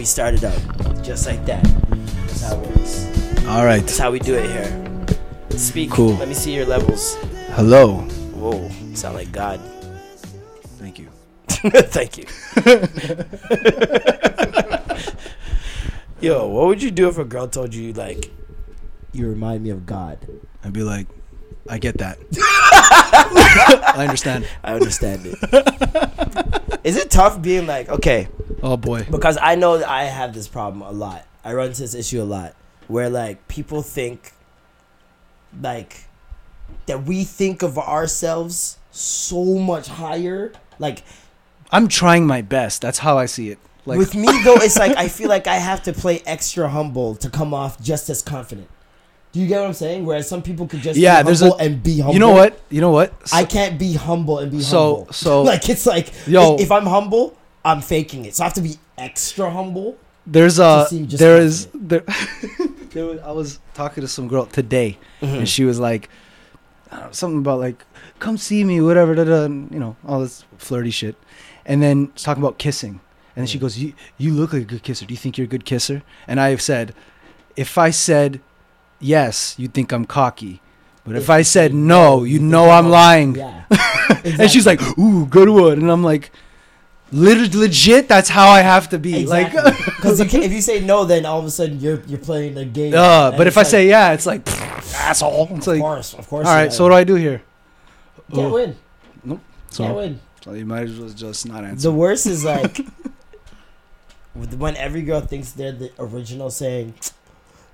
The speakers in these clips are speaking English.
We started out just like that. That's how it works. All right. That's how we do it here. Speak. Cool. Let me see your levels. Hello. Whoa, sound like God. Thank you. Thank you. Yo, what would you do if a girl told you like, you remind me of God? I'd be like, I get that. I understand. I understand it. Is it tough being like, okay, Oh boy. because I know that I have this problem a lot. I run into this issue a lot where like people think like that we think of ourselves so much higher. Like I'm trying my best. That's how I see it. Like with me though, it's like I feel like I have to play extra humble to come off just as confident. Do you get what I'm saying? Whereas some people could just Yeah, be there's humble a- and be humble. You know what? You know what? I can't be humble and be So- humble. so- like it's like Yo. if I'm humble, I'm faking it. So I have to be extra humble. There's a there is there, there was, I was talking to some girl today Mm-hmm. and she was like I don't know, something about like come see me whatever da, da, and, you know all this flirty shit and then talking about kissing and then she goes you you look like a good kisser do you think you're a good kisser and I've said if I said yes you'd think I'm cocky but if, I said no you know I'm lying Yeah. and she's like ooh good one and I'm like lit- legit that's how I have to be like because if you say no, then all of a sudden you're you're playing a game. Uh, but if I like, say yeah, it's like asshole. It's of like, course, of course. all right. So what do I do here? Can't win. Nope. Can't So, win. so you might as well just not answer. The worst is like when every girl thinks they're the original, saying,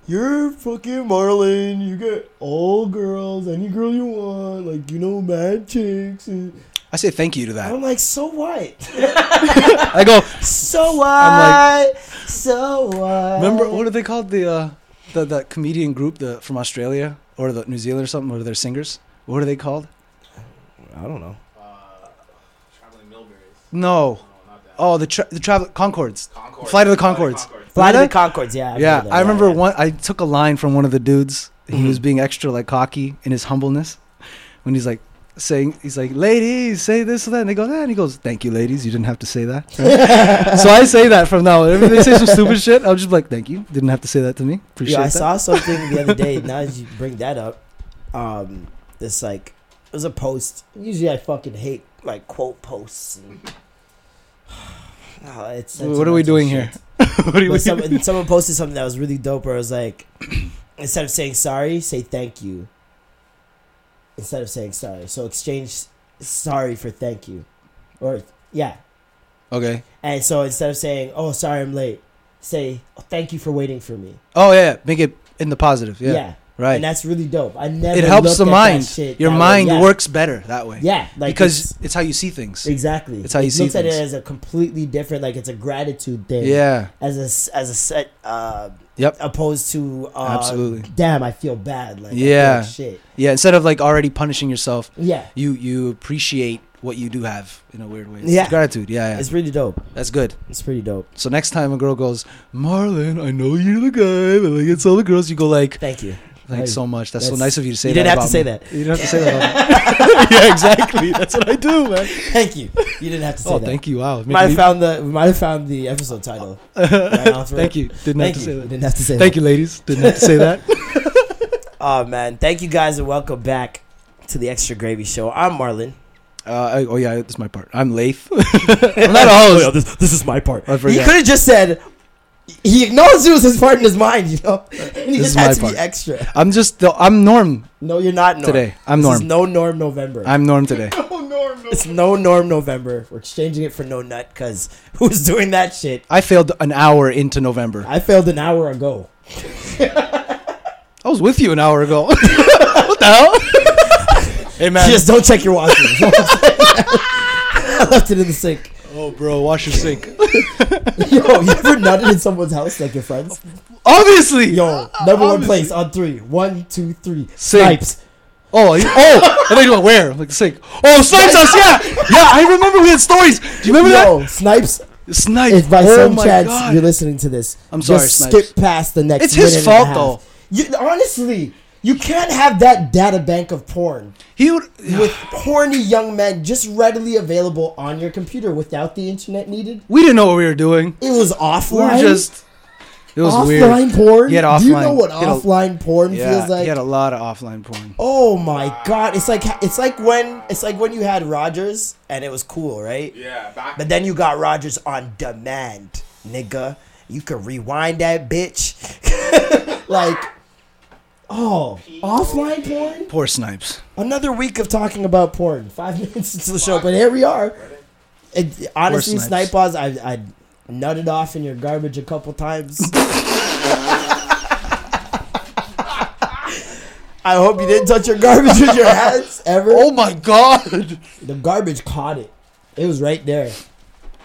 "You're fucking Marlon. You get all girls, any girl you want. Like you know, mad chicks." And I say thank you to that. I'm like, "So what? I go. So what? I'm so what?" Remember what are they called? The uh, the the comedian group the from Australia or the New Zealand or something. Or they're singers. What are they called? I don't know. Traveling Milberries. No. Oh, the tra- the travel Conchords. Flight of the Conchords. Fly to the Conchords. Yeah. I Yeah, I remember yeah. one. I took a line from one of the dudes. He Mhm. was being extra like cocky in his humbleness when he's like saying, he's like, "Ladies, say this or that," and they go, "that," and he goes, "Thank you, ladies. You didn't have to say that." so I say that from now. on. Whenever they say some stupid shit, I'll just be like, "Thank you. Didn't have to say that to me. Appreciate Yeah, I that." saw something the other day. Now that you bring that up, um, this like it was a post. Usually, I fucking hate like quote posts. And, Oh, it's What are we doing shit. here? what are you some, someone posted something that was really dope. Where it was like, instead of saying sorry, say thank you. Instead of saying sorry, so exchange sorry for thank you, or yeah. Okay. And so instead of saying oh sorry I'm late, say oh, thank you for waiting for me. Oh yeah, make it in the positive. Yeah. yeah. Right. And that's really dope. I never. it helps the mind. shit Your way. mind Yeah. works better that way. Yeah, like because it's- it's, how you see things. exactly. it's how you it see looks at it as a completely different, like it's a gratitude thing. Yeah. As a as a set, uh, Yep. opposed to uh, Absolutely. Damn, I feel bad. Like Yeah. like shit. Yeah. Instead of like already punishing yourself, Yeah, you you appreciate what you do have in a weird way. It's Yeah. gratitude. Yeah, yeah. it's really dope. That's good. It's pretty dope. So next time a girl goes, Marlon, I know you're the guy that like it's all the girls. You go like, Thank you. Thanks so much. That's, so nice of you to say you that. didn't have to about say me." that. You didn't have to say that. Me. yeah, exactly. That's what I do, man. Thank you. You didn't have to say Oh, that. thank you. Wow. We might have found the we might have found the episode title. Right. Thank you. Didn't Thank have to you. say You that. didn't have to say Thank that. you, ladies. Didn't have to say that. Oh man, thank you guys and welcome back to the Extra Gravy Show. I'm Marlon. Uh, I, oh yeah, that's my part. I'm Lath. I'm not a host. this, this is my part. He could have just said he acknowledged it was his part in his mind, you know. And he This just is had my to part. be extra. I'm just. The, I'm Norm No, you're not Norm. today. I'm This Norm. is no Norm November. I'm Norm today. no Norm It's no norm November. We're exchanging it for no nut because who's doing that shit? I failed an hour into November. I failed an hour ago. I was with you an hour ago. what the hell? hey man. Just don't check your washroom. I left it in the sink. oh bro, wash your sink. Yo, you ever nutted in someone's house like your friends? Obviously. Yo, number one place on three. One, two, three. Sink. Snipes. Oh, you- oh! I thought you went where? Like the sink. Oh, snipes us! Yeah, yeah. I remember we had stories. Do you remember that? Yo, Snipes. that? Snipe. If by oh some my chance god. you're listening to this, I'm sorry, just Snipes. skip past the next. It's his minute and fault, a half. though. You, honestly, you can't have that data bank of porn he would. with horny young men just readily available on your computer without the internet needed. We didn't know what we were doing. It was We offline. were just. It was offline weird. porn. He had Do you know what he had a- offline porn Yeah, feels like? he had a lot of offline porn. Oh my god! It's like it's like when it's like when you had Rogers and it was cool, right? Yeah, back. But then you got Rogers on demand, nigga. You could rewind that bitch. like, oh, offline porn. Poor snipes. Another week of talking about porn. Five minutes into the show, but here we are. It, honestly, Snipes. Snipe I I nutted off in your garbage a couple times. I hope you didn't touch your garbage with your hands ever. Oh my god. The garbage caught it. It was right there.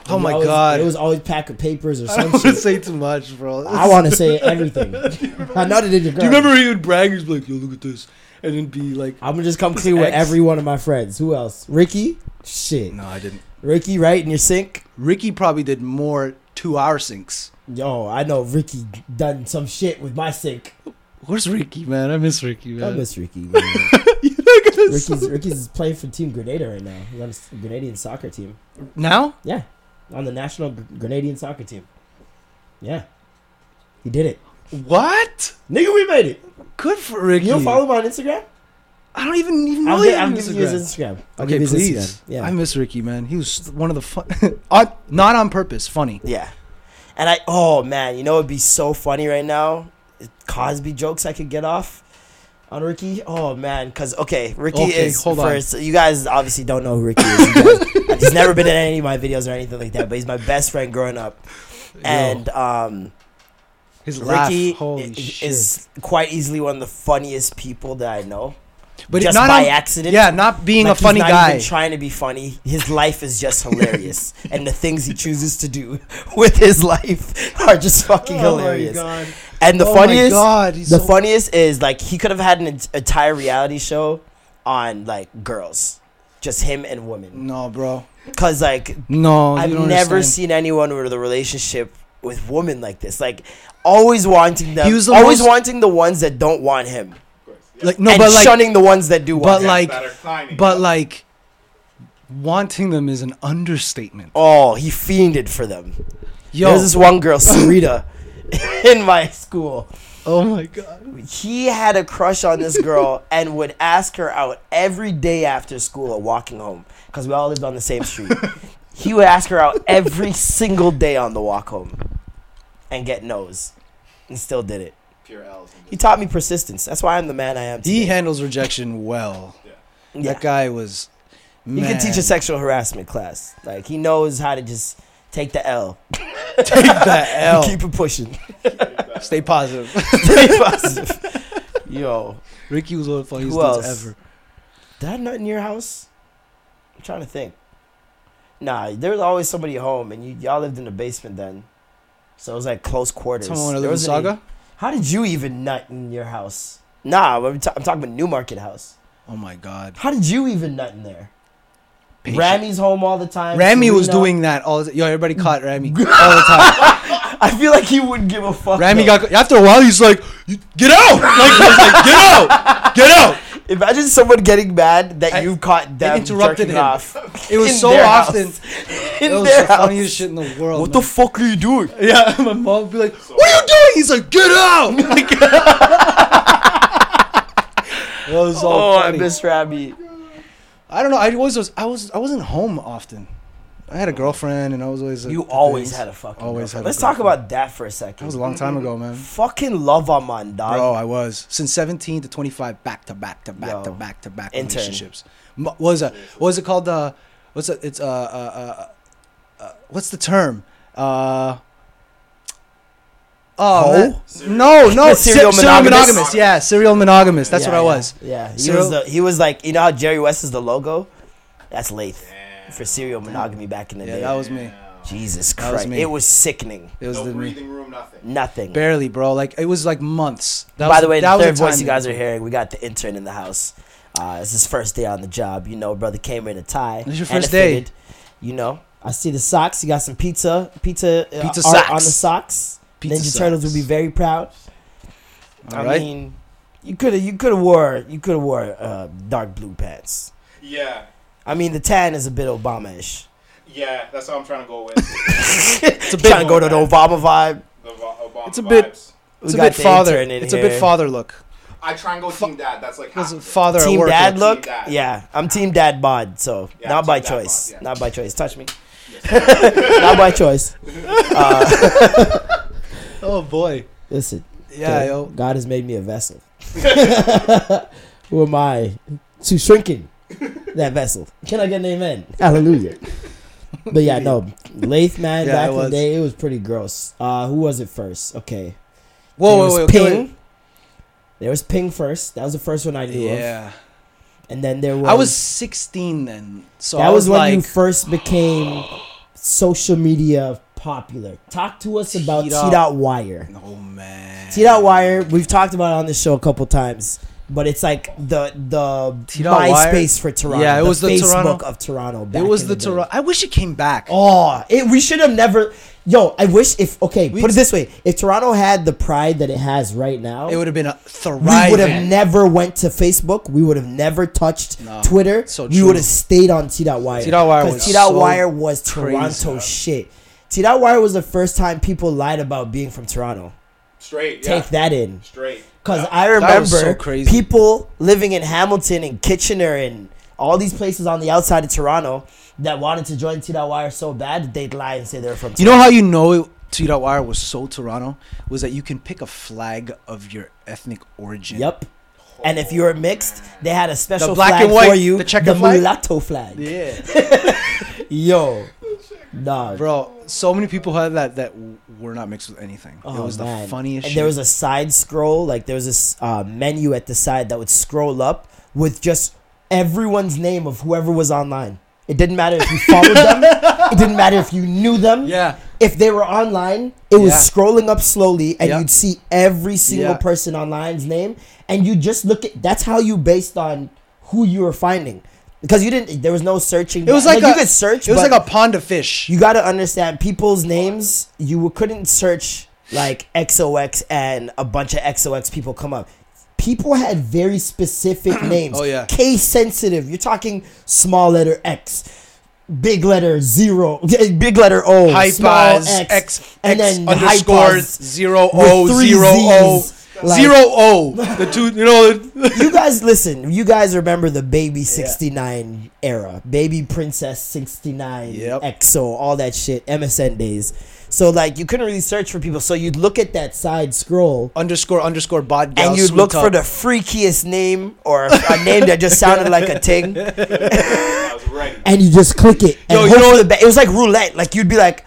Oh my always- god. It was always pack of papers or something. I don't want to say too much, bro. I want to say everything. I in your garbage. Do you remember he would brag? He'd like, "Yo, look at this," and then be like, I'm gonna just come clean with every one of my friends. Who else? Ricky? Shit. "No, I didn't." Ricky, right in your sink? Ricky probably did more two-hour sinks. Yo, I know Ricky done some shit with my sink. Where's Ricky, man? I miss Ricky, man. I miss Ricky. Man. You look at this- Ricky's Ricky's playing for Team Grenada right now. He's on a Grenadian soccer team. now. Yeah, on the national Gr- Grenadian soccer team. Yeah, he did it. What? Nigga, we made it. Good for Ricky. You don't follow him on Instagram? I don't even even know I'll, he I'll an give you his Instagram. Instagram. I'll Okay, his please. Instagram. Yeah, I miss Ricky, man. He was one of the fun. not on purpose. Funny. yeah. And I, oh man, you know it'd be so funny right now. Cosby jokes I could get off on Ricky. Oh man, because okay, Ricky Okay, is hold on. first. You guys obviously don't know who Ricky is. Guys- he's never been in any of my videos or anything like that. But he's my best friend growing up, and um. His laugh. Ricky Holy i- shit. is quite easily one of the funniest people that I know. but just not by on- accident. Yeah, not being Like, a funny he's not guy. Even trying to be funny. His life is just hilarious, and the things he chooses to do with his life are just fucking Oh my hilarious. God. And the Oh my funniest, God, he's the so- funniest is like he could have had an entire reality show on like girls, just him and women. No, bro. Cause like No, I've never understand. seen anyone with a relationship with women like this. Like always wanting them, He was the always most- wanting the ones that don't want him, like no, and but like, shunning the ones that do want but him. like, that are but like, wanting them is an understatement. oh, he fiended for them. Yo, There was this one girl, Sarita, in my school. oh my god. He had a crush on this girl and would ask her out every day after school or walking home because we all lived on the same street. he would ask her out every single day on the walk home and get no's and still did it. Pure L's. He taught me persistence. That's why I'm the man I am. He handles rejection well. yeah. That guy was. He can teach a sexual harassment class. Like he knows how to just take the L, Take that L. keep it pushing, Stay positive. stay positive. Yo, Ricky was one of the funniest Who dudes else? ever. Did I nut in your house? I'm trying to think. Nah, there was always somebody home, and you y'all lived in the basement then, so it was like close quarters. Someone want to There live in wasn't any- Saga? How did you even nut in your house? Nah, I'm, ta- I'm talking about Newmarket house. Oh my god. How did you even nut in there? Patient. Rami's home all the time. Rami was doing that all the Yo, everybody caught Rami all the time. I feel like he wouldn't give a fuck. Rami though. got after a while. He's like, "Get out!" Like, he like, "Get out! Get out!" Imagine someone getting mad that I- you caught them interrupted jerking him. off. It was in so their often. house. It was their the house. funniest shit in the world. What the fuck are you doing? Yeah, my mom would be like, "What are you doing?" He's like, "Get out!" Like, it was so Oh, I funny. miss Rami. I don't know. I was, was I was I wasn't home often. I had a girlfriend, and I was always. You always had a fucking. Always girlfriend. had a Let's talk about that for a second. That was a long time ago, man. Fucking love Armand, dog. Bro, I was since 17 to 25, back to back to back to Yo. back to back Intern. relationships. What was it? What was it called? Uh, what's it? It's uh, uh, uh, uh what's the term? Uh. Oh Hoe? man. no, no, Serial serial, serial monogamous? monogamous. Yeah, serial monogamous. That's Yeah, what I was. Yeah, he Serial- was. The, he was like, you know how Jerry West is the logo? That's Lath for serial monogamy back in the Yeah, day. that was me. Jesus that was Christ, me. it was sickening. It was No the breathing room, nothing. Nothing. Barely, bro. Like it was like months. That By was- the way, that the third voice you guys are hearing, we got the intern in the house. Uh, it's his first day on the job. You know, brother came in a tie. It's your first day. fitted. You know, I see the socks. You got some pizza, pizza, uh, Pizza art socks. on the socks. Pizza Ninja Turtles would be very proud. All I right. mean, you could have, you could have wore, you could have wore uh, dark blue pants. Yeah, I mean, the tan is a bit Obama-ish. yeah, that's what I'm trying to go with. It's a bit trying to go to the Obama vibe. The Ob- Obama It's a bit- vibes. We it's a bit the father. intern in It's a bit father look. I try and go team dad. That's like half It's a of it. father Team work dad look. look. Dad. Yeah, I'm team dad bod. So Yeah, not by team dad bod, choice. yeah. Not by choice. Touch me. not by choice. Oh boy. Listen. Yeah, yo. God has made me a vessel. Who am I to shrinking that vessel? Can I get an amen? Hallelujah. But yeah, no, Lath man Yeah, back it in the was. day, it was pretty gross. Uh, who was it first? Okay, Whoa, there whoa, was wait, okay, Ping. wait. There was Ping first. That was the first one I knew of. Yeah. And then there was I was 16 then. So that I was, was, when like, you first became social media popular. Talk to us about T T-Dot. Wire. oh man. T Dot Wire, we've talked about it on this show a couple times, but it's like the the T-Dot? MySpace for Toronto. Yeah, it was the Facebook Toronto- of Toronto. It was the day. Toronto. I wish it came back. Oh, it, we should have never. Yo, I wish if okay, We- put it this way: if Toronto had the pride that it has right now, It would have been a thriving. we would have never went to Facebook. We would have never touched No, Twitter. so true. we would have stayed on T Dot Wire. T-Dot Wire 'Cause was T Dot so Wire was crazy. Toronto shit. T that Wire was the first time people lied about being from Toronto. Straight. Yeah. Take that in. Straight. Cause Yeah. I remember so crazy. people living in Hamilton and Kitchener and all these places on the outside of Toronto that wanted to join T Dot Wire so bad that they'd lie and say they're from. You know how you know T Dot Wire was so Toronto was that you can pick a flag of your ethnic origin. Yep. And if you were mixed, they had a special black flag and white, for you, the checker the flag? mulatto flag. Yeah. Yo, nah, Bro, so many people had that that were not mixed with anything. Oh, it was man. the funniest And shit. there was a side scroll, like there was this uh, menu at the side that would scroll up with just everyone's name of whoever was online. It didn't matter if you followed them. It didn't matter if you knew them. yeah. If they were online, it was Yeah. scrolling up slowly, and Yeah. you'd see every single Yeah. person online's name, and you just look at. That's how you based on who you were finding, because you didn't. There was no searching. It was like, you a, could search. It was like a pond of fish. you got to understand people's names. You couldn't search like XOX and a bunch of XOX people come up. People had very specific names. Oh, yeah. Case sensitive. You're talking small letter X, big letter zero, big letter O, small Hypaz X, X, and then underscore hypaz zero O zero O Zs. Like- zero O. The two, you know. you guys listen. You guys remember the Baby 69 era, Baby Princess 69, Yep. EXO, all that shit, MSN days. So like you couldn't really search for people. So you'd look at that side scroll underscore underscore bod gal and you'd sweet look for the freakiest name or a name that just sounded like a ting, I was ready. and you just click it. And Yo, you know the be- it was like roulette. Like you'd be like,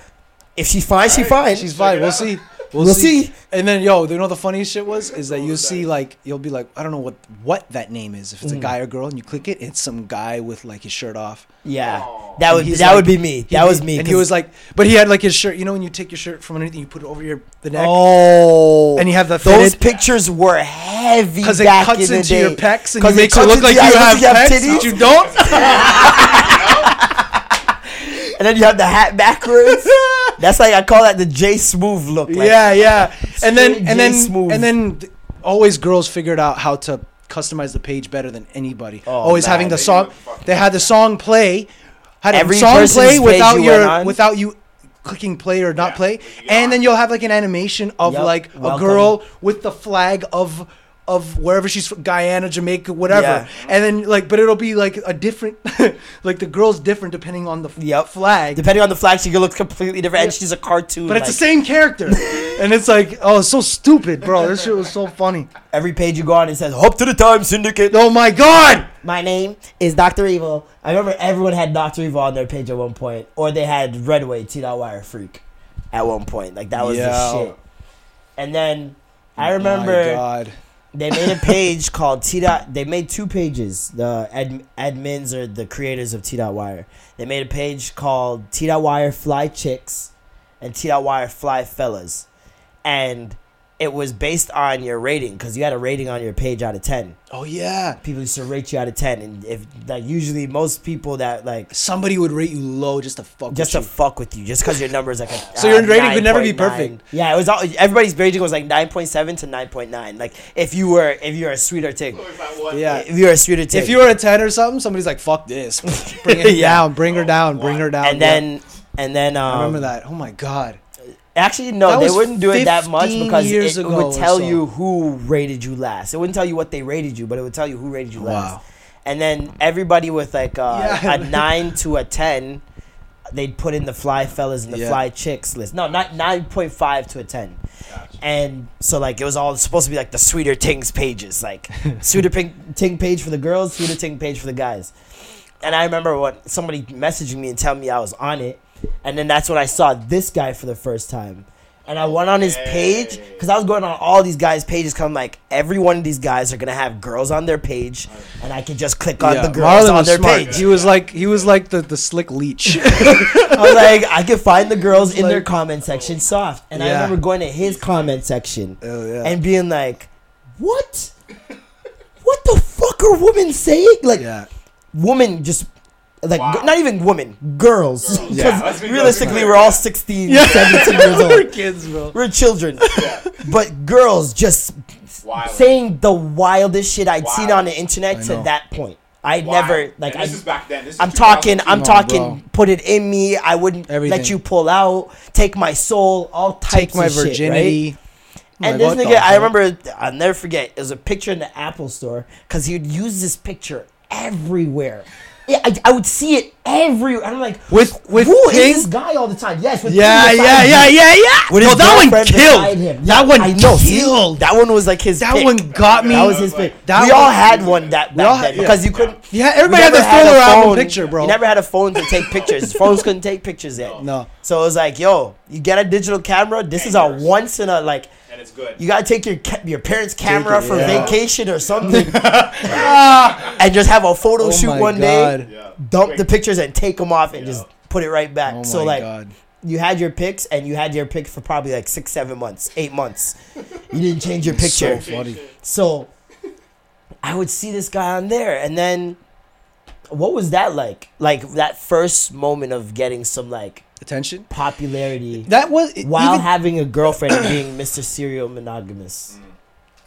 if she's fine, she's fine. She's fine. We'll out. see. We'll, We'll see. see. And then, yo, you know the funniest shit was is that you'll oh, see like you'll be like, I don't know what what that name is. If it's a mm. guy or girl, and you click it, it's some guy with like his shirt off. yeah, Oh. that And would that like- would be me. That be- was me. And he 'cause- was like, but he had like his shirt. You know when you take your shirt from underneath and you put it over your the neck. Oh, And you have the those fitted- pictures were heavy Because it cuts in into day. your pecs and 'Cause you makes it cuts look like you it looks have like pecs, titties. but you don't. and then you have the hat backwards. That's like I call that the J Smooth look. Like, yeah, yeah. And then and then J-smooth. and then always girls figured out how to customize the page better than anybody. Oh, always having the song. knew what the fuck They had the song play. Had Every a song play without you your without you clicking play or not Yeah, play, but you get and then you'll have like an animation of Yep, like a welcome. girl with the flag of of wherever she's from, Guyana, Jamaica, whatever. Yeah. And then like, but it'll be like a different, like the girl's different depending on the Yep. flag. Depending on the flag, she looks completely different, and she's a cartoon. but it's the same character, and it's like, oh, it's so stupid, bro. This shit was so funny. Every page you go on, it says "Hope to the time, Syndicate." Oh my god! My name is Doctor Evil. I remember everyone had Doctor Evil on their page at one point, or they had Redway T. Wire Freak at one point. Like that was Yo. the shit. And then I oh My remember God. They made a page called T. Dot. They made two pages. The ad, admins or the creators of T. Dot Wire. They made a page called T. Dot Wire Fly Chicks and T. Dot Wire Fly Fellas, and it was based on your rating because you had a rating on your page out of ten. Oh yeah. People used to rate you out of ten, and if like usually most people that like Somebody would rate you low just to fuck just to with you. fuck with you, just because your number is like a So your uh, rating could never be perfect. Yeah, it was all everybody's rating was like nine point seven to nine point nine. Like if you were if you were a sweeter tick, What was that one? Yeah. if you were a sweeter tick, If you were a 10 or something, somebody's like, fuck this. Bring it Yeah. down, bring her down, bring her down. and Yeah. then and then um, I remember that. Oh my god. Actually, no, That they was wouldn't do it that much 15 because years it, ago or would tell so. you who rated you last. It wouldn't tell you what they rated you, but it would tell you who rated you last. Wow. And then everybody with like uh, Yeah. a nine to a ten, they'd put in the fly fellas and the Yeah. fly chicks list. No, not nine point five to a ten. And so like it was all supposed to be like the sweeter tings pages, like sweeter pink ting page for the girls, sweeter ting page for the guys. And I remember what somebody messaging me and telling me I was on it, and then that's when I saw this guy for the first time. And I went on his page because I was going on all these guys' pages. Cause I'm like, every one of these guys are gonna have girls on their page, and I can just click on Yeah, the girls Marlon on was their smart. page. He was like he was like the, the slick leech. I was like, I can find the girls in their comment section soft. And I Yeah. remember going to his comment section Oh, yeah. and being like, what? What the fuck are women saying? Like, yeah. woman just. Like, Wow. g- not even women, girls. Because let's realistically, we're clear, all yeah. 16, 17 years old. We're kids, bro. We're children. But girls just Wild. saying the wildest shit I'd seen on the internet to that point. I Wow. never like And this I, is back then. This is I'm talking. I'm No, talking. bro. Put it in me. I wouldn't let you pull out. Take my soul. All types Take my of shit, right? virginity. And Like, this nigga, I remember. I'll never forget. It was a picture in the Apple store because he'd use this picture everywhere. Yeah, I, I would see it everywhere. I'm like, With- with who is King? this guy all the time? Yes, with Yeah, King yeah, beside yeah, yeah, yeah. With no, that one killed. beside him. That one I know. see? killed. That one was like his. That pick. one got me. That was his pick. That we all had one that back all then had- because you couldn't. Yeah, everybody had never their phone a or phone- picture, bro. You never had a phone to take pictures. Phones couldn't take pictures yet. No. So it was like, yo, you get a digital camera. This is a once in a like. And it's good. You gotta take your ca- your parents' camera it, for yeah. vacation or something, ah. and just have a photo Oh shoot one God. day. Yeah. Dump Quick. the pictures and take them off and Yeah. just put it right back. Oh so like, god. you had your pics and you had your pics for probably like six, seven months, eight months. You didn't change your picture. So funny. So I would see this guy on there, and then what was that like? Like that first moment of getting some like Attention. popularity That was it- while even- having a girlfriend and being Mr. Serial Monogamous. Mm.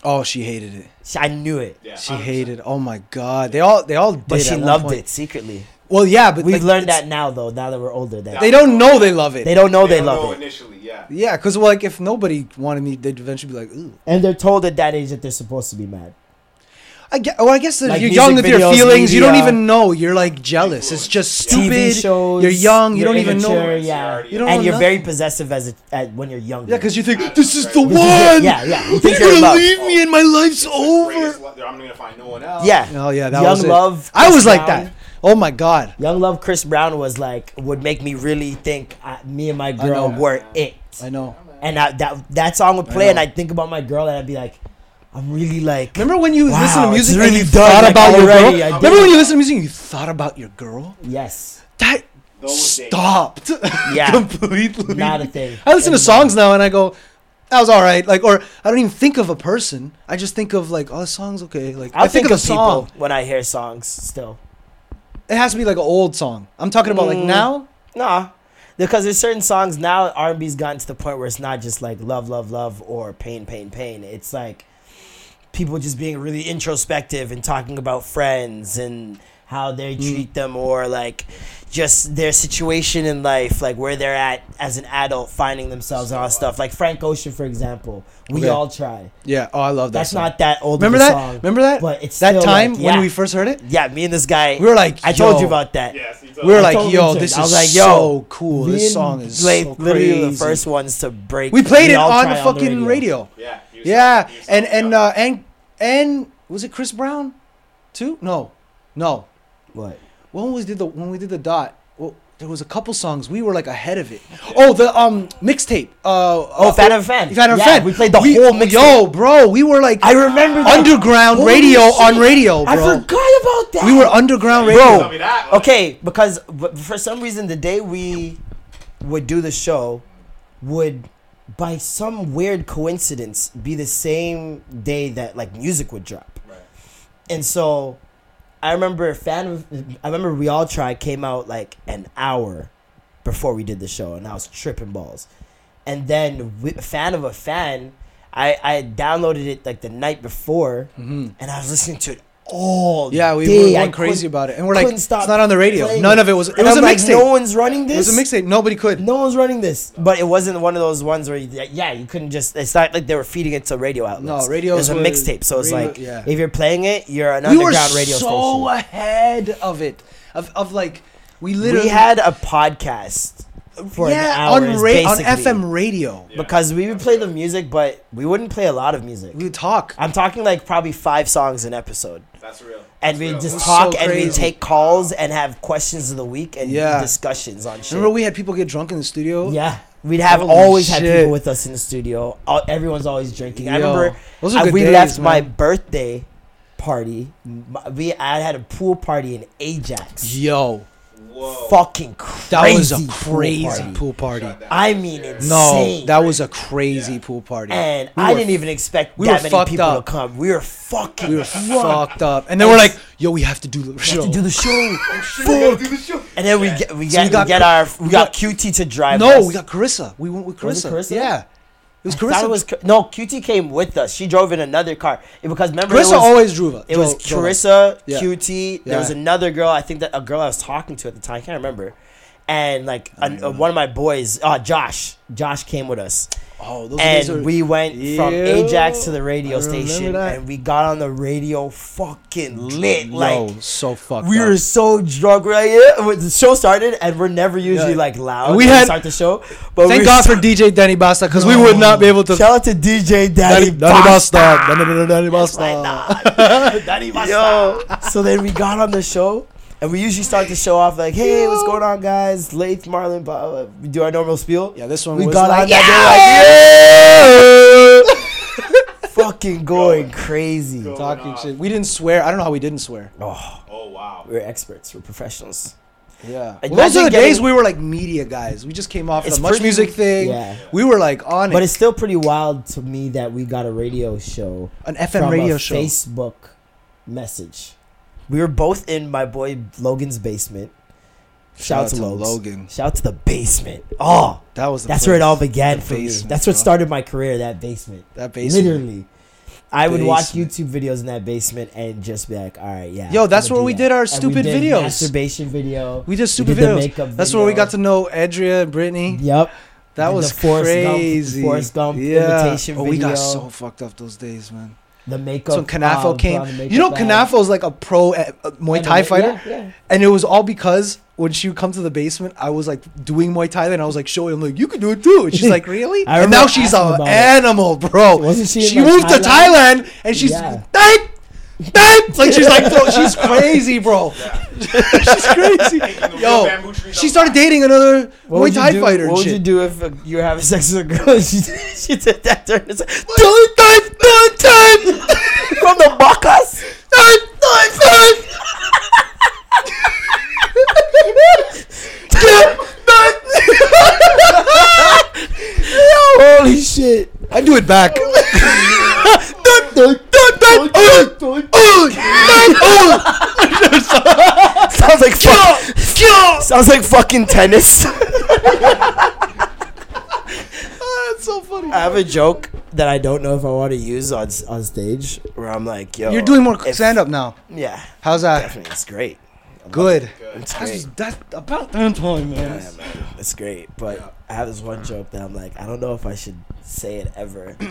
Oh, she hated it. She- I knew it, Yeah, She 100%. hated. Oh my god. They all they all did. but she loved point. it secretly. Well, yeah, but We've like, learned that now, though. Now that we're older, that They don't know they love it. they don't know they, don't love know it, initially, yeah. Yeah, because like if nobody wanted me, they'd eventually be like, ooh. and they're told at that age that they're supposed to be mad. I guess, well, I guess Like you're young with your videos, feelings, you don't even know. You're like jealous. It's just TV stupid. shows. you're young. You you're don't even know. Yeah, You don't and know you're very possessive as a, at, when you're younger. Yeah, because you think this is the This one. it. Yeah, yeah. You think You're you're gonna leave me and my life's over. Greatest I'm gonna find no one else. yeah. Oh yeah, that Young was it. Love, I Chris was like that. Oh my god. Young Love Chris Brown was like would make me really think uh, me and my girl were it. I know. And I, that that song would play, know. and I'd think about my girl, and I'd be like, I'm really like. Remember when you Wow, listen to it's music really and you done, thought like, about your girl? I Remember when you listen to music and you thought about your girl? Yes. That Those stopped. Yeah. completely. Not a thing. I listen to songs now and I go, that was all right. Like, or I don't even think of a person. I just think of like, oh, the song's okay. Like, I'll I think, think, of a song. people when I hear songs. Still, It has to be like an old song. I'm talking about like Mm. now. nah, because there's certain songs now. R&B's gotten to the point where it's not just like love, love, love, or pain, pain, pain. It's like people just being really introspective and talking about friends and how they Mm. treat them or like just their situation in life, like where they're at as an adult, finding themselves and all that stuff. Like Frank Ocean, for example, we Okay. all try. Yeah. Oh, I love that. That's song. not that old. Remember of a that? Song, Remember that? But it's that still, time like, when we first heard it. Yeah, me and this guy. We were like, I told you about that. Yes, he told We were me. like, yo, him to. this I is was like, so yo, cool. This song is like, so literally the first ones to break. we played it all on the fucking radio. Yeah. He was Yeah, telling- was and and uh, and and was it Chris Brown, too? No, no. What? When we did the when we did the dot, well, there was a couple songs we were like ahead of it. Oh, the um mixtape. Uh, Oh, uh, Fan of Fan. Fan of Yeah, fan. we played the whole mixtape. Yo, bro, we were like I remember that. underground Holy radio on radio, bro. I forgot about that. We were underground radio. Tell me that. Okay, because for some reason the day we would do the show would by some weird coincidence be the same day that like music would drop. Right. And so I remember fan of I remember we all tried came out like an hour before we did the show and I was tripping balls. And then we, fan of a fan I I downloaded it like the night before mm-hmm. and I was listening to it all. Yeah, we day. were I going crazy about it, and we're like, stop it's not on the radio. playing None of it was. It And was a I'm like, mixtape. No one's running this. it was a mixtape. Nobody could. No one's running this, but it wasn't one of those ones where, you, yeah, you couldn't just. It's not like they were feeding it to radio outlets. No, radio It was a mixtape, so it's radio- like yeah. if you're playing it, you're an we were underground radio so station. ahead of it. Of, of like, we literally We had a podcast for yeah an hour on ra- on FM radio. because we would play the music, but we wouldn't play a lot of music. We would talk. I'm talking like probably five songs an episode. That's real. And That's we real. just That's talk so and we crazy. take calls and have questions of the week and Yeah. discussions on shit. Remember, we had people get drunk in the studio. Yeah, we'd have Holy always had shit. people with us in the studio. All, everyone's always drinking. I Yo, remember those are I- good we days, left my man. birthday party. My- We I had a pool party in Ajax. Yo, Whoa. Fucking crazy. that was a pool crazy party. pool party. I mean, No, insane. that was a crazy pool party. and We I didn't even expect we that many fucked people up. to come. We were fucking. we were fucked. fucked up, and then we're like, "Yo, we have to do the We show." have to do the show. Oh, Fuck. do the show. And then we get we So we got we get our we we got got- QT to drive. no, us. we got Carissa. We went with Was Carissa. Carissa? Yeah, it was I thought Carissa. it was no QT came with us. She drove in another car because remember Carissa was, always drove us. It was drove- drove us. Carissa, Yeah. QT. There Yeah. was another girl. I think that a girl I was talking to at the time. I can't remember. And like an, uh, one of my boys, uh, Josh. Josh came with us, Oh, those and are- we went from Ajax to the radio station, that. and we got on the radio, fucking lit. Yo, Like so fucked we up. were so drunk, right? Yeah, when the show started, and we're never usually Yeah. like loud. We had- start the show, but Thank God for DJ Danny Basta because we would not be able to. Shout out to DJ Danny, Danny Basta. Danny Basta. Danny, Basta. Danny Basta. Like, nah. Danny Yo. So then we got on the show, and we usually start the show off like, "Hey, what's going on, guys? Lath, Marlon, blah, uh, blah. we do our normal spiel." Yeah, this one we was got like, on that day like, fucking going crazy. Go. Talking off. shit. We didn't swear. I don't know how we didn't swear. Oh, Oh wow. we're experts. We're professionals. Yeah. Imagine Well, those are the getting- days we were like media guys. We just came off It's the Much pretty- Music thing. yeah. We were like on it. But it. it's still pretty wild to me that we got a radio show An FM from radio a show. Facebook message. We were both in my boy Logan's basement. Shout, out to, Logan. Logan. Shout out to the basement. Oh, That was the that's where it all began The for me. That's what bro. started my career. That basement. That basement. Literally. I would watch YouTube videos in that basement and just be like, all right, yeah. Yo, that's where we that." did our And we stupid did videos. Masturbation video. We did stupid did the videos. That's where we got to know Adria and Brittany. Yep. That Did was the Forrest Gump- crazy. Forrest Gump yeah. invitation oh, we got so fucked up those days, man. The makeup. So Kanafo um, came, you know. Kanafo is like a pro uh, uh, Muay Thai fighter, Yeah, yeah. and it was all because when she would come to the basement, I was like doing Muay Thai, and I was like showing him like you can do it too, and she's like really, and now she's an about it. animal, bro. Wasn't she She like, moved to Thailand? Thailand, and she's Yeah. "Dad, Dad!" like she's like bro, she's crazy, bro. she's crazy. Taking the real Yo, she started dating another What Muay would you Thai do- fighter. What would shit. you do if uh, you were having sex with a girl? and She, she did that during the sex. Third time, third time, from the Bacchus. third time, third. Holy shit! I do it back. Sounds like fuck, sounds like fucking tennis. Oh, that's so funny. I have a joke that I don't know if I want to use on on stage. Where I'm like, yo, You're doing more if- stand up now. Yeah, How's that? definitely, it's great. Good. It's That's, great. that's about damn time, man. Yeah, man, it's great. But I have this one joke that I'm like, I don't know if I should say it ever.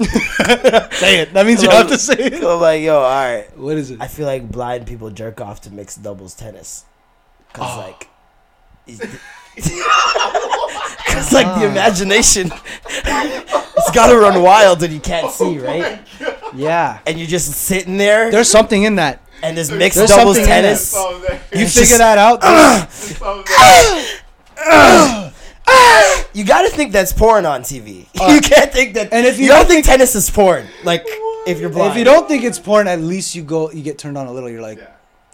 Say it. That means you Hello. have to say it. I'm like, yo, all right. What is it? I feel like blind people jerk off to mixed doubles tennis. Cause Oh. like, cause like the ah. imagination, it's gotta run wild and you can't oh see, right? Yeah. And you're just sitting there, There's something in that. and there's mixed there's doubles something in tennis. You figure just- that out. there's- You gotta think that's porn on TV. you can't think that. Uh, and if you you don't don't think tennis is porn, like if you're blind, if you don't think it's porn, at least you go. You get turned on a little. You're like,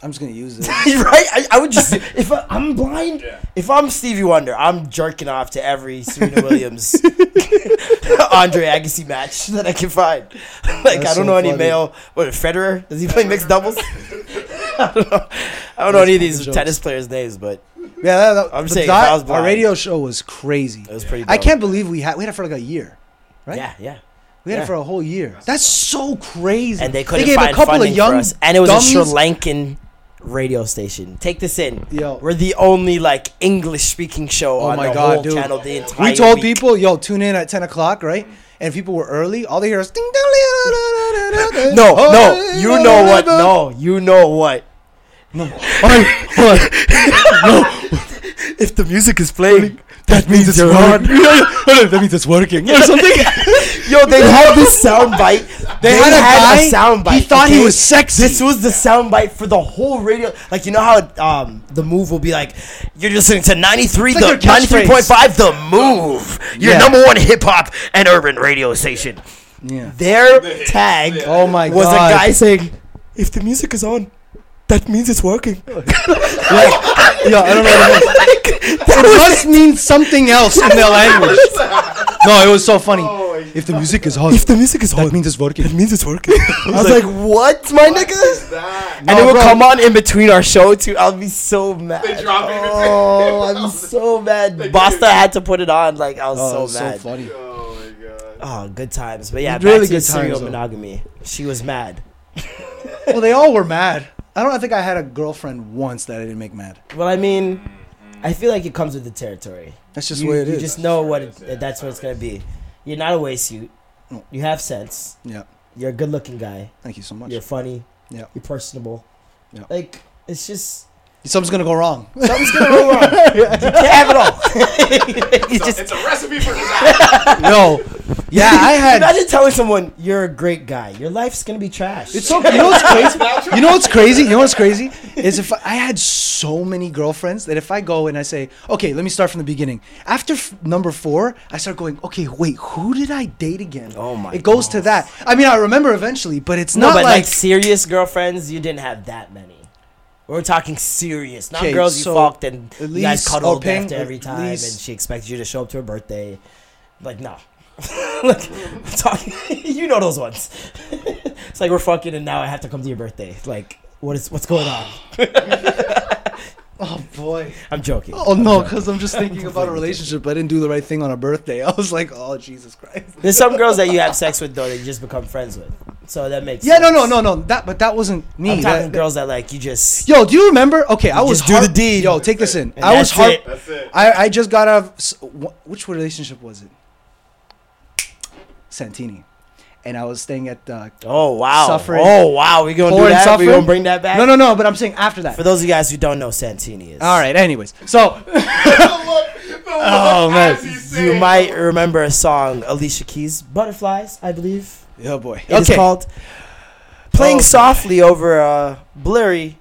I'm just gonna use this. right? I, I would just if I, I'm blind. Yeah. If I'm Stevie Wonder, I'm jerking off to every Serena Williams, Andre Agassi match that I can find. like That's I don't so know any male. What Federer? Does he play mixed doubles? I don't know. I don't know any of these jokes. tennis players' names, but Yeah, that, that, I'm saying if that- I was our radio show was crazy. it was pretty. I can't believe we had we had it for like a year. right? Yeah, yeah. We had Yeah. it for a whole year. That's so crazy. And they couldn't gave find a couple funding of young for us, and it was a Sri. Lankan radio station. Take this in. Yo. We're the only like English speaking show Oh on my the God, whole dude. channel the entire. We told week. people, yo, tune in at ten o'clock, right? And if people were early, all they hear is ding dong. No, no, you know what? No, you know what? No. what? If the music is playing, That means it's working. that means it's working or something. yo, they had this sound bite. They, had a guy. sound bite. he thought he was sexy. This was the sound bite for the whole radio. Like you know how um the move will be like, you're listening to 93 like the 93.5 the move. Your Yeah. number one hip hop and urban radio station. yeah. Their tag Oh my god. was god. a guy saying, "If the music is on, that means it's working." Yeah, I don't know. What it, means. it must mean something else in their language. No, it was so funny. Oh if the music is hot, If the music is that means it's working. it means it's working. I was like, "What, my nigga?" that. And it would bro. come on in between our show too. I'll be so mad. They drop it. Oh, I'm so mad. Basta had to put it on. Like I was Oh, it so was so mad. funny. Oh my god. Oh, good times. But yeah, Really back to good serial times, monogamy. She was mad. Well, they all were mad. I don't think I had a girlfriend once that I didn't make mad. Well, I mean, I feel like it comes with the territory. That's just you, the way it you is. just know what it, that's what it's gonna be. You're not a waste suit. You have sense. yeah. You're a good-looking guy. Thank you so much. You're funny. Yeah. You're personable. Yeah. Like it's just Something's gonna go wrong. something's gonna go wrong. You can't have it all. you just It's a recipe for disaster. no. yeah, I had. imagine telling someone you're a great guy. Your life's gonna be trash. It's so. You know what's crazy? You know what's crazy? You know what's crazy is if I, I had so many girlfriends that if I go and I say, okay, let me start from the beginning. After f- number four, I start going, okay, wait, who did I date again? Oh my It goes to that. I mean, I remember eventually, but it's no, not but like, like. serious girlfriends, you didn't have that many. We're talking serious, not girls you fucked and at you guys least- cuddled oh, after every at time, least- and she expected you to show up to her birthday. Like no, like I'm talking. you know those ones. it's like we're fucking, and now I have to come to your birthday. Like what is what's going on? Oh boy. I'm joking. Oh no, because I'm just thinking about a relationship. I didn't do the right thing on a birthday. I was like, oh Jesus Christ. There's some girls that you have sex with though that you just become friends with, so that makes Yeah, no, no, sense. no, no. That, but that wasn't me. I'm talking That- girls that like you just Yo, do you remember? Okay, I was just do the deed. Yo, take this in. And I was hard. it. That's it. I, I just got out of which relationship was it? Santini, and I was staying at uh, oh wow, Suffering. oh wow, we gonna do and that? We gonna bring that back? no, no, no. But I'm saying after that. For those of you guys who don't know, Santini is. All right. Anyways, so oh man. You might remember a song, Alicia Keys, "Butterflies," I believe. oh boy. It is okay. called "Playing Oh. Softly" over a blurry,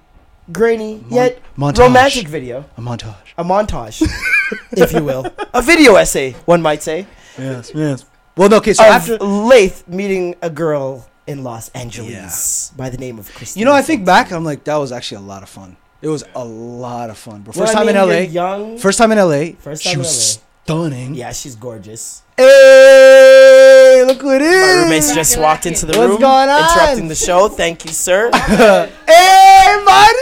grainy yet montage. romantic video, a montage. a montage, if you will, a video essay, one might say, Yes. Yes. Well, no. Okay. So of after. Lath meeting a girl in Los Angeles by the name of Christine. You know, I think back. I'm like, that was actually a lot of fun. It was a lot of fun. But Well, first I time mean, in you're LA. young. First time in LA. First she time in was stunning. Yeah, she's gorgeous. Hey, look who it is. My roommates just walked into the What's room, going on? interrupting the show. Thank you, sir. Hey, bud.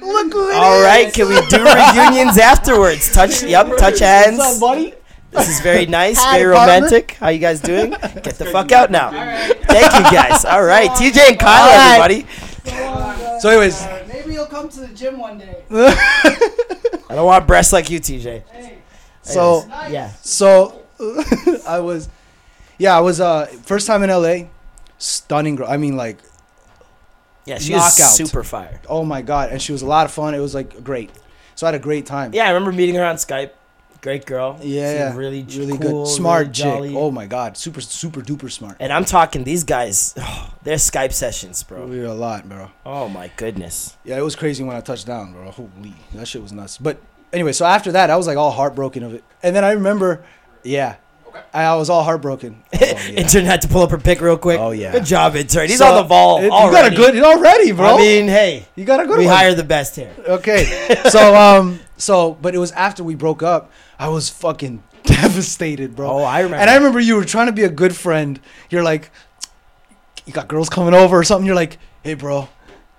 Look who it All is. right, can we do reunions afterwards? Touch, yep, touch hands. What's up, buddy? This is very nice, Hi, very partner. romantic. How you guys doing? Get the fuck out now. Thank you, guys. All right, TJ and Kyle, All right. everybody. So, anyways, maybe you'll come come to the gym one day. I don't want breasts like you, TJ. Hey, So nice. Yeah. so I was, yeah, I was uh first time in LA, stunning girl. I mean like, Yeah, she Knockout. was super fire. oh my god, and she was a lot of fun. It was like great. So I had a great time. Yeah, I remember meeting her on Skype. Great girl. Yeah, Seemed yeah. really, really cool, good, smart really chick. jolly. Oh my god, super super duper smart. And I'm talking these guys. their Skype sessions, bro. We were a lot, bro. Oh my goodness. Yeah, it was crazy when I touched down, bro. Holy, that shit was nuts. But anyway, so after that, I was like all heartbroken of it. And then I remember, yeah, I, I was all heartbroken. Oh, yeah. Intern had to pull up her pick real quick. Oh, yeah. Good job, intern. He's So, on the ball. it- you got a good already, bro. I mean, hey, you got a good we one. hire the best here. Okay. So um so but it was after we broke up, I was fucking devastated, bro. Oh, I remember. And I remember you were trying to be a good friend. You're like you got girls coming over or something. You're like, "Hey, bro,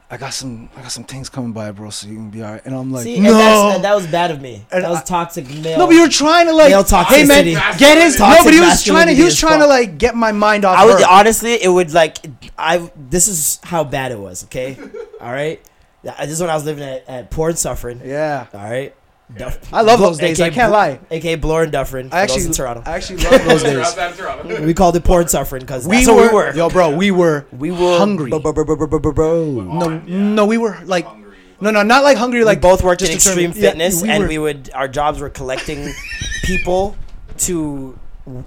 I got some I got some things coming by, bro, so you can be all right." And I'm like, See, "No." and that was bad of me. And That was toxic male. no, but you were trying to like, Male hey man, get his. No, but he was trying to. He was trying to like get my mind off I would her. honestly, it would like I. This is how bad it was. Okay, all right. This is when I was living at, at Port Suffering. yeah, All right. Duff- I love those days. I AKA can't lie. AKA Bloor and Dufferin. I those actually, in Toronto. I actually love those days. Interrupt, interrupt. we called it porn Suffering because We that's were, what we were. yo, bro. We were, we were hungry. bro, bro, bro, bro, bro, bro, bro. No, no, we were like, no, no, not like hungry. We Like both worked in just to extreme turn- yeah, fitness, we and were- we would our jobs were collecting people to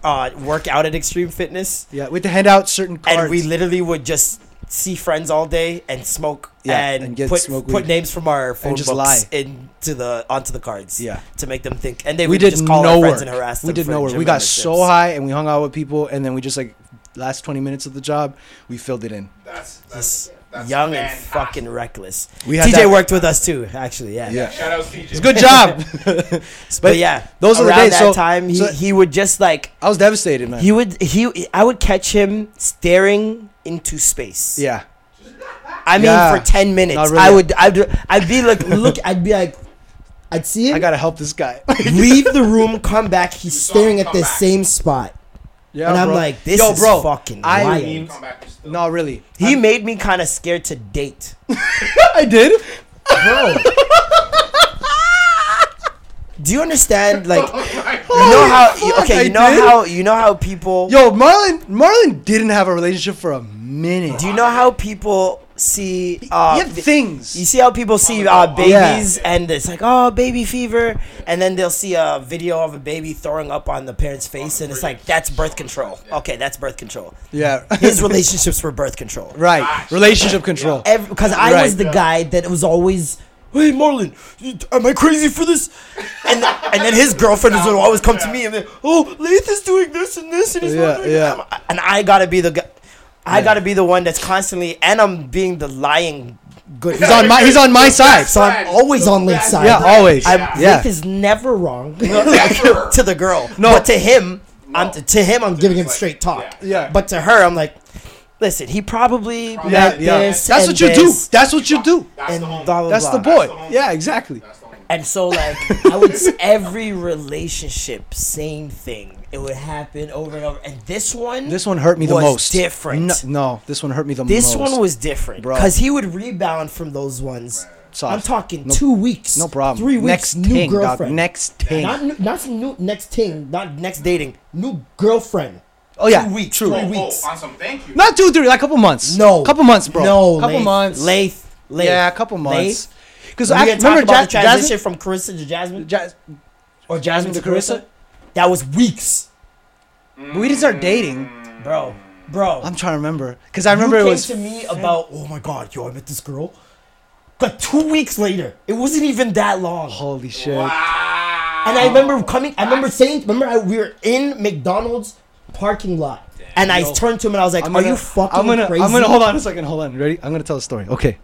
uh, work out at extreme fitness, yeah, we had to hand out certain cards. and we literally would just see friends all day and smoke Yeah, and, and get put smoke put names from our phone just books lie. into the onto the cards. Yeah. to make them think, and they we would did just call no our friends work. and harass them. we did no work. We got so high and we hung out with people, and then we just like last twenty minutes of the job, we filled it in. That's that's, Just that's young and fucking reckless. We had TJ that- worked with us too, actually. Yeah. Yeah. Shout out TJ. It's good job. But, But yeah, those are the days, that so- time, he, so- he would just like I was devastated, man. he would he I would catch him staring into space. yeah, I mean Yeah. for ten minutes. Not really. I would I'd I'd be like look I'd be like I'd see him I gotta help this guy. leave the room, come back, he's staring at come the back. same spot. yeah, and I'm bro. like, this Yo, is bro, fucking I- wild. Come back, you're No, really. He made me kind of scared to date. I did. Bro. Do you understand like Oh you know how fuck, okay, I you know did? how you know how people Yo, Marlon, Marlon didn't have a relationship for a minute. Do you know how people see uh had things. You see how people see uh, babies and it's like, oh, baby fever, and then they'll see a video of a baby throwing up on the parent's face, and it's like, that's birth control. Okay, that's birth control. yeah. His relationships were birth control. right. Relationship control. Because I Right. was the guy that was always, hey, Marlon, am I crazy for this? And then, and then his girlfriend would always come to me and then, oh, Lath is doing this and this, and he's Yeah, not doing yeah. that. And I gotta be the guy. I Yeah. gotta be the one that's constantly, and I'm being the lying good. He's on my. He's on my side. So I'm always on Lake's side. Yeah, always. I'm, Yeah. Lake is never wrong to the girl. No. but to him, I'm to him I'm giving him straight talk. Yeah. But to her, I'm like, listen, he probably Yeah, meant yeah. this. That's and what you do. That's what you do. That's And the blah, blah, That's the blah. boy. Yeah, exactly. And so like I would s- every relationship, same thing. It would happen over and over. And this one, This one hurt me the most. different. No, no, this one hurt me the this most. This one was different Bro. because he would rebound from those ones. Soft. I'm talking No- two weeks, No problem. three weeks, Next new ting, dog. girlfriend. Next ting. Not not some new next thing, not next dating. New girlfriend. Oh yeah, two weeks, true. three oh, oh, weeks. oh, on some thank you. Not two, three, like a couple months. No, couple months, bro. No, couple Lath, months. Lath, Lath. Yeah, a couple months. Because I remember about ja- the transition Jasmine, from Carissa to Jasmine Ja- or Jasmine to to Carissa? Carissa. That was weeks, we didn't start dating. bro, bro. I'm trying to remember because I remember you it was to me about oh my god, yo, I met this girl. But two weeks later, it wasn't even that long. holy shit. And I remember coming. I remember saying. Remember, I, we were in McDonald's parking lot, and I turned to him and I was like, I'm "Are you fucking I'm gonna, crazy?" I'm gonna hold on a second. Hold on. Ready? I'm gonna tell a story. Okay.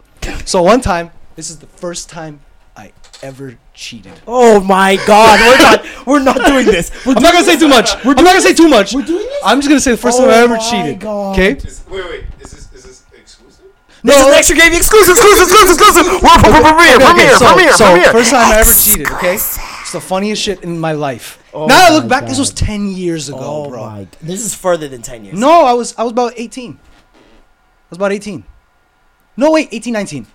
So one time, this is the first time I ever cheated. Oh my god, we're not. We're not doing this. We're I'm not gonna say too much. I'm not gonna say too much. We're doing this? I'm just gonna say the first Oh time I ever cheated. God. Okay. Is, wait, wait. Is this is this exclusive? This is an extra game exclusive, exclusive, exclusive, exclusive. Premiere, Okay, okay, premiere, so, premiere, so premiere. first time I ever cheated. Okay. It's the funniest shit in my life. Oh now I look back. This was ten years ago, Oh bro. my! This is further than ten years. No, I was I was about 18. I was about 18. No, wait, 18, 19.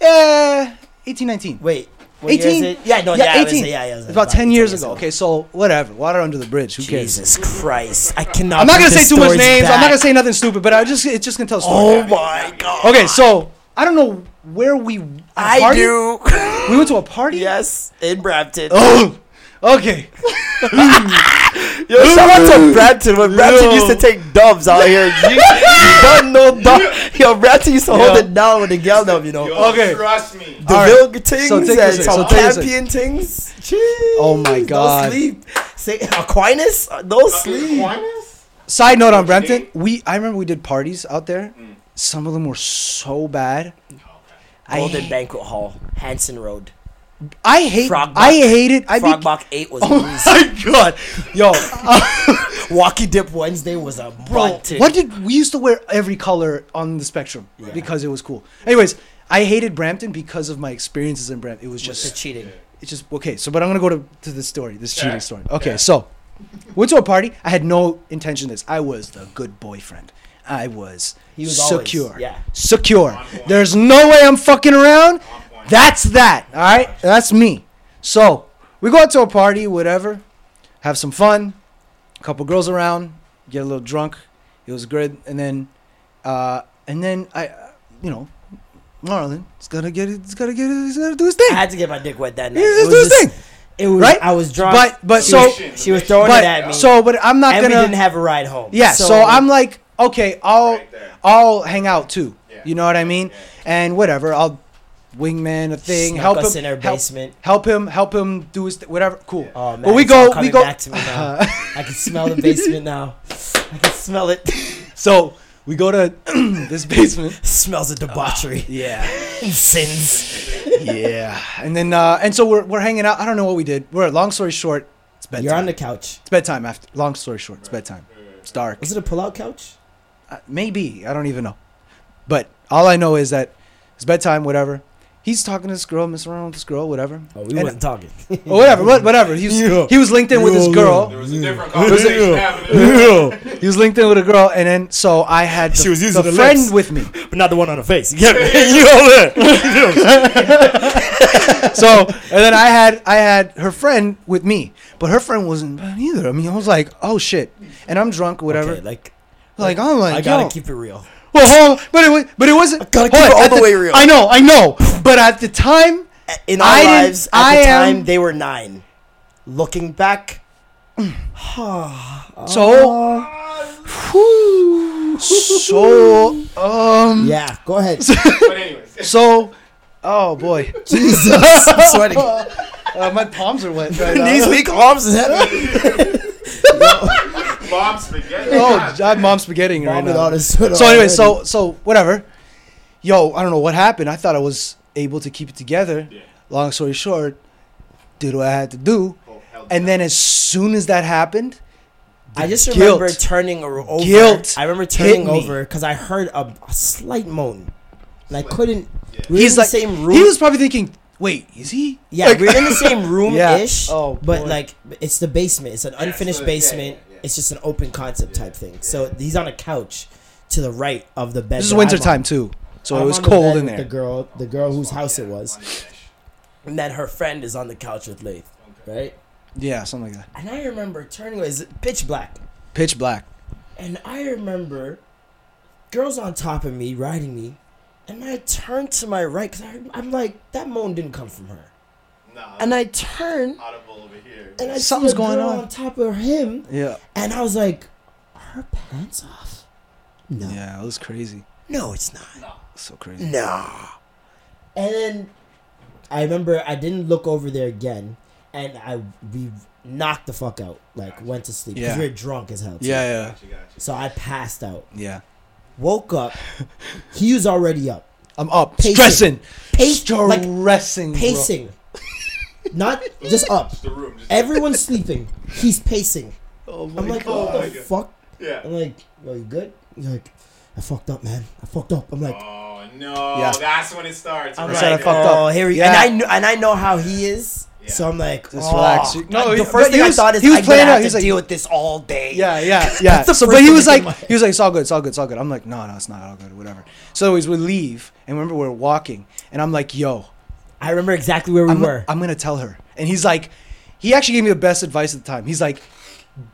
Yeah, 18, 19. Wait. What year is 18. it? Yeah, no, yeah, yeah, I was 18. yeah, yeah, It's about 10 10 years ago. Okay, so whatever. Water under the bridge. Who cares? Jesus Christ. I cannot. I'm not gonna say too much names. I'm not gonna say nothing stupid, but I just it's just gonna tell a story. Oh my god. Okay, so I don't know where we. I do. We went to a party. yes, in Brampton. Oh, okay. Yo, shout out to Brampton when Brampton Yo. used to take dubs out here. You, you don't know dub. Yo, Brampton used to hold Yo. it down with the gal dub, you know. Yo, Okay. Trust me. The All right. Vilga things So take and this in, some so take champion things. Jeez, Oh my God. No sleep. Say Aquinas, Uh, no sleep. Aquinas? Side note on What's your Brampton, we I remember we did parties out there. Some of them were so bad. I Golden Banquet Hall, Hanson Road. I hate. Frog I Buck. hated. I Frogbach 8 was Oh my god, yo, Walkie Dip Wednesday was a bro, what did we used to wear every color on the spectrum because it was cool. Anyways, I hated Brampton because of my experiences in Brampton. It was The just cheating. it's just okay. So, but I'm gonna go to, to this story, this cheating story. Okay, Okay. so went to a party. I had no intention of this. I was the good boyfriend. I was, He was always- secure. yeah. secure. There's no way I'm fucking around. Point. That's that. All right, that's me. So we go out to a party, whatever, have some fun. A couple girls around, get a little drunk. It was good, and then, uh, and then I, uh, you know, Marlon, it's gotta get it. It's gotta get it. He's gotta do his thing. I had to get my dick wet that night. He's It just was do his just- thing. It was Right? I was drunk. But but She so was- she was throwing but it at me. so but I'm not and gonna. we didn't have a ride home. yeah. So, I'm like, okay, I'll Right. I'll hang out too. Yeah. You know what I mean? And whatever, I'll wingman a thing, Snuck help us him in our help- basement. Help, him, help him do his th- whatever. Cool. Oh man, but we go, we go. back to me now. I can smell the basement now. I can smell it. So we go to this basement. smells of debauchery Yeah, sins. yeah. And then uh, and so we're we're hanging out. I don't know what we did. We're long story short. It's bedtime. You're on the couch. It's bedtime. After long story short, it's bedtime. It's dark. Was it a pull-out couch? Uh, maybe I don't even know. But all I know is that it's bedtime. Whatever. He's talking to this girl, messing around with this girl, whatever. Oh, we And- wasn't talking. or oh, whatever, what- whatever. He was Yeah. he was linked in with this girl. There was a different conversation Yeah. happening. He was linked in with a girl, and then so I had the, She was using the the friend lips. with me. but not the one on the face. You get me? you know that? So and then I had I had her friend with me, but her friend wasn't bad either. I mean, I was like, oh shit, and I'm drunk, or whatever. Okay, like like I'm like, I gotta yo. keep it real. Well, hold on, but it was, but it wasn't. gotta hold keep it all at the way real. I know, I know, but at the time, In our I lives, at I the am- time, they were nine. Looking back, so, whew, so, um, yeah. Go ahead. But anyways, so, oh boy, Jesus, I'm sweating. uh, my palms are wet right now. These weak arms is heavy. Mom spaghetti. Oh, I have mom spaghetti right now. on his sweater So anyway, so so whatever. Yo, I don't know what happened. I thought I was able to keep it together. Yeah. Long story short, did what I had to do, Oh, hell and no. then as soon as that happened, I just guilt. remember turning over. Guilt I remember turning over because I heard a, a slight moan, and I couldn't. Yeah. We he's in like, the same room. he was probably thinking, "Wait, is he?" yeah, Like- we we're in the same room Yeah. ish. Oh, but boy. like it's the basement. It's an unfinished so- basement. yeah, yeah. It's just an open concept type thing. So he's on a couch to the right of the bed. This is that winter I'm on. time too, so I'm it was on the cold bed in with there. The girl, the girl whose house it was, Money-ish. and then her friend is on the couch with Lath, right? Yeah, something like that. And I remember turning away. It's pitch black. Pitch black. And I remember girls on top of me riding me, and I turned to my right because I'm like that moan didn't come from her. Nah, And I turn audible over here. and I Something's see a going girl on. on top of him, Yeah. and I was like, "Are her pants off?" No, Yeah, it was crazy. no, it's not. So crazy. No. And then I remember I didn't look over there again, and I we knocked the fuck out, like went to sleep because Yeah. we were drunk as hell. too. Yeah, yeah, Gotcha, gotcha. So I passed out. yeah. Woke up. he was already up. I'm up, Pacing. stressing, Pacing. like stressing, bro. pacing. Not just up. Just the room. Just Everyone's sleeping. He's pacing. Oh my I'm like, god. what the fuck? yeah. I'm like, are you good? He's like, I fucked up, man. I fucked up. I'm like, Oh no, Yeah. that's when it starts. I'm I right I like, fucked oh, here we Yeah. And I knew, and I know how he is. Yeah. So I'm like, Just oh. relax. No, the he- first thing he I thought is he was I'm playing gonna out. have He's like- deal with this all day. Yeah, yeah, yeah. So, but he was like, came to my- he was like, it's all good, it's all good, it's all good. I'm like, no, no, it's not all good, whatever. So anyways, we leave, and remember we're walking, and I'm like, yo, I remember exactly where we I'm, were. I'm gonna tell her. And he's like, he actually gave me the best advice at the time. He's like,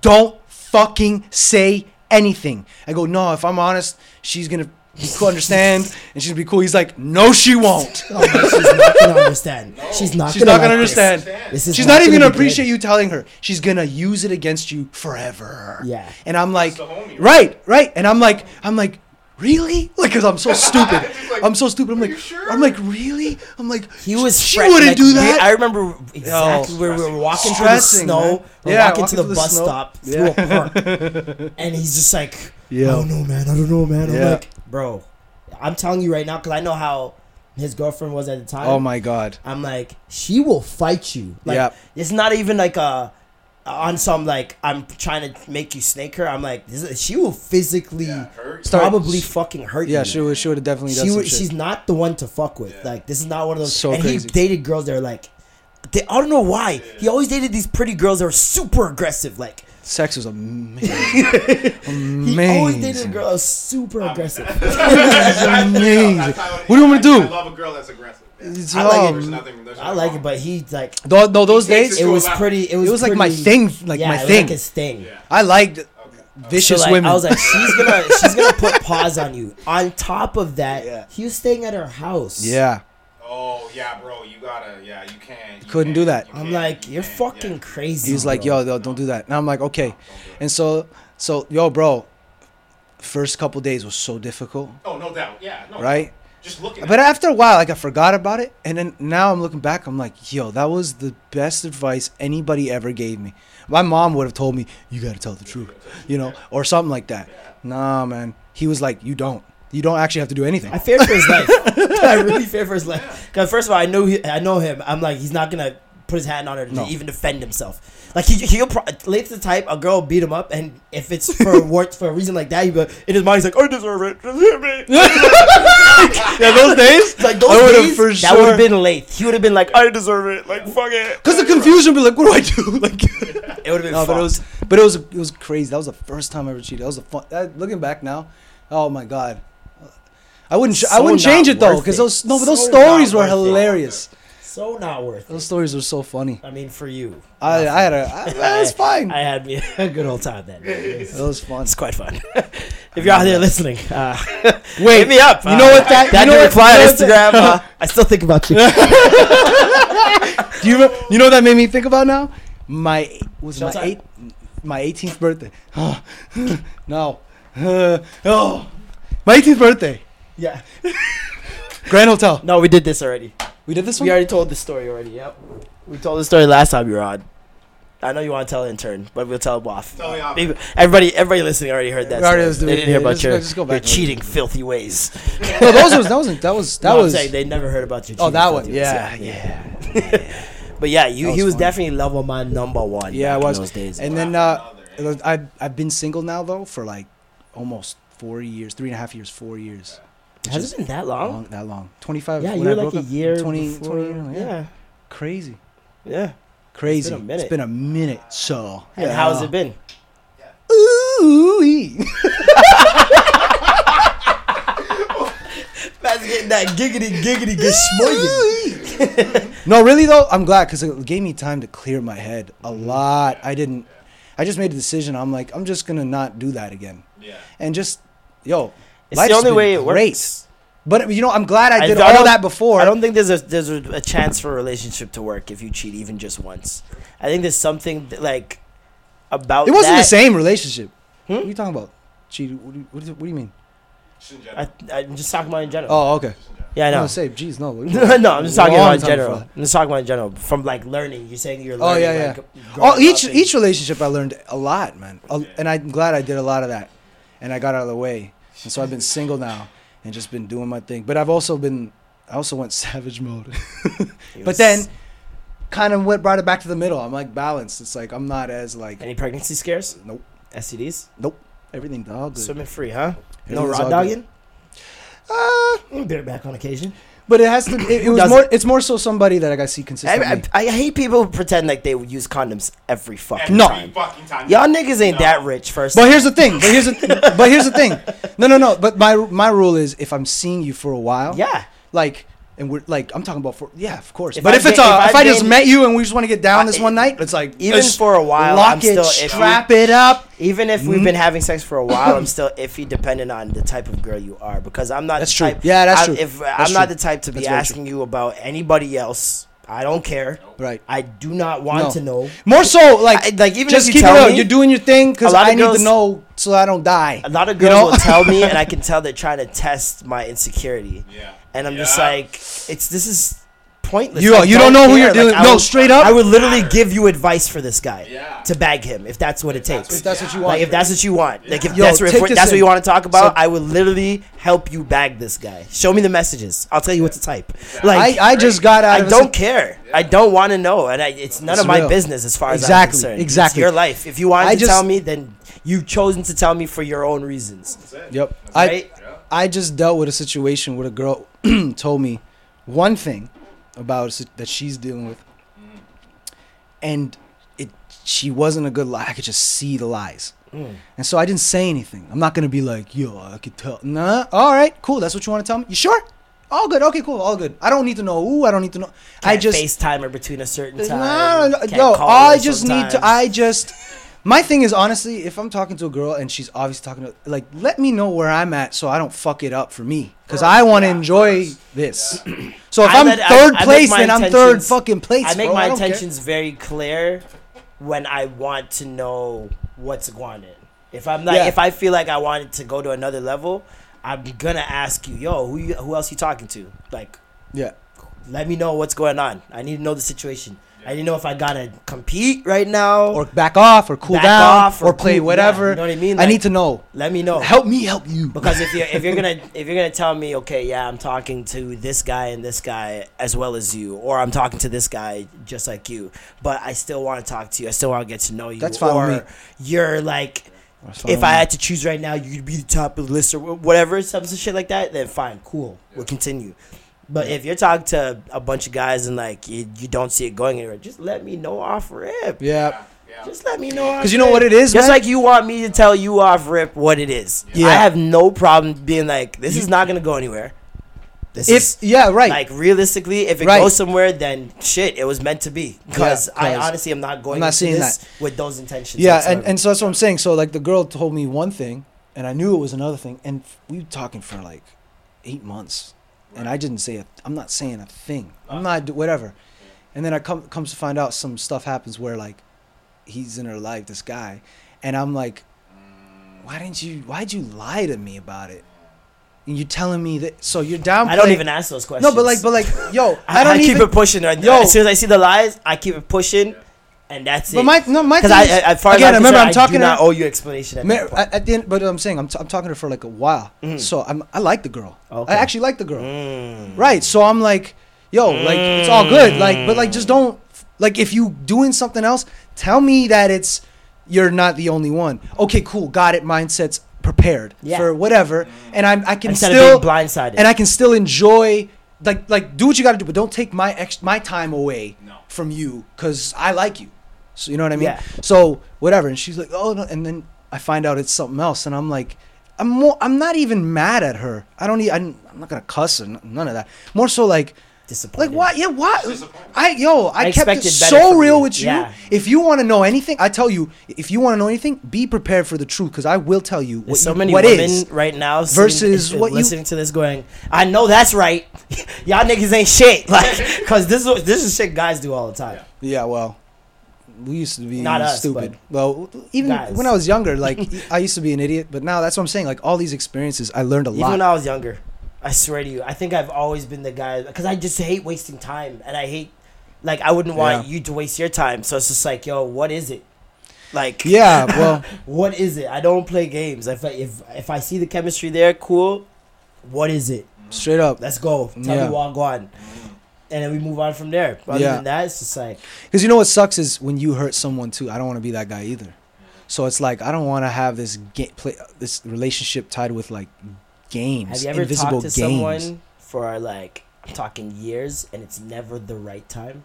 don't fucking say anything. I go, no, if I'm honest, she's gonna be cool, understand, and she's gonna be cool. He's like, no, she won't. Oh, she's not gonna understand. She's not. She's gonna not gonna like understand. This is She's not not, even gonna gonna appreciate good. you telling her. She's gonna use it against you forever. Yeah. And I'm like, homie, right? right, right. And I'm like, I'm like, really? Like, cause I'm so stupid. Like, I'm so stupid. I'm like, sure?" I'm like, really? I'm like, He was. She fret- wouldn't like, do that. I remember exactly where we were walking through the snow. We're Yeah, walking, walking to the the bus snow. stop through Yeah. a park, and he's just like, Yeah. "I don't know, man. I don't know, man." I'm Yeah. like, "Bro, I'm telling you right now because I know how his girlfriend was at the time." oh my god. I'm like, she will fight you. Like, Yep. it's not even like a on some like I'm trying to make you snake her. I'm like, this is, she will physically hurt. Start- probably fucking hurt Yeah, you. she would. She would have definitely done she some would, shit. she's not the one to fuck with. Like this is not one of those. So and crazy. he dated girls that are like, they, I don't know why. He always dated these pretty girls that are super aggressive. Like Sex was amazing. he always dated a girl that was super aggressive. amazing. That's how What do you want me to do? I love a girl that's aggressive. It's I like all- it. Nothing. I like it, but he like Tho- no, those days, it it to a was level. pretty. It was, it was like my thing, like yeah, my it was thing. like his thing. Yeah. I liked vicious so like, women. I was like, she's gonna she's gonna put paws on you. On top of that, Yeah. he was staying at her house. yeah, yeah, bro. You gotta. Yeah, you can't. You Couldn't do can't, that. I'm can't, like, you you're can't, fucking yeah. crazy. he was like, yo, yo, don't do that. And I'm like, okay. And so, so, yo, bro, first couple days was so difficult, Oh no doubt. Yeah. No. right? Just looking. But at after a while, like I forgot about it, and then now I'm looking back, I'm like, yo, that was the best advice anybody ever gave me. My mom would have told me, you gotta tell the truth, you know, or something like that. Nah, man. He was like, you don't. You don't actually have to do anything. I fear for his life. I really fear for his life. Because first of all, I know he, I know him. I'm like, he's not gonna put his hand on her to No. even defend himself. Like he, he'll pro- late the type a girl will beat him up, and if it's for a war, for a reason like that, he go in his mind he's like, I deserve it. Just hit me. yeah, those days, like those days, for that would have been late. He would have been like, I deserve it. Like fuck it. Cause the confusion would be like, what do I do? Like, It would have been. no, but it was, but it was, it was crazy. That was the first time I ever cheated. That was a fun. That, looking back now, oh my god, I wouldn't, ch- I wouldn't change it though, because those, no, but those So stories were worth it. hilarious. so not worth it. Those stories were so funny. I mean, for you, I, I had a, I, that's fine. I had me a good old time then. It was fun. It's quite fun. if you're out there listening, uh, Wait, hit me up. You know what that? That you know what, reply on Instagram. Uh, I still think about you. Do you, you know what that made me think about now? My was my eight, my 18th birthday. no, Uh, oh, my 18th birthday. Yeah. Grand Hotel. No, we did this already. We did this one. We already told this story already. Yep. We told the story last time you were on. I know you want to tell it in turn, but we'll tell it off. Tell me off. Maybe- Everybody, everybody listening already heard that. We already story. was- They didn't hear yeah, about just your, go- just go your back. cheating, filthy ways. no, those was that wasn't that was that No, I'm was. saying they never heard about your. oh, cheating, that one. filthy ways. Yeah, yeah. But yeah, you That he was was fun. definitely level my number one. Yeah, back it was. in those days. And then uh, I've I've been single now though for like almost four years, three and a half years, four years. Has it been that long? long, that long. Twenty five. Yeah, you I were like a year 20, before. 20 yeah. yeah, Crazy. yeah. Crazy. a minute. It's been a minute. So. And how's it been? Ooh. Man's getting that giggity giggity geschmoigity. no, really though, I'm glad because it gave me time to clear my head a mm-hmm. lot. I didn't. I just made a decision. I'm like, I'm just gonna not do that again, Yeah. and just, yo, It's life's the only way it great. works. But you know, I'm glad I I- did I all don't- that before. I don't think there's a there's a, a chance for a relationship to work if you cheat even just once. I think there's something that, like about It wasn't that. the same relationship. Hmm? What are you talking about? Cheat? What do you, what do you, what do you mean? Just in. I, I'm just talking about in general. Oh, okay. yeah, I I know. was gonna say, geez, no. no, I'm just talking Long about in general. before. I'm just talking about in general. From like learning, you're saying you're learning. Oh yeah, yeah. like, Oh, each each relationship I learned a lot, man, A- and I'm glad I did a lot of that, and I got out of the way, and so I've been single now and just been doing my thing. But I've also been, I also went savage mode, but then kind of went brought it back to the middle. I'm like balanced. It's like I'm not as like any pregnancy scares? Nope. STDs? nope. Everything good. Swimming free, huh? No all dogging? good. Uh, You can bear back on occasion. But it has to. It, it was more. It's more so somebody that I got see I, consistently. I, I hate people who pretend like they would use condoms every fucking Every No. time. fucking time. Y'all niggas ain't that rich, first. But here's the thing. But here's the. but here's the thing. No, no, no. But my my rule is if I'm seeing you for a while, yeah. like and we're like, I'm talking about for yeah, of course. If but I've if it's been- a, if if, I've just been- met you and we just want to get down I- this one night, it's like even let's for a while, lock I'm it, still iffy. strap it up. Even if we've Mhm. been having sex for a while, I'm still iffy, depending on the type of girl you are. Because I'm not That's the true. type. Yeah, that's I, true. If That's I'm not the type to be That's asking you about anybody else, I don't care. Right. I do not want No. to know. More so, like, I- like, even just if you keep tell it real. me- You're doing your thing because A lot I need girls- to know so I don't die. A lot of You girls know? will tell me, and I can tell they're trying to test my insecurity. Yeah. And I'm just like, it's this is pointless. You- I you don't know who you're dealing- I no, would- straight up. I would literally give you advice for this guy Yeah. to bag him if that's what it takes. If that's what you want. Like if that's what you want, like if Yo, that's, what, if take we're- this that's what in. you want to talk about, So- I would literally help you bag this guy. Show me the messages. I'll tell you what to type. Like I, I just got out I of a don't care. I don't want to know, and I, it's none It's of my real. business as far as Exactly, I'm concerned. exactly. It's your life. If you wanted I to just- tell me, then you've chosen to tell me for your own reasons. Yep. Right? I I just dealt with a situation where a girl told me one thing about that she's dealing with, and it she wasn't a good lie. I could just see the lies, Mm. and so I didn't say anything. I'm not gonna be like, yo, I could tell. Nah. All right, cool. That's what you want to tell me. You sure? All good. Okay, cool. All good. I don't need to know. Ooh, I don't need to know. I Can't just FaceTime her between a certain time. no, no, no, yo, I just need to. I just. My thing is honestly, if I'm talking to a girl and she's obviously talking to, like, let me know where I'm at so I don't fuck it up for me, because I want to enjoy this. so if I I'm let- I- third I make place, my then I'm third intentions- fucking place. I make bro. my don't care. intentions very clear when I want to know what's going on. If I'm like, Yeah. if I feel like I wanted to go to another level, I'm gonna ask you, yo, who you, who else you talking to? Like, Yeah. let me know what's going on. I need to know the situation. I didn't know if I gotta compete right now. Or back off, or cool Back down, off, or, or play cool- whatever. yeah, you know what I mean? I need to know. let me know. Help me, help you. Because if you're if you're gonna if you're gonna tell me okay yeah I'm talking to this guy and this guy as well as you or I'm talking to this guy just like you but I still want to talk to you I still want to get to know you That's fine or you're like if I had to choose right now you'd be the top of the list or whatever some some shit like that then fine cool we'll continue but if you're talking to a bunch of guys and like you, you don't see it going anywhere just let me know off rip yeah. just let me know. Because you know what it is, Just man? like you want me to tell you off rip what it is. Yeah. I have no problem being like, this is not gonna go anywhere. This If is yeah, right. like realistically, if it Right. goes somewhere, then shit, it was meant to be. Because I honestly am not going I'm not seeing this with those intentions. Yeah, and, and so that's what I'm saying. So like the girl told me one thing, and I knew it was another thing, and we were talking for like eight months, and I didn't say a. I'm not saying a thing. I'm not whatever, and then I come comes to find out some stuff happens where like he's in her life, this guy, and I'm like, why didn't you? Why'd you lie to me about it? And you're telling me that. So you're down. I don't even ask those questions. No, but like, but like, yo, I, I don't I keep even. it pushing. Right? Yo. as soon as I see the lies, I keep it pushing, and that's But it. my no, my thing I, is- as far again, as I'm remember, concerned, I'm talking I do to not owe you explanation. At Ma- that at, at the end, but I'm saying I'm, t- I'm talking to her for like a while, so I'm I like the girl. Okay. I actually like the girl, Mm. right? So I'm like, yo, like it's all good, like, but like just don't like if you doing something else, tell me that it's you're not the only one. Okay, cool, got it. Mindset's prepared Yeah. for whatever, and I'm I can Instead still of being blindsided. and I can still enjoy like like do what you got to do, but don't take my ex my time away No. from you because I like you. So you know what I mean? Yeah. So whatever, and she's like, oh no, and then I find out it's something else, and I'm like, I'm more, I'm not even mad at her. I don't, e- I'm, I'm not gonna cuss or n- none of that. More so like. Disappointed. Like what? Yeah, what? I yo, I, I kept it so real you. with you. Yeah. If you want to know anything, I tell you. If you want to know anything, be prepared for the truth, because I will tell you what, There's so you- many what women is. right now versus and what you- listening to this going, I know that's right. Y'all niggas ain't shit. Like, cause this is this is shit guys do all the time. Yeah, Yeah, well, we used to be Not us, stupid. well, even guys. when I was younger, like I used to be an idiot, but now that's what I'm saying. Like all these experiences, I learned a Even lot. Even when I was younger, I swear to you, I think I've always been the guy because I just hate wasting time and I hate like I wouldn't want Yeah. you to waste your time. So it's just like, yo, what is it? Like, yeah, well, what is it? I don't play games. If I, if if I see the chemistry there, cool. What is it? straight up. Let's go. Tell Yeah. me what go on. And then we move on from there. Other Yeah. than that, it's just like Because you know what sucks is when you hurt someone too. I don't want to be that guy either. So it's like I don't want to have this ga- play this relationship tied with like games, Have you ever invisible talked to games. someone for like I'm talking years and it's never the right time?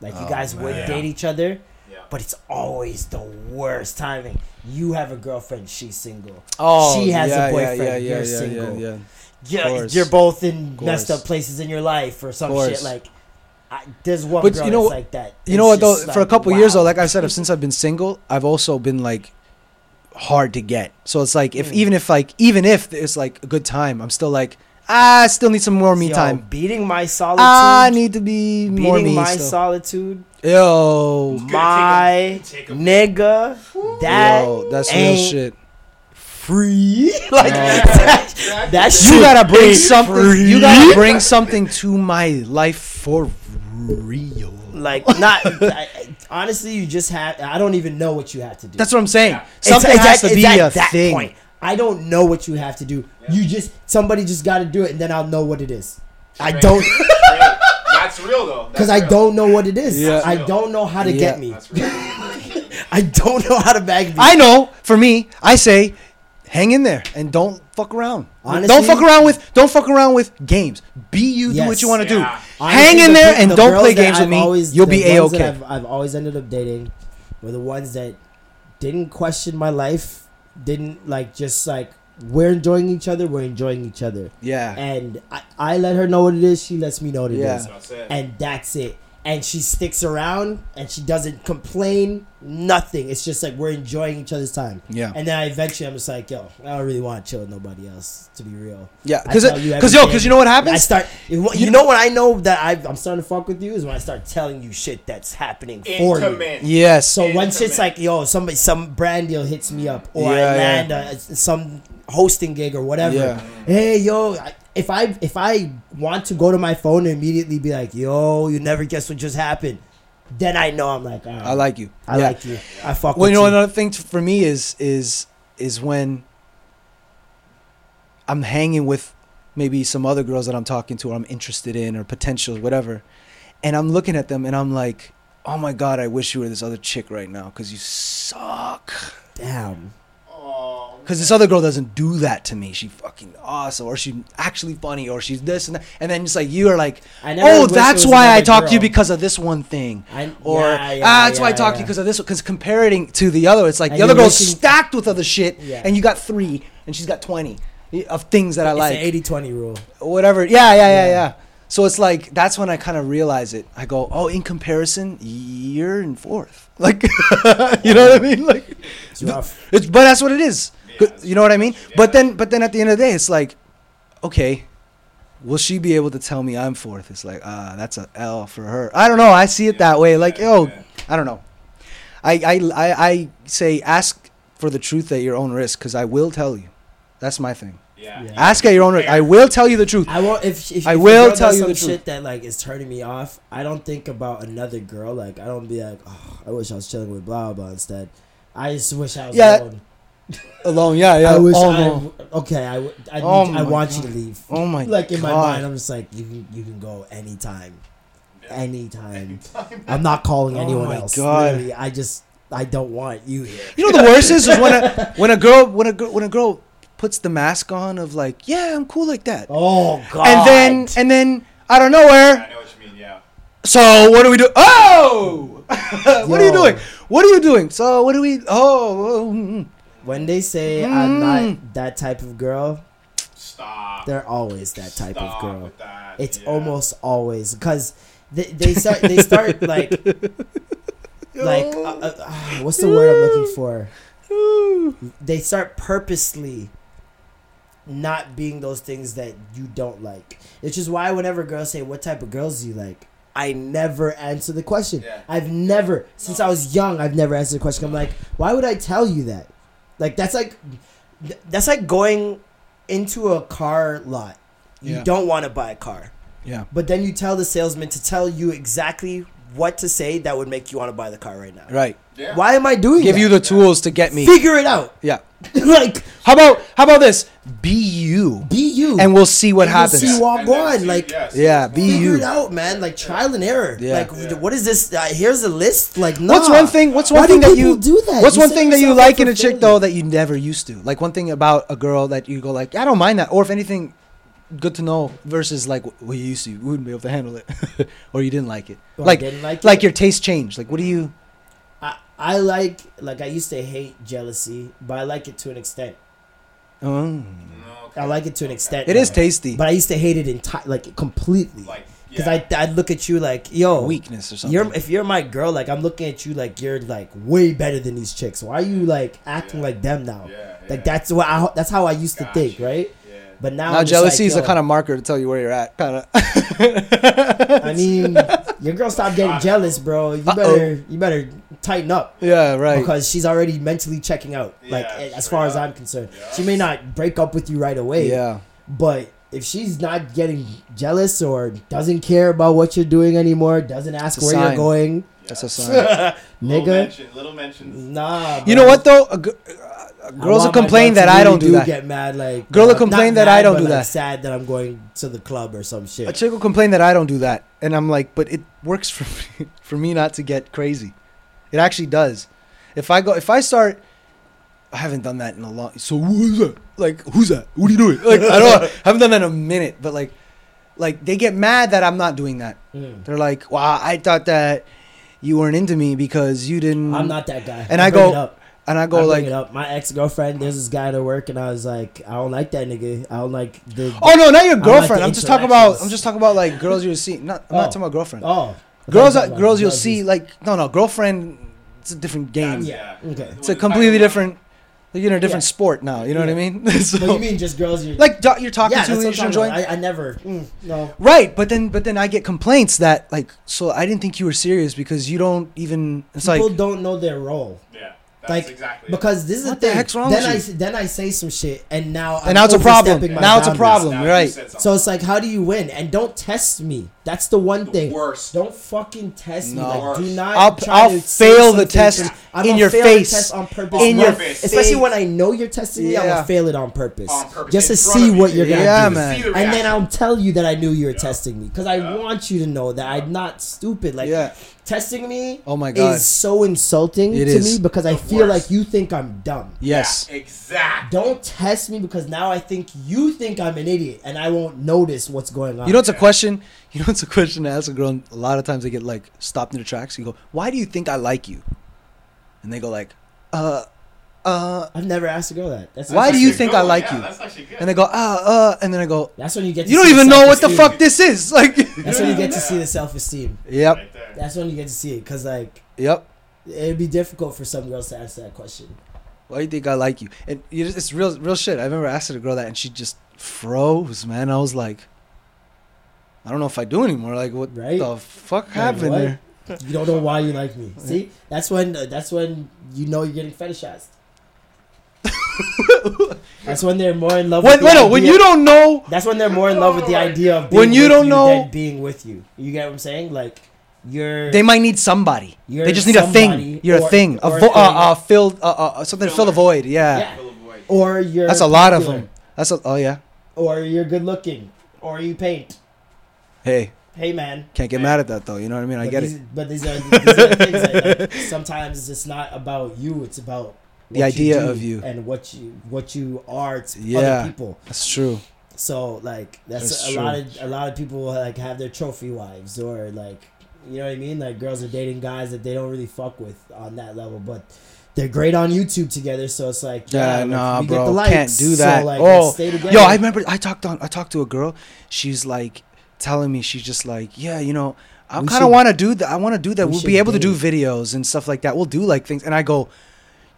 Like you Oh, guys would man. date each other, Yeah. but it's always the worst timing. You have a girlfriend, she's single. Oh, She has a yeah, yeah, boyfriend, Yeah, yeah, you're yeah, single. Yeah, yeah. yeah, you're both in messed up places in your life or some Course. shit. Like, I, there's one But girl you know that's what- like that. You know what though? just For a like, couple years though, like I said, since I've been single, I've also been like hard to get. So it's like if even if like even if it's like a good time, I'm still like ah, I still need some more me Yo, time. Beating my solitude. I need to be beating more me. my still. solitude. Yo, My take a- nigga, that yo, that's real ain't shit. Free. like No. that, that shit You gotta bring something. free. You gotta bring something to my life for real. like not. I, honestly, you just have. I don't even know what you have to do. That's what I'm saying. Yeah. Something it's has at- to be it's a that thing. Point. I don't know what you have to do. You just somebody just got to do it, and then I'll know what it is. I don't That's real though. because I don't know what it is. Yeah. I don't know how to Yeah. get me. That's real. I don't know how to bag me. I know. For me, I say, hang in there and don't fuck around. Honestly- don't fuck around with. Don't fuck around with games. Be you. Do what you want to Yeah. do. Honestly, hang in the there and the don't play games with I've me. always- You'll the be a ones that okay. I've, I've always ended up dating were the ones that didn't question my life, didn't like just like we're enjoying each other, we're enjoying each other, Yeah. and I, I let her know what it is, she lets me know what it is, Yeah. That's it. and that's it. And she sticks around and she doesn't complain, nothing. It's just like we're enjoying each other's time. Yeah. And then I eventually I'm just like, yo, I don't really want to chill with nobody else, to be real. Yeah, because because yo, because you know what happens I happens. start. You, you know what I know that I, I'm starting to fuck with you is when I start telling you shit that's happening for you. Intimate. yes. So once it's like yo, somebody, some brand deal hits me up, or Yeah, I yeah. land a, some hosting gig or whatever. Yeah. Hey yo, I- if I if I want to go to my phone and immediately be like, yo, you never guess what just happened, then I know I'm like, right, I like you. I Yeah. like you. I fuck Well, with you know you. another thing for me is is is when I'm hanging with maybe some other girls that I'm talking to or I'm interested in or potential whatever, and I'm looking at them and I'm like, oh my god, I wish you were this other chick right now because you suck. Damn. Because this other girl doesn't do that to me. She fucking awesome, or she actually funny, or she's this and that. And then it's like you are like, oh, that's why I another talk to you because of this one thing, I- or yeah, yeah, ah, that's why I yeah, talk to you because of this. Because comparing to the other, it's like And the other girl's wishing- stacked with other shit, Yeah. and you got three, and she's got twenty of things that I It's like, an 80-20 rule. whatever. Yeah, yeah, yeah, Yeah. yeah. So it's like that's when I kind of realize it. I go, oh, in comparison, you're in fourth. Like, you know what I mean? Like, It's rough. it's but that's what it is. Yeah, you know what I mean? But then but then at the end of the day, it's like, okay, will she be able to tell me I'm fourth? It's like, ah, that's a L for her. I don't know. I see it that way. Like, yo, yeah. I don't know. I I I, I say ask for the truth at your own risk because I will tell you. That's my thing. Yeah. Yeah. Ask at your own risk. I will tell you the truth. I won't. If, if I if a will girl tell does you some the truth. shit that like is turning me off. I don't think about another girl. Like I don't be like, oh, I wish I was chilling with blah blah. Instead, I just wish I was Yeah, alone. Alone, yeah, yeah. I wish oh, I. no. Okay, I. w- I, Oh need- I my want you to leave. Oh my Like in my mind, I'm just like, you can you can go anytime, anytime. I'm not calling Oh anyone else. God. Literally, I just I don't want you here. You know the worst is, is when a when a girl when a girl when a girl puts the mask on of like, yeah, I'm cool like that, Oh God. and then and then out of nowhere, I know what you mean. Yeah. so what do we do? Oh, what are you doing? What are you doing? So what do we? Oh, oh, mm, mm. When they say I'm not Mm. that type of girl, Stop. they're always that type Stop of girl. that. It's Yeah. almost always because they, they start they start like like uh, uh, uh, what's the word I'm looking for? They start purposely not being those things that you don't like. Which is why whenever girls say what type of girls do you like, I never answer the question. Yeah. I've never since I was young, I've never answered the question. I'm like, why would I tell you that? Like that's like that's like going into a car lot. You Yeah. don't want to buy a car. yeah. But then you tell the salesman to tell you exactly what to say that would make you want to buy the car right now. Right. Yeah. Why am I doing Give that? you the tools to get me. figure it out. Yeah. like How about how about this? Be you, be you. and we'll see what And we'll happens. see what- And then Walk on, like- yes, Yeah, be figure you. it out, man. Like trial and error. Yeah. Like Yeah. what is this? Uh, here's a list. Like no. What's one thing? What's Why one do thing that you do that? What's You one thing that you like in a chick though that you never used to? Like one thing about a girl that you go like, I don't mind that, or if anything, good to know versus like what you used to, you wouldn't be able to handle it, or you didn't like it. Or I like didn't like like it? your taste changed. Like what do you? I, I like like I used to hate jealousy, but I like it to an extent. Oh, okay. I like it to an extent. It is now. tasty. But I used to hate it enti- like completely. Like, Because yeah. I I'd look at you like, yo, Weakness or something. You're if you're my girl, like I'm looking at you like you're like way better than these chicks. Why are you like acting Yeah. like them now? Yeah, Like that's what I that's how I used to think, right? Yeah. But now, now I'm jealousy like, is the kind of marker to tell you where you're at. Kind of. I mean, your girl stopped getting ah. jealous, bro. You Uh-oh. better you better tighten up. yeah, right. Because she's already mentally checking out. Like Yeah, as straight far as. I'm concerned, Yeah. she may not break up with you right away. yeah. But if she's not getting jealous or doesn't care about what you're doing anymore, doesn't ask where sign. you're going, That's a sign. Little nigga, mention, little mentions. nah. You know what though? A g- I girls will complain that to I don't do that. Get mad, like Girl will uh, complain that I don't do like, that. Sad that I'm going to the club or some shit. A chick will complain that I don't do that, and I'm like, but it works for me, for me not to get crazy. It actually does. If I go, if I start, I haven't done that in a long. So who's that? Like who's that? What are you doing? Like I don't, I haven't done that in a minute. But like, like they get mad that I'm not doing that. Mm. They're like, wow, I thought that you weren't into me because you didn't. I'm not that guy. And I I go-. And I I go bring like, up. My ex girlfriend, there's this guy at work, and I was like, I don't like that nigga. I don't like the. oh no, not your girlfriend. the I'm just talking about. I'm just talking about like girls you'll see. Not, I'm Oh. not talking about girlfriend. Oh, girls, Okay, are, girls you'll see like no, no, girlfriend. It's a different game. That's- Yeah, yeah. okay. It's a completely different. Like you're in a different Yeah. sport now. You know what I mean? so, But you mean just girls? You're, like do- you're talking yeah, to, that's you're what I'm enjoying. I, I never. Mm, no. Right, but then but then I get complaints that like so I didn't think you were serious because you don't even. It's People like don't know their role. Yeah. That's like exactly because this is What the the thing. heck's wrong then with I you? then I say some shit, and now I'm and now it's a problem. overstepping my Now it's a problem. Now right. So it's like, how do you win? And don't test me. That's the one thing. worst. Don't fucking test me. No. Like, do not. I'll- try I'll to fail the test to- I'm in your fail the face. test on purpose. In your face. especially when I know you're testing me. I'm gonna fail it on purpose, On purpose. just to see what you. you're gonna Yeah, do. man. And then. I'll tell you that I knew you were Yeah. testing me because I Yeah. want you to know that I'm not stupid. Like Yeah. testing me. Oh my God. is so insulting It to is. me because I feel worst. like you think I'm dumb. Yes. Yeah, exactly. Don't test me because now I think you think I'm an idiot and I won't notice what's going on. You know, it's a question. You know, it's a question to ask a girl. A lot of times they get like stopped in their tracks. You go, "Why do you think I like you?" And they go like, "Uh, uh." I've never asked a girl that. That's Why do you think good I like Yeah, you? That's actually good. And they go, "Uh, uh," and then I go, That's when you get. To "You don't see even know what the self-esteem. fuck this is." Like, That's when you get to see the self esteem. yep, Right there. That's when you get to see it because like yep. it'd be difficult for some girls to answer that question. Why do you think I like you? And you just, it's real, real shit. I remember asking a girl that, and she just froze. Man, I was like, I don't know if I do anymore. Like, what Right? the fuck Like, happened what? there? You don't know why you like me. See, that's when uh, that's when you know you're getting fetishized. that's when they're more in love. When, with the wait, no, when you don't know, That's when they're more in love with the idea of being When you with don't you know- than being with you. You get what I'm saying? Like you're they might need somebody. You're they just need a thing. You're a or- thing. A or a vo- thing. uh, uh, filled, uh, uh, something to fill the void. Yeah. Yeah. Fill a void. or you're That's a lot of them. That's a, oh yeah. Or you're good looking, or you paint. Hey, Hey man, can't get mad at that though. You know what I mean? I but get these, it. But these are, these are things that like, sometimes it's not about you. It's about The idea do of you. and what you what you are to Yeah. other people. That's true. So like that's, That's a true. lot of a lot of people like have their trophy wives or like you know what I mean. Like girls are dating guys that they don't really fuck with on that level, but. They're great on YouTube together, so it's like Yeah, like, nah, we get bro, the likes, can't do so, that. like, oh, yo, I remember I talked on I talked to a girl. She's like telling me she's just like, yeah, you know, I kind of want to do that. I want to do that. we We'll be able to do videos and stuff like that. We'll do like things, and I go,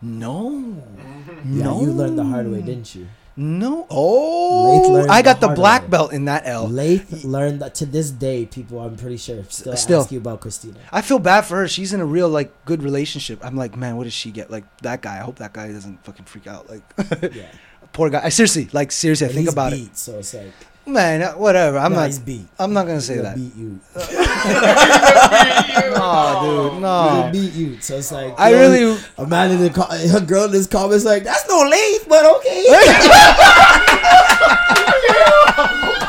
no, yeah, no, you learned the hard way, didn't you? no. Oh, I got the the black way. belt in that L. Lath learned that to this day, people I'm pretty sure still, Still. ask you about Christina. I feel bad for her. She's in a real like good relationship. I'm like, man, what does she get? Like that guy. I hope that guy doesn't fucking freak out. Like, Yeah, poor guy. I seriously, like seriously, I think about beat, So it's like, it. Man, uh, whatever. I'm nah, not. Beat. I'm not gonna say gonna that. Beat you. No, dude, He's no. gonna beat you. So it's like, I really. A man in the co- a girl in this comments like, that's no Lath, but okay.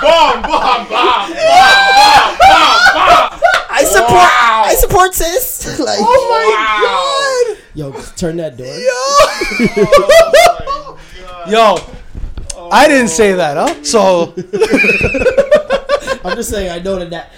Bomb, bomb, bomb. bomb, bomb. I support. I support sis. like, Oh my god yo, turn that door. god! Yo, I didn't say that, huh? So I'm just saying, I know that, that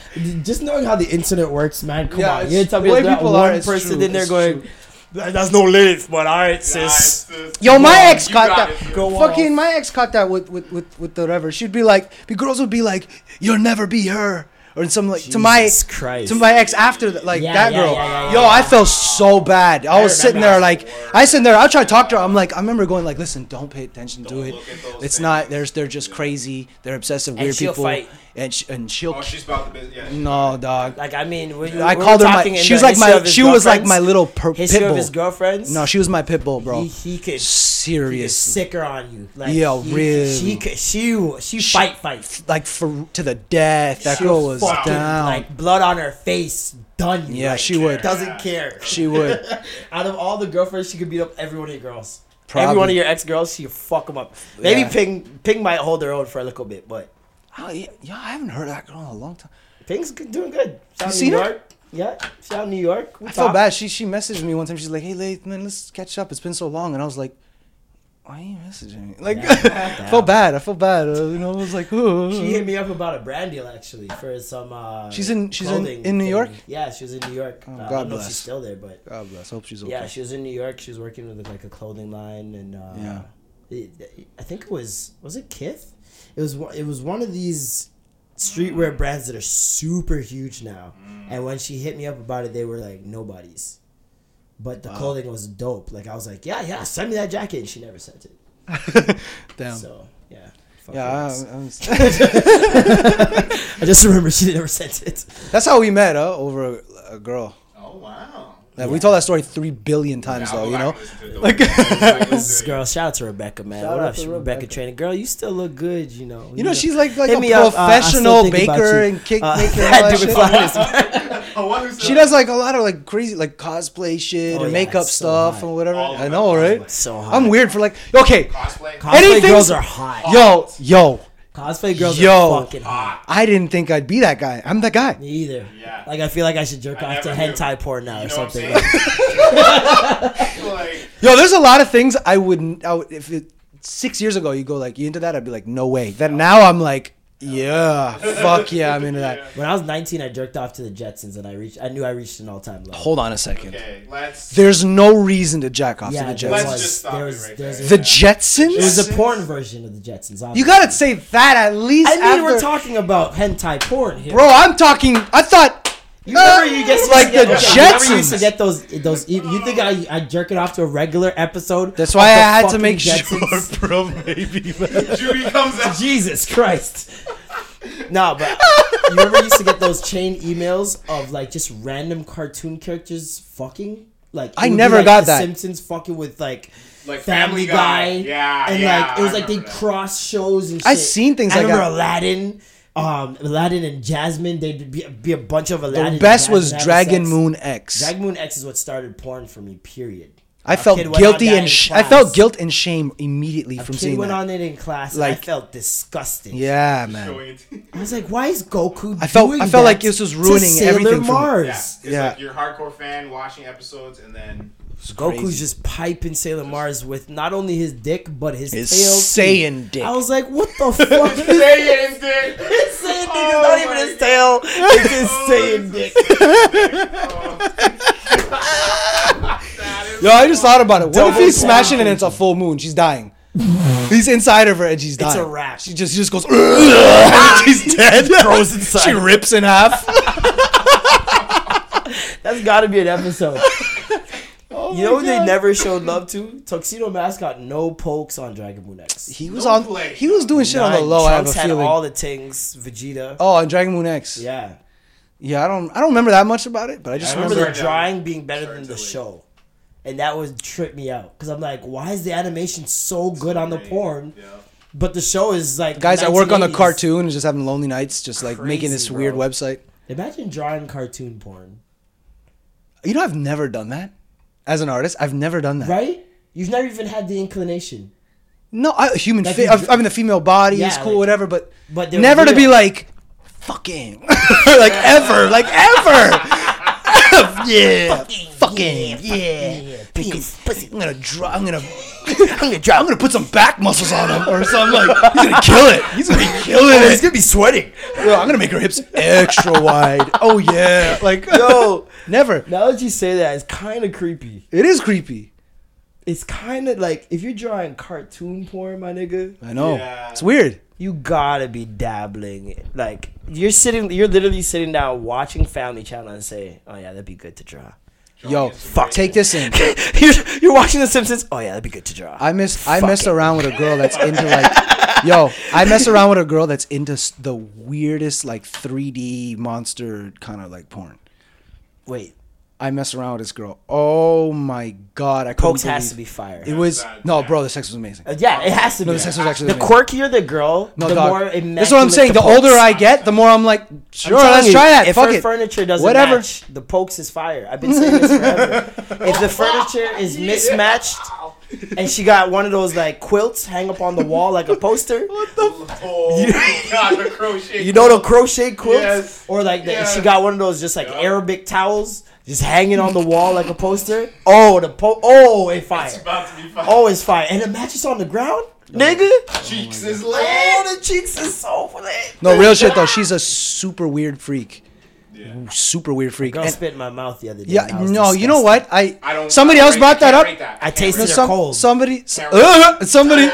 just knowing how the internet works, man. Come Yeah, on, it's- you tell the me way there's not people one are, person true, in there going, true. That's no lit, but alright, sis. it's- it's- Yo, my ex you caught that. it. Go Fucking off. my ex caught that with with with with the whatever. She'd be like, the girls would be like, "You'll never be her," or some like to my Christ. to my ex after that, like Yeah, that yeah, girl. yeah, yeah, Yo, yeah. I felt so bad. I, was sitting there remember. like, I sitting there. I try to talk to her. I'm like, I remember going like, listen, don't pay attention to Don't it. look at those It's things. not. There's they're just crazy. They're obsessive, weird she'll people. fight. And sh- and she'll. Oh, she's about the business. Yeah. no, dog. Like I mean, we, I we called her my. talking She was like my. She was like my little per- pit bull. of his girlfriends. No, she was my pit bull, bro. he, he could Serious. sicker on you. Like Yo, he, really. She could she she fight fight. like for to the death. That She'll girl was fucking, down. Like blood on her face, done. You. Yeah, Like, she would. Doesn't care. she would. Out of all the girlfriends, she could beat up every one of your girls. Probably. Every one of your ex girls, she fuck them up. Maybe Yeah. Ping Ping might hold her own for a little bit, but Oh, yeah, yeah, I haven't heard that girl in a long time. Ping's doing good. Shout out seen New her? York. Yeah, shout out New York. We I feel bad. She she messaged me one time. She's like, "Hey, Lath, man, let's catch up. It's been so long." And I was like, "Why are you messaging me?" Like, I felt bad. I felt bad. Uh, you know, I was like, "Ooh." She hit me up about a brand deal actually for some. Uh, She's in- she's in- in New thing. York? Yeah, she was in New York. Oh, Uh, I God don't know if bless. she's still there, but God bless. Hope she's okay. yeah, she was in New York. She was working with like a clothing line, and uh, Yeah. it- I think it was was it Kith? It was it was one of these streetwear brands that are super huge now. And when she hit me up about it, they were like nobodies. But the clothing was dope. Like I was like, yeah, yeah, send me that jacket, and she never sent it. Damn. So yeah. fuck yeah, I. I was- I just remember she never sent it. that's how we met, huh? Over a, a girl. Oh wow. Like, We told that story three billion times, Yeah, though. You know. back and listen to it. Don't- don't listen to This girl, shout out to Rebecca, man. Shout what up, Rebecca, Rebecca. Trainer? Girl, you still look good, you know. You know, she's like like Hit a me up, uh, I still professional think about baker you. and cake Uh, maker. And all that Dude, shit. Flawless. Oh, what? She does like a lot of like crazy like cosplay shit Oh, and yeah, makeup so stuff hot. and whatever. All I know, are right? cosplay. So hot. I'm weird for like okay, Cosplay. Cosplay Anything- girls are hot. yo, yo. Cosplay girls Yo. are fucking hot. I didn't think I'd be that guy. I'm that guy. Me either. Yeah. Like I feel like I should jerk I off to never knew. hentai porn now You or know what I'm something. saying? like, Yo, there's a lot of things I wouldn't. I would, if it six years ago you go like you into that, I'd be like, no way. Then now I'm like, yeah, fuck yeah, I'm into that. When I was 19, I jerked off to the Jetsons, and I reached. I knew I reached an all-time low. Hold on a second. okay, let's. There's no reason to jack off yeah, to the there Let's Jetsons. was. just stop there it was. right there's there. The a, Jetsons? it was a porn version of the Jetsons. Obviously. you gotta say that at least. I mean, after, we're talking about hentai porn here. bro. I'm talking. I thought. You remember you get oh! like the okay, you remember you used to get those those. e- You think I I jerk it off to a regular episode? That's why I the had to fucking make Jetsons? sure, bro. Maybe. man. Judy comes out. Jesus Christ. No, but you remember you used to get those chain emails of like just random cartoon characters fucking? Like it I would be, never like, got the that. Simpsons fucking with like Like Family Family Guy. Guy. Yeah, and yeah, like it was I like they remember that. cross shows and shit. I seen things I like remember that. Aladdin. Um, Aladdin and Jasmine, they'd be, be a bunch of Aladdin. The best was Dragon sex. Moon X. Dragon Moon X is what started porn for me. Period. I A felt kid went on guilty and sh- I felt guilt and shame immediately A from kid seeing went that. on it in class. and I felt disgusting. Yeah, man. Showing it to- I was like, why is Goku? I felt- doing I felt that like this was to ruining Sailor everything for me. Mars. Yeah, it's Yeah. like you're a hardcore fan watching episodes and then Goku's crazy. just piping Sailor Mars with not only his dick but his, His tail. too. Saiyan dick. I was like, what the fuck? his Say it, dick. Saiyan dick is Oh not even my his tail. It's his oh, Saiyan dick. Yo, I just thought about it. What if Double he's smashing and it's a full moon? She's dying. he's inside of her and she's dying. It's a wrap. She just she just goes. she's dead. Throws inside. She rips in half. That's got to be an episode. You know who they never showed love to? Tuxedo Mask got no pokes on Dragon Moon X. He was No on. play. He was doing shit on the None. low. I have a Trunks had feeling. all the things. Vegeta. oh, on Dragon Moon X. Yeah. Yeah, I don't. I don't remember that much about it, but I just I remember remember. the Sorry, drawing being better Sorry, than the show. And that would trip me out. Because I'm like, why is the animation so good on the porn? Yeah. But the show is like. Guys, I work on the 1980s. cartoon and just having lonely nights, just like making this Crazy, weird website. Imagine drawing cartoon porn. You know, I've never done that as an artist. I've never done that. Right? You've never even had the inclination. No, I, human. Like Fi- you I dr- mean, the female body Yeah, is cool, like- whatever. But, But they're never to be like, fucking, like ever, like ever. yeah, fucking, yeah. Penis, pussy. I'm gonna draw. I'm gonna. I'm gonna draw. I'm gonna put some back muscles on him or something. Like he's gonna kill it. He's gonna be killing oh, He's it. gonna be sweating. Yo, I'm gonna make her hips extra wide. Oh yeah, like Yo, Never. Now that you say that, it's kind of creepy. It is creepy. It's kind of like if you're drawing cartoon porn, my nigga, I know. Yeah. It's weird. you gotta be dabbling. Like you're sitting, you're literally sitting down watching Family Channel and say, "Oh yeah, that'd be good to draw." Yo, fuck. Take this in. you're, you're watching The Simpsons. Oh yeah, that'd be good to draw. I miss I mess around with a girl that's into like yo, I mess around with a girl that's into the weirdest like 3D monster kind of like porn. Wait, I mess around with this girl. Oh my god, I couldn't Pokes has believe- to be fire. It was no, bro. The sex was amazing. Uh, yeah, it has to No, be. the sex was actually the amazing. quirkier the girl, No, the dog. more That's what I'm saying. The pokes. older I get, the more I'm like, I'm sure, telling let's you, try that. If Fuck her it. furniture doesn't Whatever. match, the pokes is fire. I've been saying this forever. if the furniture is mismatched, and she got one of those like quilts hang up on the wall like a poster, What Oh my god, the crochet. you know the crochet quilts, Yes. or like the, Yes. she got one of those just like Arabic towels just hanging on the wall like a poster. Oh, the po- oh, it fire. It's about to be fine. Oh, it's fire, and the matches on the ground, oh nigga. cheeks is oh, lit. Oh, the cheeks is so lit. No, real shit though. She's a super weird freak. Super weird freak. Girl And- spit in my mouth the other day. yeah, and I was no, you know what? I, I don't. somebody I else rate- brought that up. that. I tasted No, her some, cold. somebody, s- Can't uh, somebody.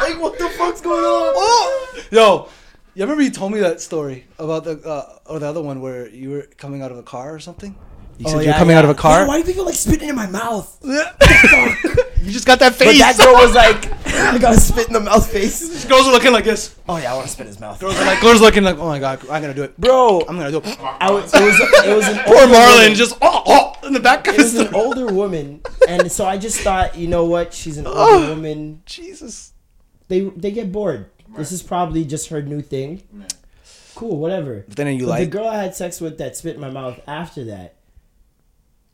like, what the fuck's going on? Yo, you remember you told me that story about the uh, or the other one where you were coming out of a car or something? You oh, said you were coming out of a car. Oh, Yeah, why do people like spitting in my mouth? you just got that But face. that girl was like, I got a spit in the mouth face. Girls are looking like this. Oh yeah, I want to spit in his mouth. Girls are like, girls looking like, oh my god, I'm gonna do it. Bro, I'm gonna do it. I was, it was it was an Poor Marlon woman. just oh, oh in the back of It was an older woman, and so I just thought, you know what? She's an Oh. older woman. Jesus. They they get bored. This is probably just her new thing. Cool, whatever. But then you But the girl I had sex with that spit in my mouth after that,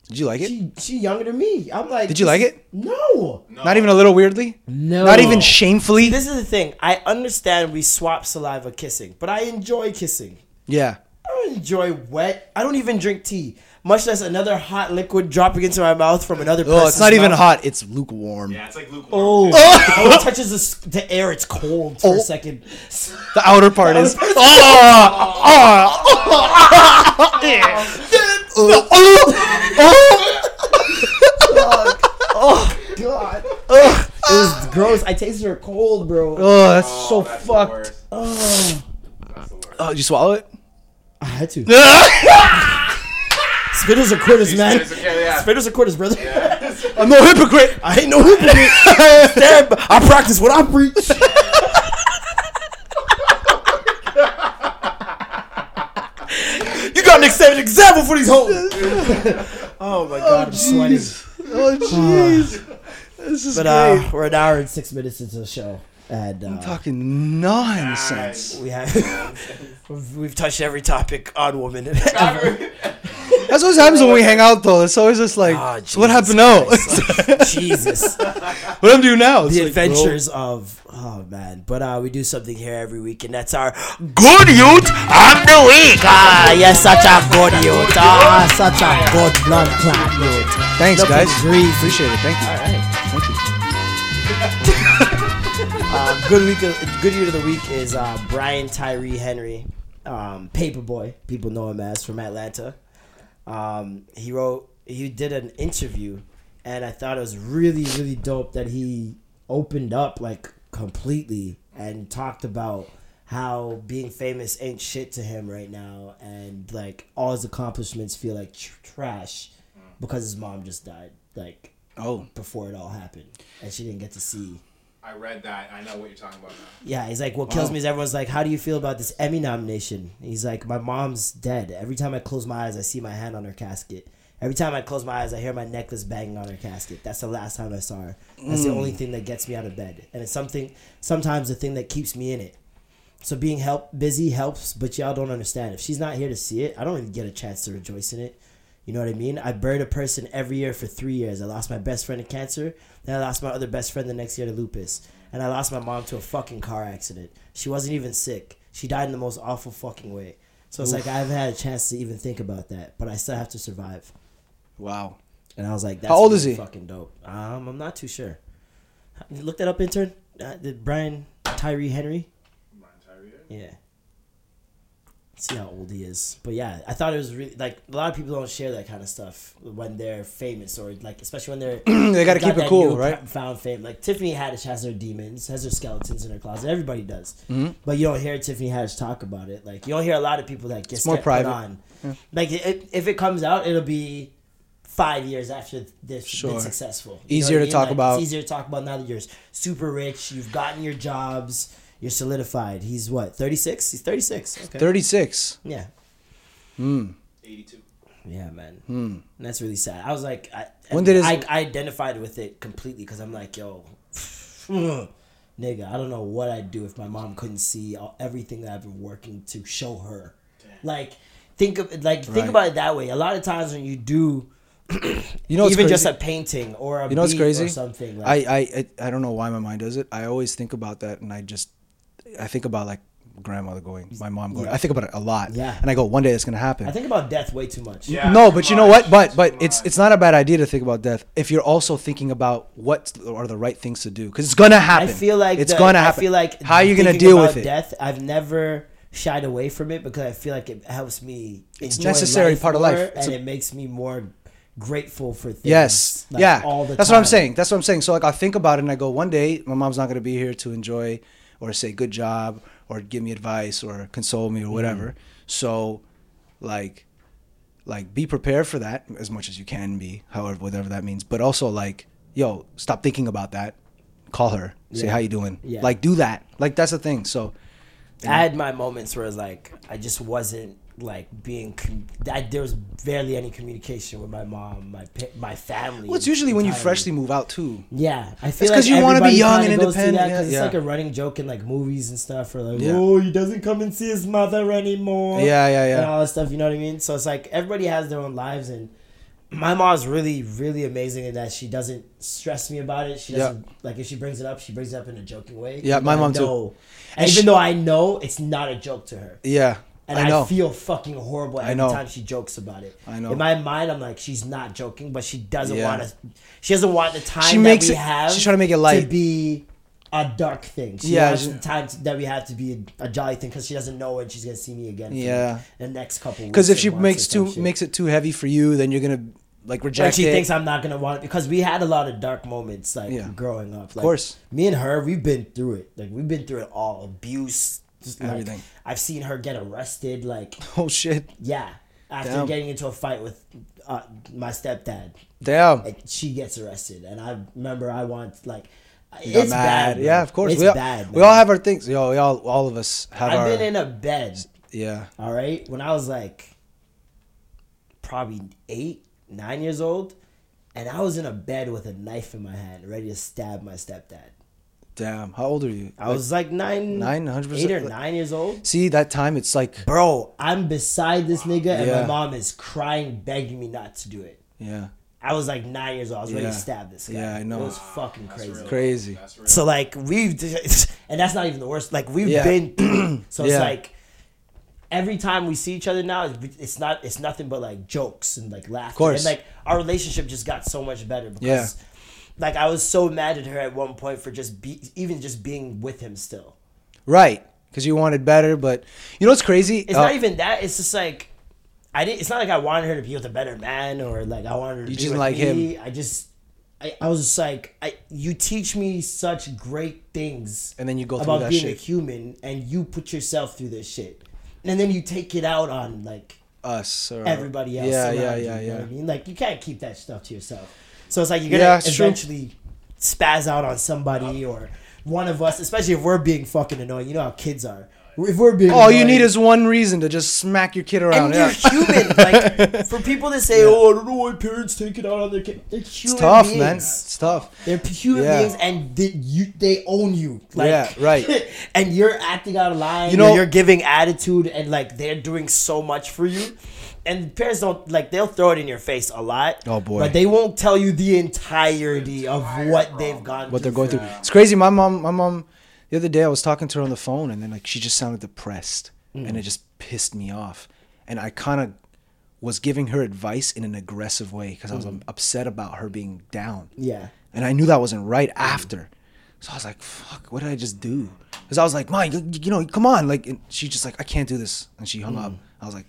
Did you like it? she she younger than me. I'm like, Did you like it? No. Not even a little weirdly. No. Not even shamefully. This is the thing. I understand we swap saliva kissing, but I enjoy kissing. Yeah. I don't enjoy wet. I don't even drink tea, much less another hot liquid dropping into my mouth from another person. Oh, it's not even hot. It's lukewarm. Yeah, it's like lukewarm. Oh, oh, it touches the, s- the air. It's cold for Oh. a second. The outer part The is. outer ah. God. Ugh. It was gross. I tasted her cold, bro. Oh, that's so That's fucked. Oh. That's the worst. Oh, did you swallow it? I had to. Spitters are quitters, man. Spitters are- yeah. Spitters are quitters, brother. I'm no hypocrite. I ain't no hypocrite. Damn, I practice what I preach. you got an extended example for these hoes. oh my god, I'm sweating. Oh, jeez. This is But great. uh, we're an hour and six minutes into the show, and uh, Talking nonsense. we have we've, we've touched every topic on women. ever. That's what happens when we hang out, though. It's always just like, Ah, what Jesus happened now? Christ. Like, Jesus. what I'm doing now? It's the like, bro, adventures of oh man but uh we do something here every week and that's our good youth of the week ah yes such a good youth ah such a good blood clot youth Thanks, Look guys. at Appreciate it. Thank you. Good week of, good youth of the week is uh brian tyree henry um Paper Boi people know him as from atlanta. Um he wrote he did an interview and i thought it was really really dope that he opened up like completely and talked about how being famous ain't shit to him right now and like all his accomplishments feel like tr- trash because his mom just died like Oh, before it all happened and she didn't get to see I read that. I know what you're talking about now. yeah, he's like, what kills me is everyone's like, how do you feel about this Emmy nomination? He's like, my mom's dead. Every time I close my eyes, I see my hand on her casket. Every time I close my eyes, I hear my necklace banging on her casket. That's the last time I saw her. That's the mm. only thing that gets me out of bed, and it's something. Sometimes the thing that keeps me in it. So being help busy helps, but y'all don't understand. If she's not here to see it, I don't even get a chance to rejoice in it. You know what I mean? I buried a person every year for three years. I lost my best friend to cancer. Then I lost my other best friend the next year to lupus. And I lost my mom to a fucking car accident. She wasn't even sick. She died in the most awful fucking way. So it's like I haven't had a chance to even think about that, but I still have to survive. wow. And I was like, that's How old is he? Fucking dope. Um, I'm not too sure. You look that up, intern. Uh, did Brian? Tyree Henry. Ryan Tyree. Yeah. See how old he is, but yeah, I thought it was really like a lot of people don't share that kind of stuff when they're famous or like especially when they're They gotta got keep it cool, right? Found fame like Tiffany Haddish has her demons, has her skeletons in her closet. Everybody does, Mm-hmm. but you don't hear Tiffany Haddish talk about it. Like you don't hear a lot of people that get more private. on. Like it, if it comes out, it'll be five years after this Sure. been successful. You Easier I to talk Like, about. It's easier to talk about now that you're super rich. You've gotten your jobs. You're solidified. He's what? Thirty six. He's thirty six. Okay. 36. Yeah. 82. Yeah, man. And that's really sad. I was like, I, Hmm. When did his- I, I identified with it completely because I'm like, yo, nigga, I don't know what I'd do if my mom couldn't see all, everything that I've been working to show her. Like, think of like think Right. about it that way. A lot of times when you do, You know even crazy? just a painting or a you know what's beat crazy? or something. Like, I, I I I don't know why my mind does it. I always think about that, and I just I think about like grandmother going, my mom going. Yeah. I think about it a lot. Yeah. And I go, one day it's gonna happen. I think about death way too much. Yeah. no, too but you know much, what? But but it's much. it's not a bad idea to think about death if you're also thinking about what are the right things to do because it's gonna happen. I feel like it's the- gonna happen. I feel like how are you gonna deal about with it? Death. I've never shied away from it because I feel like it helps me. It's enjoy necessary life part of life. It's and a- it makes me more grateful for things. Yes. like, yeah. All the That's what I'm saying. That's what I'm saying. So like I think about it and I go, one day my mom's not gonna be here to enjoy or say good job or give me advice or console me or whatever. Mm-hmm. So like like be prepared for that as much as you can be, however whatever that means. But also like, yo, stop thinking about that. Call her. Say Yeah. how you doing. Yeah. Like do that. Like that's the thing. So I had my moments where it's like I just wasn't like being. Com- I, there was barely any communication with my mom, my pa- my family. well, it's usually when you freshly move out too. Yeah, I feel 'cause like you wanna be everybody young and that independent, 'cause yeah, it's yeah. like a running joke in like movies and stuff. Or like, Yeah. oh, he doesn't come and see his mother anymore. Yeah, yeah, yeah. And all that stuff. You know what I mean? So it's like everybody has their own lives, and my mom's really, really amazing in that she doesn't stress me about it. She doesn't like if she brings it up, she brings it up in a joking way. Yeah, my mom too. And, And even though I know it's not a joke to her. Yeah. And I I, feel fucking horrible every time she jokes about it. I know. In my mind, I'm like, she's not joking, but she doesn't Yeah. want to. She doesn't want the time She that makes we it- have. she's trying to make it light. to be a dark thing. She Yeah, wants she- the time to- that we have to be a, a jolly thing because she doesn't know when she's gonna see me again. for Yeah. the next couple. Because weeks if she makes too shit. makes it too heavy for you, then you're gonna like reject like she it. thinks I'm not gonna want it because we had a lot of dark moments like Yeah. growing up. Like, course. me and her, we've been through it. Like we've been through it all, abuse, just like, Everything. I've seen her get arrested. Like oh shit! yeah, after Damn. getting into a fight with uh, my stepdad, Damn. like, she gets arrested, and I remember I want like You it's bad. Yeah, of course. It's we all, bad. we all have our things. Yo, we all all of us have I've our. been in a bed. yeah. All right, when I was like probably eight, nine years old, and I was in a bed with a knife in my hand, ready to stab my stepdad. Damn. How old are you? I was like nine, Nine, 100%. eight or nine years old. See that time? It's like Bro, I'm beside this nigga, and Yeah. my mom is crying, begging me not to do it. yeah, I was like nine years old. I was ready to stab this guy. Yeah, I know. It was fucking crazy. crazy. That's. So like we've, and that's not even the worst. Like we've Yeah. been. So it's Yeah. like every time we see each other now, it's- it's not. It's nothing but like jokes and like laughter. course. And like our relationship just got so much better because. Yeah. Like I was so mad at her at one point for just be even just being with him still. Right. Because you wanted better, but you know what's crazy? It's Uh, not even that. It's just like I didn't. It's not like I wanted her to be with a better man or like I wanted her to You be just like me. I just. I, I was just like, I, you teach me such great things, And then you go through about that being a human, and you put yourself through this shit, and then you take it out on like us or everybody else. Yeah, yeah, you, yeah, you know yeah. I mean, like you can't keep that stuff to yourself. So it's like you're gonna Yeah, it's true. eventually spaz out on somebody or one of us, especially if we're being fucking annoying. You know how kids are. If we're being All you need is one reason to just smack your kid around. and Yeah. you're human. Like for people to say, "Oh, I don't know why parents take it out on their kids." They're human It's tough, beings. man. It's tough. They're human Yeah. beings, and they, you they own you. Like, Yeah, right. and you're acting out of line. You know, you're giving attitude, and like they're doing so much for you. And parents don't like they'll throw it in your face a lot. Oh, boy. But they won't tell you the entirety of what they've gone what they're going through. It's crazy. My mom, my mom, the other day I was talking to her on the phone, and then like she just sounded depressed, and Mm. it just pissed me off. And I kind of was giving her advice in an aggressive way because I was um, upset about her being down, Mm. Yeah. and I knew that wasn't right after. So I was like, "Fuck, what did I just do?" Because I was like, "Mom, you, you know, come on!" Like, and she just like, "I can't do this," and she hung up. I was like,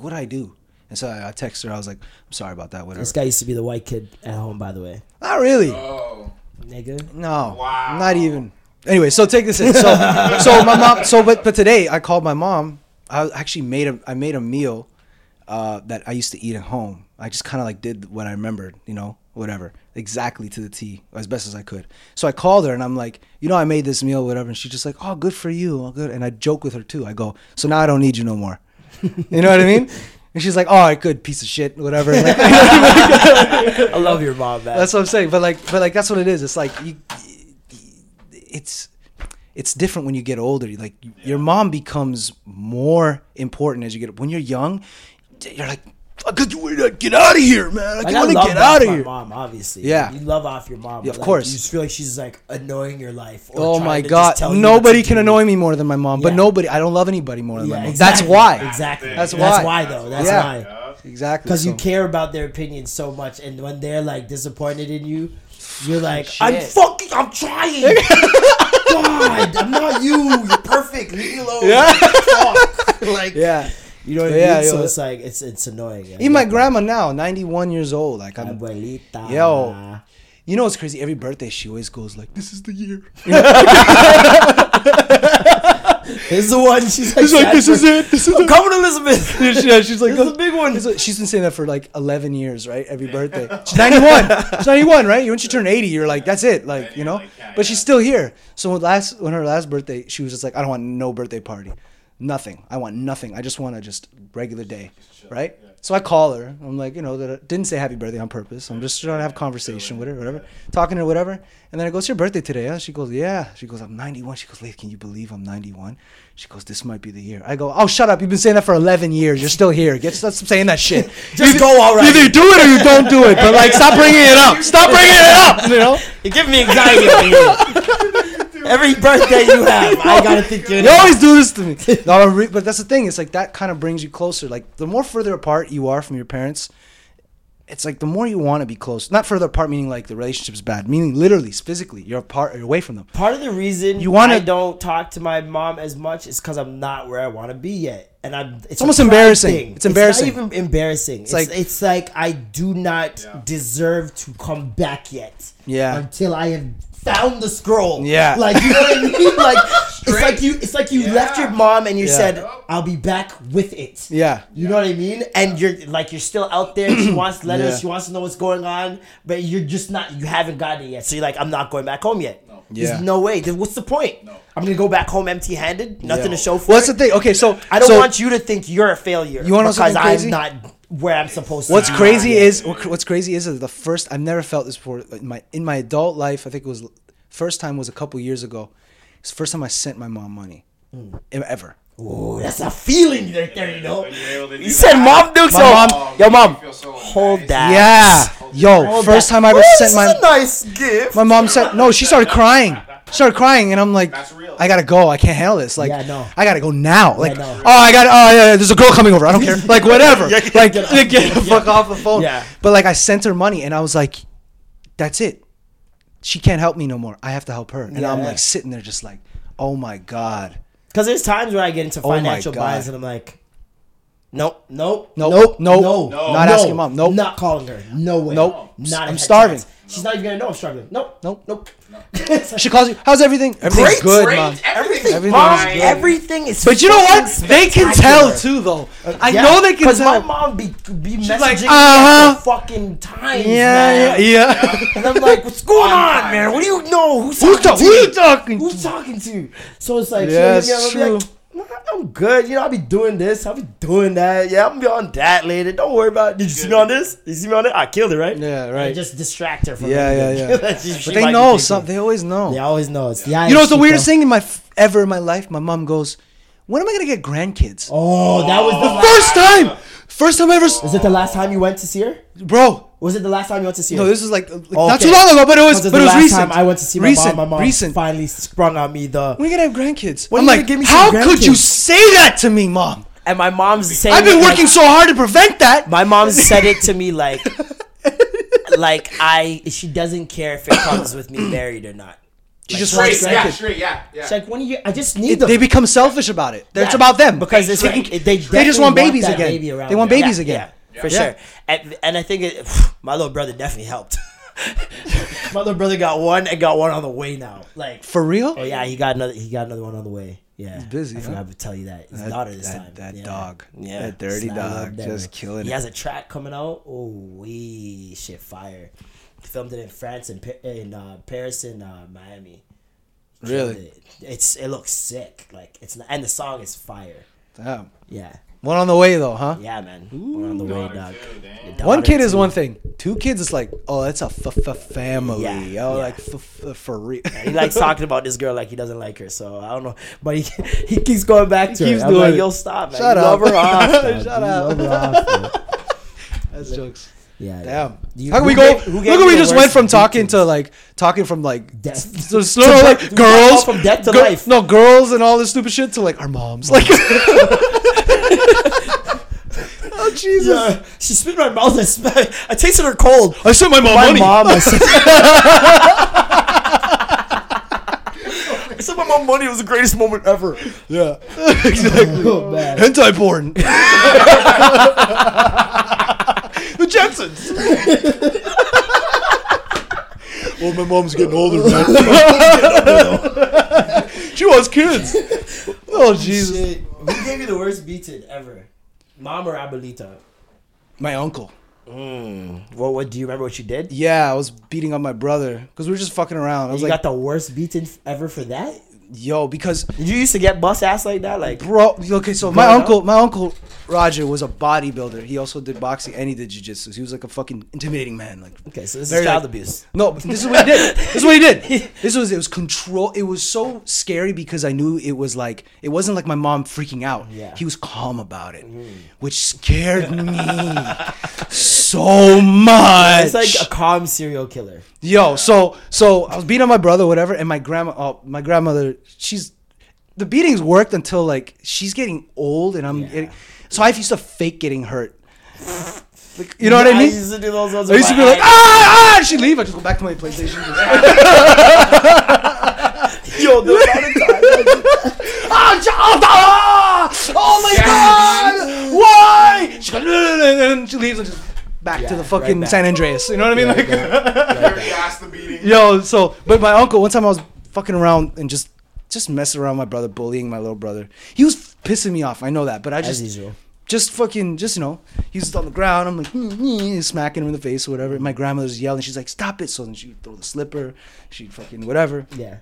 "What did I do?" And so I, I texted her. I was like, "I'm sorry about that. Whatever." This guy used to be the white kid at home, by the way. Not really. Oh. Nigga. No, Wow. not even. Anyway, so take this in. So, so my mom. So, but but today I called my mom. I actually made a I made a meal uh, that I used to eat at home. I just kind of like did what I remembered, you know, whatever, exactly to the T, as best as I could. So I called her and I'm like, you know, I made this meal, whatever, and she's just like, oh, good for you, all good. And I joke with her too. I go, so now I don't need you no more. You know what I mean? And she's like, all right, good piece of shit, whatever. Like, I love your mom, man. that's what I'm saying. But like, but like, that's what it is. It's like you, it's it's different when you get older. Like your mom becomes more important as you get. When you're young, you're like, "Fuck, get get out of here, man! I Like, want to get out of my here." Mom, obviously. Yeah. you love off your mom. Yeah, of like, course. You just feel like she's like annoying your life. Or Oh my god! tell Nobody can annoy me more than my mom. But nobody, I don't love anybody more than my mom. exactly. That's why. Exactly. That's why. That's why. why though. That's Yeah. why. Exactly. Because you care about their opinions so much, and when they're like disappointed in you, you're like, Shit. I'm fucking, I'm trying. God, I'm not you. You're perfect. Leave me alone. Yeah. Fuck. like, Yeah. You know what I Yeah, mean. So it's like it's it's annoying. I Even my get that. grandma now, 91 years old. Like I'm, Abuelita. Yo. you know what's crazy? Every birthday she always goes like, "This is the year." This is the one. She's like, She's like, "This is it. This is I'm it." coming, Elizabeth. yeah, she's like, This is the big one. It's like- she's been saying that for like 11 years, right? Every birthday. She's 91. She's 91, right? Once you turn 80, you're like, that's it. Like, you know? But she's still here. So when last, when her last birthday, she was just like, I don't want no birthday party. Nothing. I want nothing. I just want a just regular day, right? So I call her. I'm like, you know, that I didn't say happy birthday on purpose. I'm just trying to have a conversation with her, whatever. Talking to her, whatever. And then I go, it's your birthday today, huh? She goes, yeah. She goes, I'm 91. She goes, Leif, can you believe I'm 91? She goes, this might be the year. I go, oh, shut up. You've been saying that for 11 years. You're still here. Get stop saying that shit. Just go already. Either you do it or you don't do it. But like, stop bringing it up. Stop bringing it up. You know. You give me anxiety over here. Every birthday you have, I gotta think you're. You always do this to me. No, I re- but that's the thing. It's like that kind of brings you closer. Like the more further apart you are from your parents, it's like the more you want to be close. Not further apart meaning like the relationship's bad. Meaning literally, physically, you're apart, you're away from them. Part of the reason You wanna- I don't talk to my mom as much is because I'm not where I want to be yet, and I'm. It's, a almost embarrassing. thing. It's embarrassing. It's not even embarrassing. It's, like- like it's like I do not Yeah. deserve to come back yet. Yeah. Until I have found the scroll. Yeah. Like you know what I mean? Like it's like you. It's like you left your mom and you Yeah. said, "I'll be back with it." Yeah. You know what I mean? And you're like you're still out there. She wants letters. Yeah. She wants to know what's going on, but you're just not. You haven't gotten it yet. So you're like, I'm not going back home yet. Yeah. There's no way. Then what's the point? I'm gonna go back home empty-handed. Nothing Yeah. to show for Well, that's the thing. Okay, so I don't so want you to think you're a failure. You wanna because? I'm not where I'm supposed to. What's be. crazy is what's crazy is that the first I've never felt this before in my in my adult life. I think it was first time was a couple years ago. It's the first time I sent my mom money Hmm. ever. Ooh, that's a feeling right there. You know. When you're able You said mom Dukes. My yo, mom- yo, mom, so hold nice. that. Yeah, yo, Hold first that. time I ever Ooh, sent my is a nice gift. my mom said no. She started crying. She started crying, and I'm like, I gotta go. I can't handle this. Like, Yeah, no. I gotta go now. Like, no. oh, I got. Oh, yeah, there's a girl coming over. I don't care. Like, whatever. Yeah, like, get get, off- the fuck off the phone. Yeah. But like, I sent her money, and I was like, that's it. She can't help me no more. I have to help her. And I'm Yeah. like sitting there, just like, oh my god. Because there's times when I get into Oh financial God. buys and I'm like, nope, nope, Nope, nope, nope, no, no. Not asking mom, nope. not calling her, no way, Nope. not. I'm starving. chance. She's not even gonna know I'm struggling. Nope, Nope. nope. She calls you. How's everything? Everything's Great, good, Great. mom. Everything. Everything's Mom, good. everything is. But you know what? They can tell too, though. I Yeah, know they can Cause my mom be be messaging like, me uh-huh. at the fucking times, yeah, man. yeah, yeah. And I'm like, what's going On on, man? What do you know? Who's Who's, talking ta- to who you? you talking to? Who's talking to? So it's like, Yeah, she'll it's hit me up, I'll be true. like, "Nah, I'm good. You know, I'll be doing this. I'll be doing that. Yeah, I'm gonna be on that later. Don't worry about it. Did you see me on this? Did you see me on it? I killed it, right? Yeah, And right. just distract her from Yeah, yeah, yeah. That she- she But they know something. They always know. They always know. It's the You know what's the eyes, weirdest thing in my f- ever in my life? My mom goes, "When am I gonna get grandkids?" Oh, that was the last. First time, first time ever, s- Was it the last time you went to see her? bro. Was it the last time you went to see her? No, this is like, like not too long ago, but it was, but the it was last recent. time I went to see my recent, mom, my mom recent. finally sprung on me the. When are you gonna have grandkids? When I'm like, give me how some could you say that to me, mom? And my mom's saying. I've been it like- working so hard to prevent that. My mom said it to me like, like I. She doesn't care if it comes with me married or not. She Like, just straight, wants Straight, yeah, grandkids. straight, yeah, yeah. She's like, when you, I just need It- them. they become selfish about it. It's Yeah, about them because it's they, like, can- they, they just want babies that again. baby they want there. babies Yeah, again. yeah, for Yeah. sure. And, and I think it, my little brother definitely helped. my little brother got one and got one on the way now. Like, For real? oh yeah, he got another. He got another one on the way. Yeah, he's busy, I huh? forgot to tell you that his That- daughter this that- time. that Yeah. dog. yeah, That dirty Snap dog, just killing him. He it. has a track coming out. Oh, we shit fire. Filmed it in France and Pa- in uh, Paris and uh, Miami. Killed Really? it. It's it looks sick. Like it's and the song is fire. Damn. Yeah, One on the way though, huh? yeah, man. We're on the way, dog. too, One daughter kid is one thing. Two kids is like, oh, that's a f- f- family. Yeah, oh, yeah. like f- f- for real. He likes talking about this girl like he doesn't like her, so I don't know. But he he keeps going back to keeps her. I'm doing like, it. yo, stop, man. Shut you up. Love her off. Shut You up. love her off. That's jokes. Yeah. Damn. You- How can we go? gave- Look at we just went from talking to like talking from like Death. so slow To like girls from death to gir- life. No, girls and all this stupid shit to like our moms. Like, oh Jesus! Yeah, she spit in my mouth. I, sp- I tasted her cold. I sent my mom My money. mom. I said, I said my mom money It was the greatest moment ever. Yeah, exactly. Oh, man. Hentai porn. The Jetsons. well, my mom's getting older, man. she wants kids. Oh Jesus! Shit. Who gave you the worst beating ever? Mom or Abuelita? My uncle. Hmm. What? What? Do you remember what you did? Yeah, I was beating up my brother because we were just fucking around. I was you like, got the worst beating ever for that? Yo, because Did you used to get bust ass like that? Like, bro, okay, so my uncle, my uncle Roger was a bodybuilder. He also did boxing and he did jujitsu. He was like a fucking intimidating man. Like, okay, so this is child like- abuse. no, this is what he did. This is what he did. This was it was control. It was so scary because I knew it was like it wasn't like my mom freaking out. Yeah. He was calm about it, mm-hmm. which scared me so much. It's like a calm serial killer. Yo, so so I was beating on my brother, whatever, and my grandma, oh, my grandmother, she's the beatings worked until like she's getting old, and I'm getting, so I used to fake getting hurt. Like, you know what I mean? used to do those ones I used to be like, eyes. ah, ah, she'd leave. I just go back to my PlayStation. Yo, the amount of time. ah, j- oh my god, why? She goes, and then she leaves and just back to the fucking right back. San Andreas. You know what I mean? like, Every ass the beating. Yo, so but my uncle one time I was fucking around and just just messing around with my brother, bullying my little brother. He was pissing me off. I know that, but I As just usual. just fucking just you know he's on the ground. I'm like smacking him in the face or whatever. My grandmother's yelling. She's like, "Stop it!" So then she would throw the slipper. she'd fucking whatever. Yeah.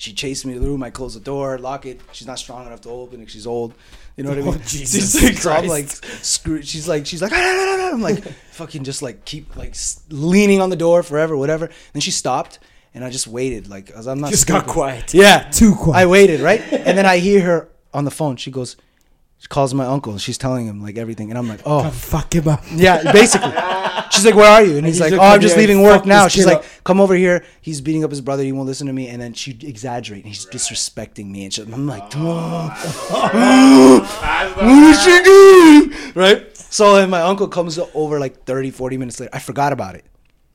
She chased me to the room. I close the door, lock it. She's not strong enough to open it. She's old. You know what I mean? Oh, Jesus She's like, so I'm like, Christ. screw. She's like, she's like, "Ah, no, no, no." I'm like, fucking just like keep like leaning on the door forever, whatever. Then she stopped, and I just waited. Like, 'cause I'm not. Just got quiet. Yeah, Too quiet. I waited, right? And then I hear her on the phone. She goes, she calls my uncle. and She's telling him like everything, and I'm like, oh, Fuck him up. yeah, basically. She's like, "Where are you?" And he's he's like, like, "Oh, I'm just leaving work now." She's like, up. "Come over here. He's beating up his brother. He won't listen to me." And then she exaggerate. And he's disrespecting me, and shit. I'm like, "Oh, what did she do?" Right? So then my uncle comes over like 30, 40 minutes later. I forgot about it.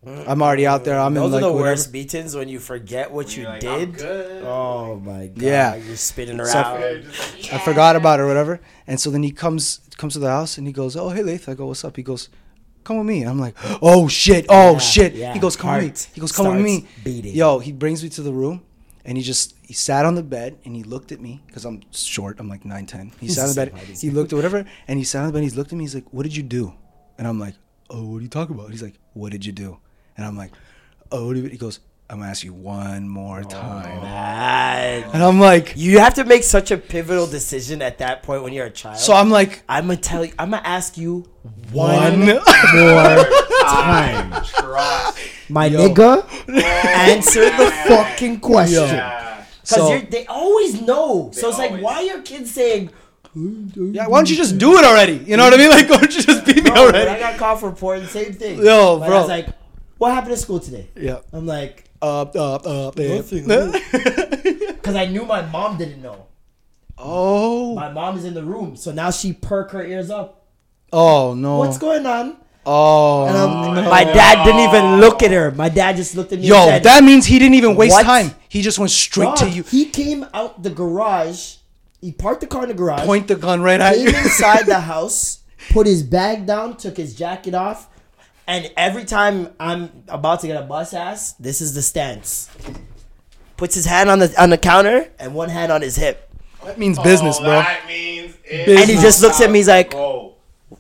I'm already out there. I'm in Those like are the whatever. worst beatings when you forget what you You're like, did. I'm good. Oh my god. Yeah. You're spinning So- around. I forgot about it or whatever. And so then he comes comes to the house and he goes, "Oh, hey, Lath." I go, "What's up?" He goes, "Come with me." And I'm like, "Oh shit! Oh Yeah, shit!" yeah. He goes, "Come with me." He goes, "Come with me." beating. Yo, he brings me to the room, and he just he sat on the bed and he looked at me because I'm short. I'm like nine ten. He sat on the bed. He looked at whatever, and he sat on the bed. And he's looked at me. He's like, "What did you do?" And I'm like, "Oh, what are you talking about?" He's like, "What did you do?" And I'm like, "Oh," what he goes, "I'm gonna ask you one more time." Man. And I'm like, You have to make such a pivotal decision at that point when you're a child. so I'm like, I'm gonna tell you. I'm gonna ask you one. one more time, my Yo. nigga. answer the fucking question. Yeah. Because So- they always know. so it's like, why are your kids saying? Yeah, why don't you just do it already? You know what I mean? Like, why don't you just beat me Bro, when I got called for reporting, same thing. Yo, My bro. dad's like, what happened at school today? Yeah. I'm like, Up, up, up, Nothing. because I knew my mom didn't know. oh. My mom is in the room, so now she perk her ears up. Oh no. What's going on? Oh, And I'm- no. my dad didn't oh. even look at her. My dad just looked at me. Yo, and said, that means he didn't even waste What? time. He just went straight to you. He came out the garage. He parked the car in the garage. Point the gun right at came inside the house, put his bag down, took his jacket off, and every time I'm about to get a bus ass, this is the stance. Puts his hand on the on the counter and one hand on his hip, that means business, Oh, bro. That means it And he just looks at me, he's like- Go.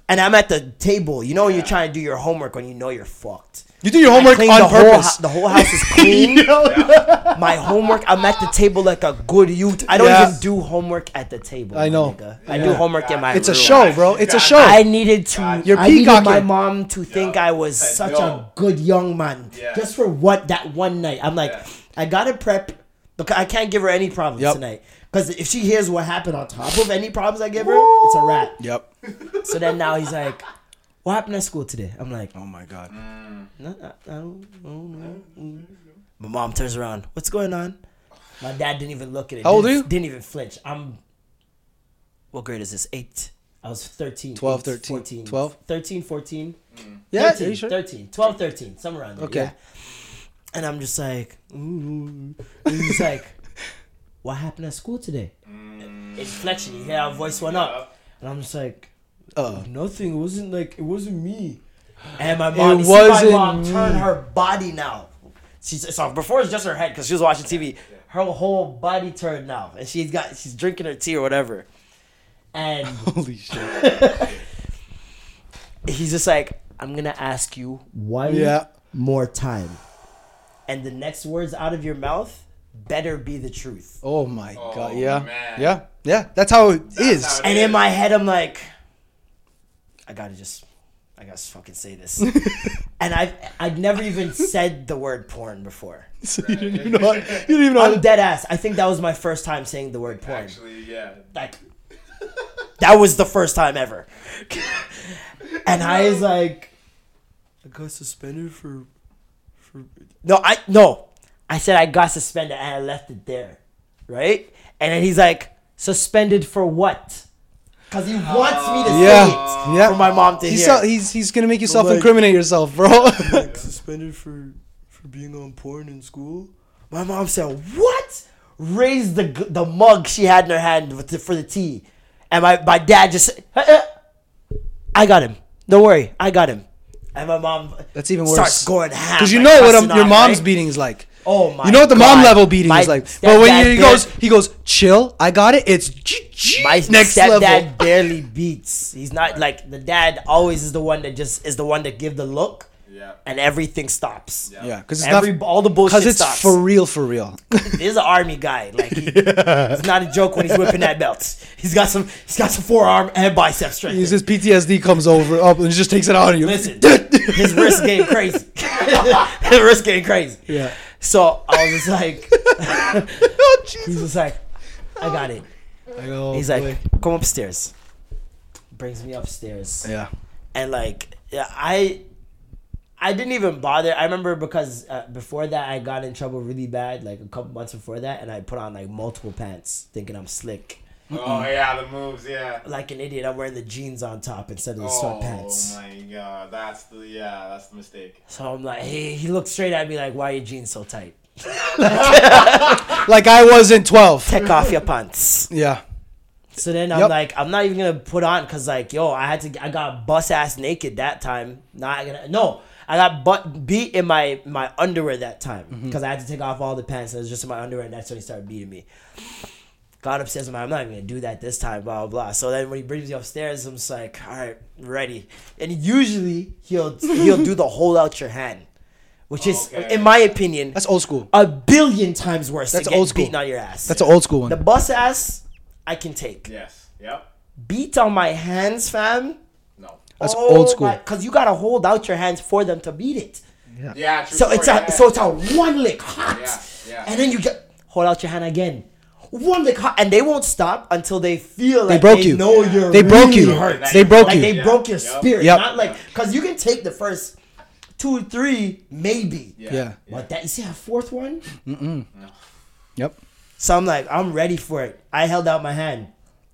and I'm at the table. You know when you're trying to do your homework when you know you're fucked. You do your homework on the Whole, purpose. hou- the whole house is clean. My homework, I'm at the table like a good youth. I don't Yeah. even do homework at the table. I know. nigga. I do homework in my It's a show, bro. It's a show. I needed to. You're I needed my mom to think I was Said such no. a good young man, Yeah. just for what that one night. I'm like, Yeah. I gotta prep because I can't give her any problems Yep. tonight. Because if she hears what happened on top of any problems I give her, it's a wrap. Yep. So then now he's like, "What happened at school today?" I'm like, Oh my god. no, I, I don't, I don't know. Mm. My mom turns around. What's going on? My dad didn't even look at it. How old didn't, are you? Didn't even flinch. I'm. What grade is this? Eight. I was 13. 12, eight, 13, 14. 12? 13, 14. Yeah, 13, are you sure? 13. 12, 13. Somewhere around there. Okay. Yeah. And I'm just like, mm. and he's like, what happened at school today? Inflection. You hear our voice went up. And I'm just like, Uh, Nothing. It wasn't like it wasn't me. And my mom, It you see my wasn't mom turn her body now. She's so before it's just her head because she was watching TV. Her whole body turned now, and she's got she's drinking her tea or whatever. And holy shit. he's just like, "I'm gonna ask you one Yeah. more time, and the next words out of your mouth better be the truth." Oh my god. Oh, Yeah. man. Yeah. Yeah. That's how it is. how it And is. in my head, I'm like, I gotta just, I gotta fucking say this. and I've, I've never even said the word porn before. So you didn't even know. How, you didn't even know. I'm to, dead ass. I think that was my first time saying the word porn. Actually, yeah. Like, that was the first time ever. and I was like, I got suspended for, for. No, I no. I said I got suspended and I left it there, right? And then he's like, suspended for what? Because he wants me to Yeah. say it Yeah. for my mom to he's, hear. so- he's he's gonna make you self like- incriminate yourself, bro. like suspended for for being on porn in school. My mom said, "What?" Raised the the mug she had in her hand with the, for the tea, and my my dad just, said, "Eh, eh, I got him. Don't worry, I got him. And my mom That's even worse. starts going ham Because you like know what cussing a, your mom's right? beating is like. Oh my! You know what the mom level beating My is like. But when he goes, he goes, chill. I got it. It's G- G- My next stepdad level. barely beats. He's not like the dad. Always is the one that just is the one that give the look, Yeah. and everything stops. Yeah, because it's Every not all the bullshit because it's stops. for real, for real. He's an army guy. Like he, it's not a joke when he's whipping that belt. He's got some. He's got some forearm and bicep strength. He's just PTSD comes over up and just takes it out on you. Listen, his wrist game crazy. his wrist game crazy. Yeah. So I was just like, oh, Jesus. he's just like, I got it. I go, He's like, come upstairs. Brings me upstairs. yeah. and like yeah, I I didn't even bother. I remember because uh, before that I got in trouble really bad, like a couple months before that, and I put on like multiple pants, thinking I'm slick. Oh yeah, the moves. Yeah. Like an idiot, I'm wearing the jeans on top instead of the Oh sweatpants. Oh my god, that's the yeah, that's the mistake. So I'm like, hey, he looked straight at me like, why are your jeans so tight? Like I was in 12. Take off your pants. Yeah. So then I'm Yep. like, I'm not even gonna put on because like, yo, I had to, I got bus ass naked that time. Not gonna, no, I got butt beat in my my underwear that time Mm-hmm. because I had to take off all the pants. and It was just in my underwear, and that's when he started beating me. Got upstairs, I'm like, I'm not even gonna do that this time, blah blah blah. So then when he brings me upstairs, I'm just like, all right, ready. And usually he'll he'll do the hold out your hand, which is, Okay. in my opinion, That's old school. a billion times worse. That's to get old school. beaten on your ass. That's an old school one. the bus ass, I can take Yes. Yep. beat on my hands, fam. No. That's oh old school. Because you gotta hold out your hands for them to beat it. Yeah. True So it's a yeah. so it's a one lick hot, Yeah, yeah. and then you get hold out your hand again. One lick hot, and they won't stop until they feel like broke they you. know you're They broke you. hurt. They broke like you. They broke your Yep. spirit. Yep. Not like because you can take the first two, three, maybe. Yeah. But that you see that fourth one. Yep. So I'm like, I'm ready for it. I held out my hand.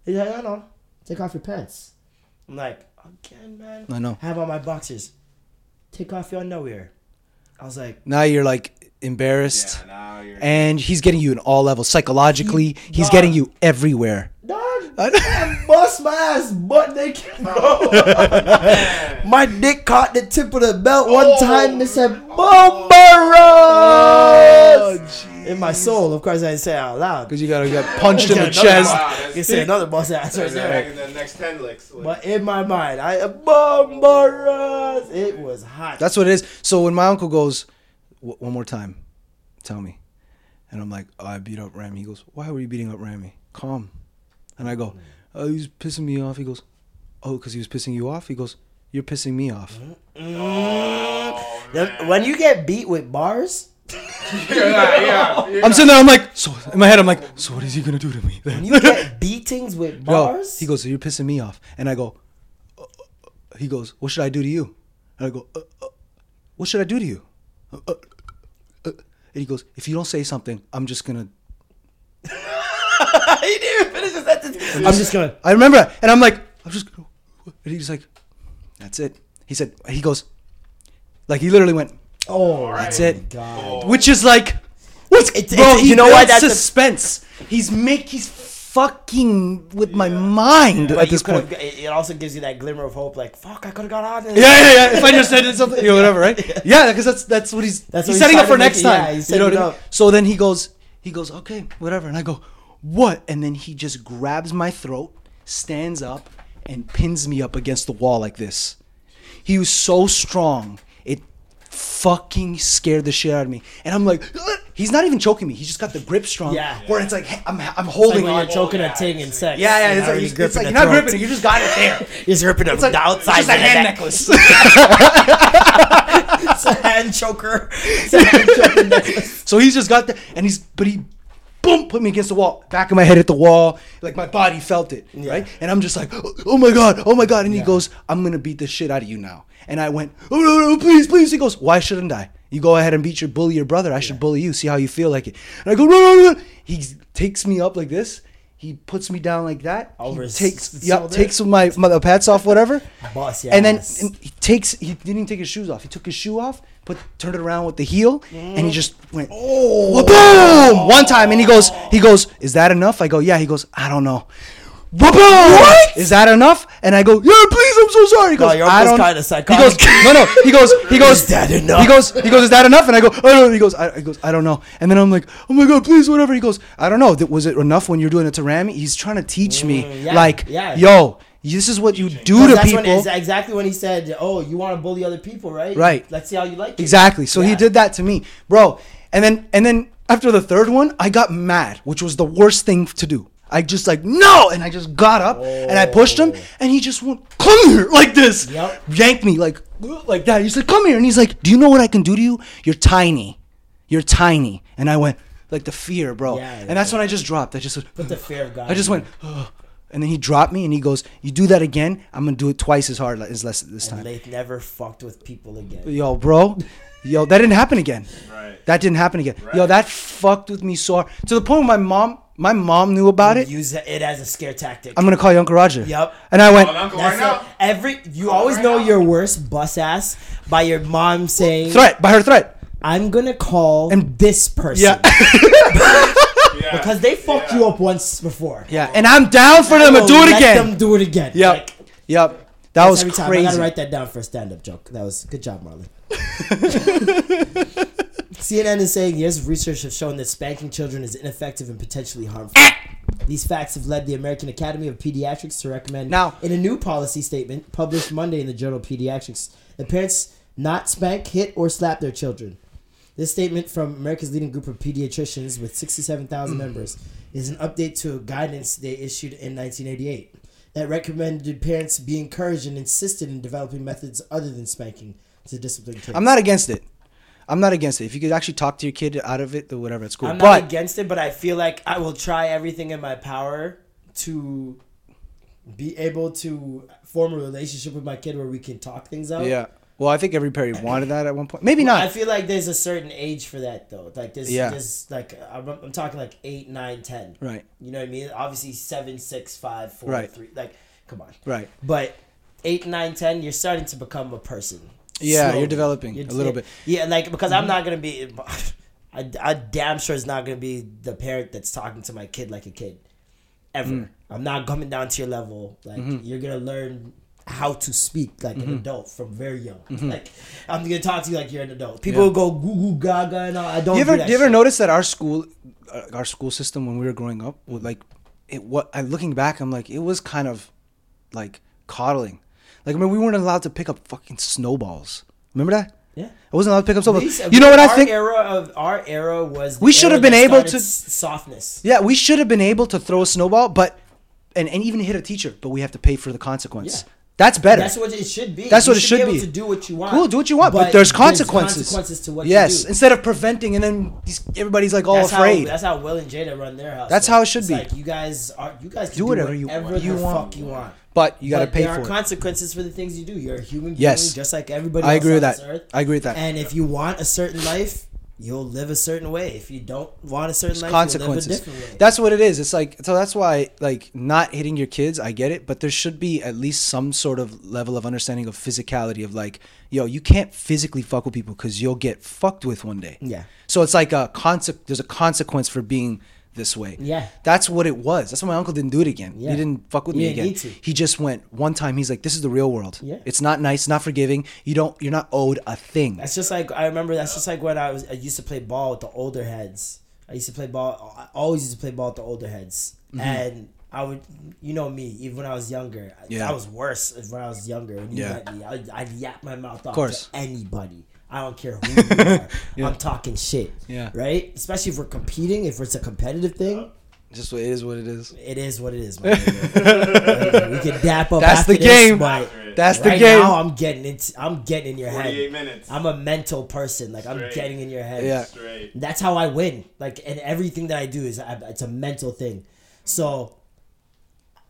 He's like, I know. Take off your pants. I'm like, again, man. I know. Have on my boxers. take off your underwear. I was like, Now you're like embarrassed, Yeah, now you're. and he's getting you in all levels psychologically. He's Dog. getting you everywhere. dog, I bust my ass butt naked, bro. my dick caught the tip of the belt one oh. time and it said, Bomberos! Oh, in my soul, of course, I didn't say it out loud. Because you gotta get punched in the chest. Wow, You that's- say another bust ass right that's there. the next ten licks. But in my mind, I Bomberos! It was hot. That's what it is. So when my uncle goes, "W- one more time, tell me. And I'm like, oh, I beat up Rami. He goes, why were you beating up Rami? Calm. And I go, oh, he was pissing me off. He goes, oh, because he was pissing you off? He goes, you're pissing me off. The- when you get beat with bars, yeah, yeah, yeah. I'm sitting there, I'm like, so in my head, I'm like, so what is he gonna do to me? when you get beatings with Yo, bars, he goes, so you're pissing me off. And I go, uh, uh, he goes, what should I do to you? And I go, uh, uh, what should I do to you? Uh, uh, uh. And he goes, if you don't say something, I'm just gonna he didn't even finish the sentence. I'm just going. To I remember that. And I'm like, I'm just, and he's like, that's it. He said, he goes, like, he literally went, Oh, that's it. God. Which is like, what's, It's- bro, it's- he you know what? built That's a- suspense. he's make, he's fucking with my mind at this point. It also gives you that glimmer of hope, like fuck, I could have got on this. Yeah, yeah, yeah. If I just said something, you know, whatever, right? Yeah, because that's that's what he's That's he's what he's setting up for make next yeah, time. he's you know what setting I mean? up. So then he goes, he goes, okay, whatever, and I go, what? And then he just grabs my throat, stands up, and pins me up against the wall like this. He was so strong, it fucking scared the shit out of me. And I'm like, "Ugh." He's not even choking me. He just got the grip strong. Yeah. Where it's like hey, I'm I'm It's like holding you're on. choking yeah, a ting in sex. Yeah, yeah. It's like, it's, gripping like you're not throat. gripping it. You just got it there. You're just gripping It's the outside. it's just a the hand neck. necklace. It's a hand choker. It's a hand choker necklace. So he's just got the and he's but he, boom, put me against the wall. Back of my head hit the wall, like my body felt it, right? And I'm just like, oh my god, oh my god. And he goes, I'm gonna beat the shit out of you now. And I went, oh no, no, please, please. He goes, why shouldn't I? You go ahead and beat your bully your brother. I should bully you. See how you feel like it. And I go, no, no, no. He takes me up like this. He puts me down like that. Over he takes, yeah, takes my, my the pats off, whatever. Boss your and then and he takes. He didn't even take his shoes off. He took his shoe off, put turned it around with the heel, and he just went. Oh, boom! One time, and he goes. He goes. Is that enough? I go. Yeah. He goes. I don't know. Boom! What? Is that enough? And I go, yeah, please, I'm so sorry. He goes, your I don't. He goes, no, no. He goes, he goes. Is that enough? He goes, he goes, is that enough? And I go, I don't. He goes, I, he goes, I don't know. And then I'm like, oh my god, please, whatever. He goes, I don't know. Was it enough when you're doing it to Rami? He's trying to teach me, Mm, yeah, like, yeah. yo, this is what you do to that's people. when exactly when he said, "Oh, you want to bully other people, right? Right. Let's see how you like it." Exactly. So he did that to me, bro. And then and then after the third one, I got mad, which was the worst thing to do. I just like no, and I just got up and I pushed him, and he just went come here like this, Yep. yanked me like like that. He's like come here, and he's like, do you know what I can do to you? You're tiny, you're tiny, and I went like the fear, bro. Yeah, and that's when I just dropped. I just Put the fear of God. I just went. "Ugh." And then he dropped me, and he goes, "You do that again, I'm gonna do it twice as hard as less this time." And they never fucked with people again. Yo, bro. Yo, that didn't happen again. Right. That didn't happen again. Right. Yo, that fucked with me so hard. To the point where my mom, my mom knew about it. Use it as a scare tactic. I'm gonna call you Uncle Roger. Yep. And I went, Uncle That's right it. now. Every you Call always right know now. your worst bus ass by your mom saying, threat by her threat. "I'm gonna call And- this person." Yeah. Yeah. because they fucked you up once before. yeah. And I'm down for them to do it let again. them do it again. Yep. Like, yep. That was every time. I crazy. gotta write that down for a stand-up joke. That was good job, Marlon. CNN is saying years of research have shown that spanking children is ineffective and potentially harmful. Eh! These facts have led the American Academy of Pediatrics to recommend, Now- in a new policy statement published Monday in the journal of Pediatrics, that parents not spank, hit, or slap their children. This statement from America's leading group of pediatricians with 67,000 mm. members is an update to a guidance they issued in 1988 that recommended parents be encouraged and insisted in developing methods other than spanking to discipline kids. I'm not against it. I'm not against it. If you could actually talk to your kid out of it, or whatever, it's cool. I'm not against it, but I feel like I will try everything in my power to be able to form a relationship with my kid where we can talk things out. yeah. Well, I think every parent wanted that at one point. Maybe not. I feel like there's a certain age for that though. Like there's, Yeah. there's like I'm, I'm talking like eight, nine, ten. Right. You know what I mean? Obviously seven, six, five, four, Right. three. Like, come on. Right. But eight, nine, ten, you're starting to become a person. Yeah, slowly. you're developing a little bit. Mm-hmm. Yeah, like because I'm not gonna be. I, I damn sure is not gonna be the parent that's talking to my kid like a kid, ever. Mm. I'm not coming down to your level. Like Mm-hmm. you're gonna learn how to speak like an adult from very young. Like I'm gonna talk to you like you're an adult. People Mm-hmm. Yeah. go goo goo gaga and all. I don't. you do ever that you ever shit. notice that our school uh, our school system when we were growing up would like it what I looking back I'm like it was kind of like coddling like I mean we weren't allowed to pick up fucking snowballs remember that Yeah. I wasn't allowed to pick up snowballs These- you know what I think Era of our era was. the We should have been able to- softness. yeah we should have been able to throw a snowball but and, and even hit a teacher but we have to pay for the consequence Yeah. That's better That's what it should be. That's You what it should be. Be. to do what you want. cool do what you want but, there's consequences consequences to what yes you do. instead of preventing and then everybody's like all that's afraid How, that's how Will and Jada run their house. That's how it should it's be. Like you guys are. You guys can Do do whatever whatever, you- want. you want. but you got to But pay there for are consequences for the things you do. You're a human being, Yes. just like everybody. I else agree with that. this earth. I agree with that. And if you want a certain life, you'll live a certain way. If you don't want a certain life, consequences. You'll live a different way. That's what it is. It's like so. That's why like not hitting your kids. I get it, but there should be at least some sort of level of understanding of physicality. Of like, yo, you can't physically fuck with people because you'll get fucked with one day. Yeah. So it's like a conse- There's a consequence for being this way. Yeah. That's what it was. That's why my uncle didn't do it again. Yeah. He didn't fuck with me again. He just went one time. He's like, this is the real world. Yeah. It's not nice. Not forgiving. You don't. You're not owed a thing. That's just like I remember. That's just like when I was. I used to play ball with the older heads. I used to play ball. I always used to play ball with the older heads, mm-hmm. and I would, you know me. Even when I was younger, I- Yeah. I was worse when I was younger. When you Yeah. met me, I, I'd yap my mouth off course. to anybody. I don't care who you are. I'm talking shit. Yeah. Right. Especially if we're competing. If it's a competitive thing, Just what it is. What it is. it is what it is. My nigga. we can dap up. That's after the this, game. but That's the game. now, I'm getting it. I'm getting in your head. 48 minutes. I'm a mental person. Like I'm getting in your head. Yeah. Straight. That's how I win. Like, and everything that I do is I, it's a mental thing. So,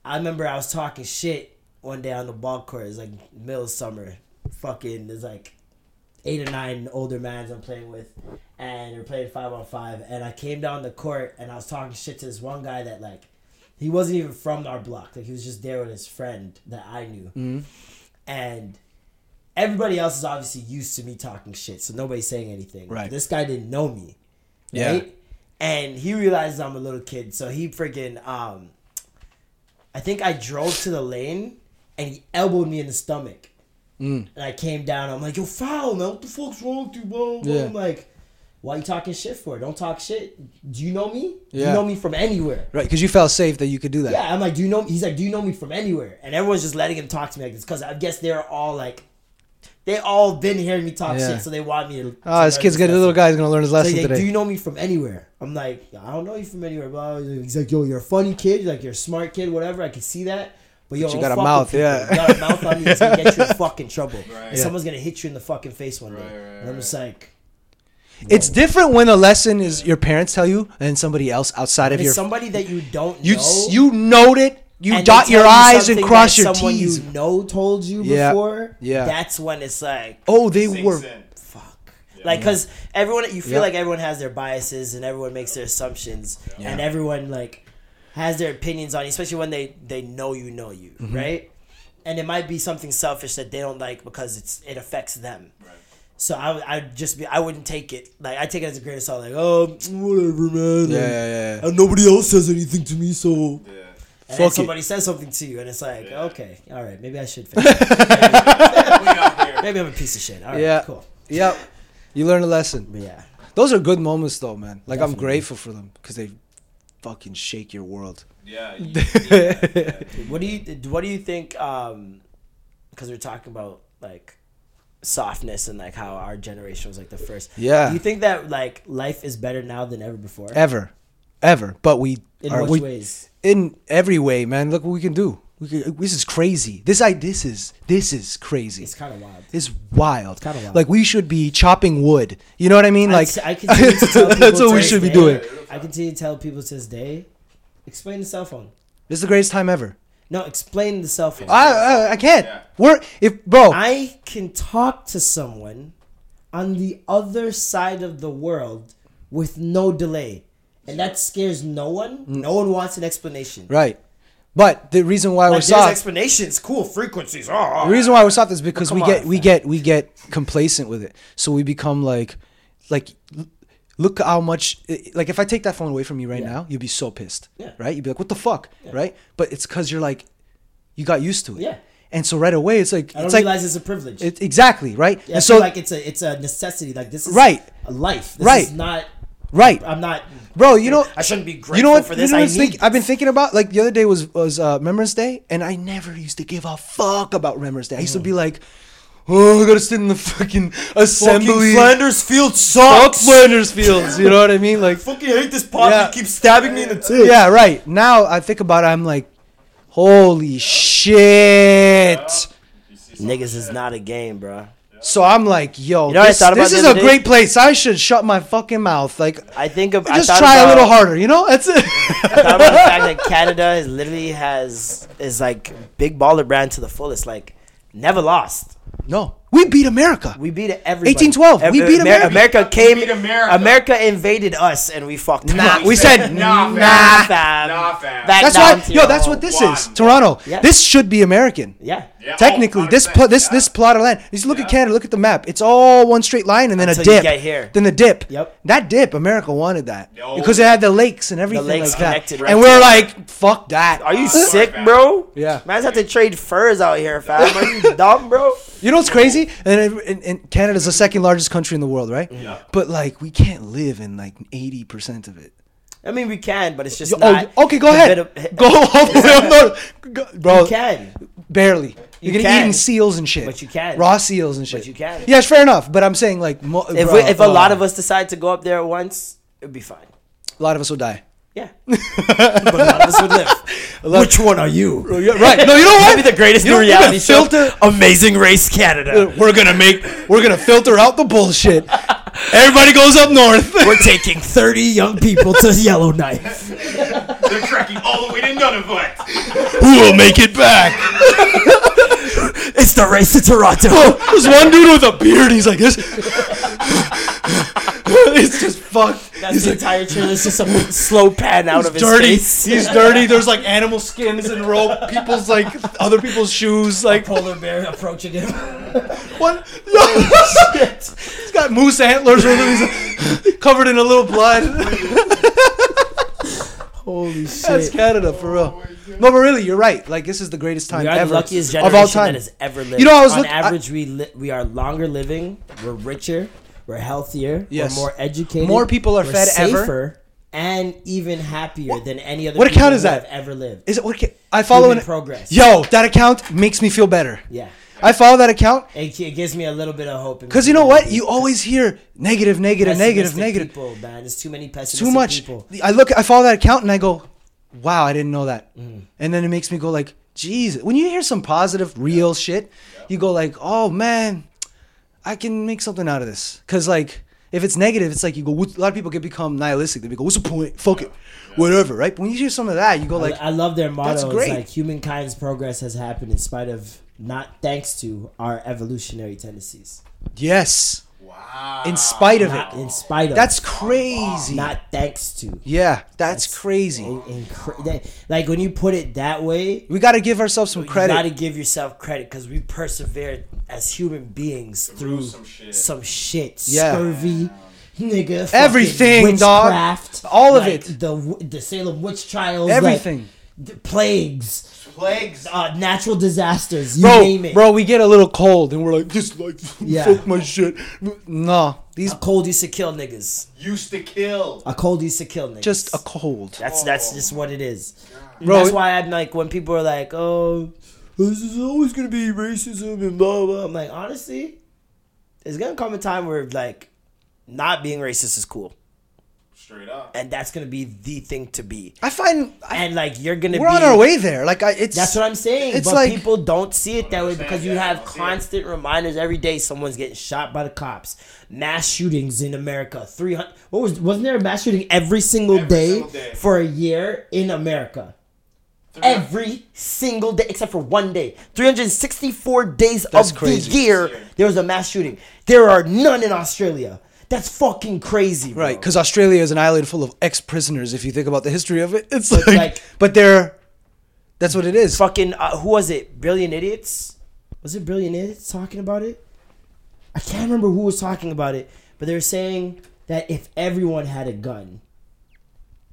I remember I was talking shit one day on the ball court. It's like middle of summer. Fucking, It's like eight or nine older mans I'm playing with, and we're playing five on five. And I came down the court and I was talking shit to this one guy that like, he wasn't even from our block. Like he was just there with his friend that I knew, and everybody else is obviously used to me talking shit, so nobody's saying anything. Right. This guy didn't know me. Yeah. Right? And he realizes I'm a little kid, so he freaking um I think I drove to the lane and he elbowed me in the stomach. Mm. And I came down, I'm like, yo, foul, man. What the fuck's wrong with you, bro? Yeah. I'm like, why you talking shit for? Don't talk shit. Do you know me? Yeah. You know me from anywhere. Right. Because you felt safe that you could do that. Yeah, I'm like, do you know? Me? He's like, do you know me from anywhere? And everyone's just letting him talk to me like this because I guess they're all like, they all been hearing me talk Yeah. shit, so they want me to. Oh, to this kid's gonna, little guy's gonna learn his lesson he's like, today. do you know me from anywhere? I'm like, I don't know you from anywhere. Blah. He's like, yo, you're a funny kid. Like, you're a smart kid. Whatever. I can see that. But yo, But you got a mouth, yeah. You got a mouth on you. It's gonna get you in fucking trouble. Right. And Someone's gonna hit you in the fucking face one day. Right, right, and I'm just like, It's different when a lesson is your parents tell you and somebody else outside of your. somebody that you don't you know. you note it. You dot your tell you I's and cross that your someone T's. you know told you Yeah. before. Yeah. That's when it's like, oh, they were. in. fuck. Like, cause everyone, you feel Yeah. like everyone has their biases and everyone makes their assumptions, and everyone like has their opinions on you, especially when they they know you know you, Mm-hmm. right? And it might be something selfish that they don't like because it's it affects them. Right. So I would I'd just be I wouldn't take it like I take it as a grain of salt like oh whatever man Yeah, like, yeah, yeah. and nobody else says anything to me so Yeah. and Fuck then it. somebody says something to you and it's like okay all right maybe I should fix it. We out here. maybe I'm a piece of shit all right Yeah. cool Yep. You learn a lesson. but yeah Those are good moments, though, man. Like I'm grateful for them because they fucking shake your world. Yeah. you- yeah. What do you What do you think? Um, because we're talking about like softness and like how our generation was like the first. Yeah. Do you think that like life is better now than ever before? Ever, ever. But we In are which we, ways? in every way, man. Look what we can do. We this is crazy. This I this is this is crazy. It's kind of wild. It's wild. kinda wild. Like we should be chopping wood. You know what I mean? Like I, I continue to tell people that's what we this should be day- doing. I continue to tell people to this day, explain the cell phone. This is the greatest time ever. No, explain the cell phone. I I, I can't. Yeah. We're if bro. I can talk to someone on the other side of the world with no delay. And that scares no one. Mm. No one wants an explanation. right. But the reason why we're Like, there's soft, explanations, cool frequencies. Oh, the reason ah. why we're soft is because we get on, we fam. get we get complacent with it. So we become like, like, look how much. Like if I take that phone away from you right Yeah. now, you'd be so pissed, Yeah. right? You'd be like, what the fuck, right? But it's because you're like, you got used to it, Yeah. And so right away, it's like I don't it's like realize it's a privilege. it, exactly right. Yeah, and so like it's a it's a necessity. Like this is Right. a life. This Right. is not right, I'm not bro. You know, I shouldn't be grateful you know what? for this. You know I what I need think, I've been thinking about like the other day was was uh, Remembrance Day, and I never used to give a fuck about Remembrance Day. I used to be like, oh, I gotta sit in the fucking assembly. Fucking Flanders Field Fuck sucks. Flanders Fields. You know what I mean? Like, Fucking hate this pop. Yeah. You keep stabbing me in the tooth. yeah, right. Now I think about it, I'm like, holy shit. Niggas is not a game, bro. So I'm like, yo, You know this, this is a day? great place. I should shut my fucking mouth. Like, I think of just try a little harder. You know? That's it. I thought about the fact that Canada is literally has is like big baller brand to the fullest. Like never lost. no, we beat America. We beat everybody. 1812, we beat America. America came. beat America. America invaded us, and we fucked. Nah, up. we said Nah, fam. nah, fam. Nah, fam. Back That's why, yo, that's what this One. is. Toronto. Yeah. This should be American. Yeah. Yeah, Technically, oh, this 100%, pl- this yeah. this plot of land. Just look at Canada. Look at the map. It's all one straight line, and then Until a you dip. get here. Then the dip. Yep. That dip, America wanted that because it had the lakes and everything lakes like that. right and we're it. like, fuck that. Are you sick, bro? Yeah. Man's have to trade furs out here, fam. Are you dumb, bro? You know what's crazy? And, it- and, and Canada's the second largest country in the world, right? Yeah. But like, we can't live in like eighty percent of it. I mean, we can, but it's just Yo, oh, not. oh, okay, go ahead. of- go all the way up north, Go- bro. You can. Barely. You You're gonna can. eating seals and shit. But you can. Raw seals and shit. But you can. Yes, fair enough. But I'm saying like, mo- If bro, we, if a lot of us decide to go up there at once, it'd be fine. a lot of us will die. Yeah. but a lot of us would live. Which one are you? Oh, right. No, you know what? That'd be the greatest You new know, we're gonna reality show. filter- Amazing Race Canada. Uh, we're gonna make. We're gonna filter out the bullshit. Everybody goes up north. We're taking 30 young people to Yellowknife. They're trekking all the way to Nunavut. Who will make it back? It's the race to Toronto. There's one dude with a beard. He's like this. it's just fucked. That's the entire trailer. It's just a slow pan out of his dirty. face. He's dirty. There's like animal skins and rope. People's like other people's shoes. Like Polar bear approaching him. what? Yo, He's got moose antlers with him. He's covered in a little blood. Holy shit! That's. Canada for real. No, but really, you're right. Like this is the greatest time We are ever the luckiest of all time. that has ever lived. You know, I was on look- I- average, we li- we are longer living, we're richer, we're healthier, Yes. we're more educated, More people are fed ever. and even happier than any other. What account is that? Have ever lived? Is it what? I follow Human an progress. Yo, that account makes me feel better. Yeah, I follow that account it, it gives me a little bit of hope. because you know what? You always hear negative, negative, negative, negative. People, man, there's too many pessimistic Too much. people. I look. I follow that account and I go, "Wow, I didn't know that." Mm. And then it makes me go like, "Jeez." When you hear some positive, real shit, you go like, "Oh man, I can make something out of this." Because like, if it's negative, it's like you go. A lot of people get become nihilistic. They go, "What's the point? Fuck it, whatever." Right? But when you hear some of that, you go like, I, I love their motto. That's It's great. like humankind's progress has happened in spite of, not thanks to, our evolutionary tendencies. "Yes." Wow. In spite of Not it. in spite of. That's crazy. not thanks to. yeah, that's, crazy. In, in cra- that- like when you put it that way, we got to give ourselves some you credit. gotta give yourself credit because we persevered as human beings through some shit. some shit. Yeah. Scurvy, nigga, fucking Everything, dog. witchcraft, All of like it. The w- the Salem witch trials, Everything. like, the plagues, Plagues. uh, natural disasters. You bro, name it. bro, we get a little cold and we're like, just like, Yeah. fuck my shit. No, these A cold used to kill niggas. Used to kill. A cold used to kill niggas. just a cold. That's that's just what it is. And Bro, that's why I'm like when people are like, "Oh, this is always gonna be racism and blah blah." I'm like, honestly, there's gonna come a time where like not being racist is cool, Straight up. and that's gonna be the thing to be. I find I, And like you're gonna we're be on our way there. Like, I, it's That's what I'm saying. It's but like people don't see it that way because you yeah, have don't see it. constant reminders every day. Someone's getting shot by the cops. Mass shootings in America. Three hundred. What was? Wasn't there a mass shooting every single, Every day, single day. for a year in America? Every single day, except for one day. 364 days That's of crazy. the year, there was a mass shooting. There are none in Australia. That's fucking crazy, bro. right because Australia is an island full of ex-prisoners. If you think about the history of it, it's like, like- but they're That's what it is. fucking uh, who was it? Brilliant Idiots. Was it Brilliant Idiots talking about it? I can't remember who was talking about it, but they were saying that if everyone had a gun.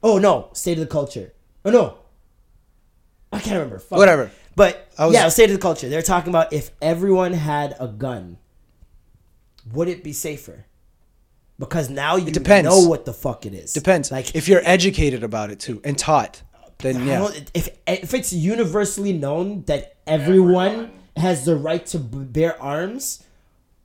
Oh no, State of the Culture. Oh no. I can't remember. Fuck. Whatever. But I was- yeah, State of the Culture. They're talking about if everyone had a gun, would it be safer? Because now you depends. know what the fuck it is. Depends. Like if you're educated about it too and taught, then yeah. if if it's universally known that everyone has the right to bear arms,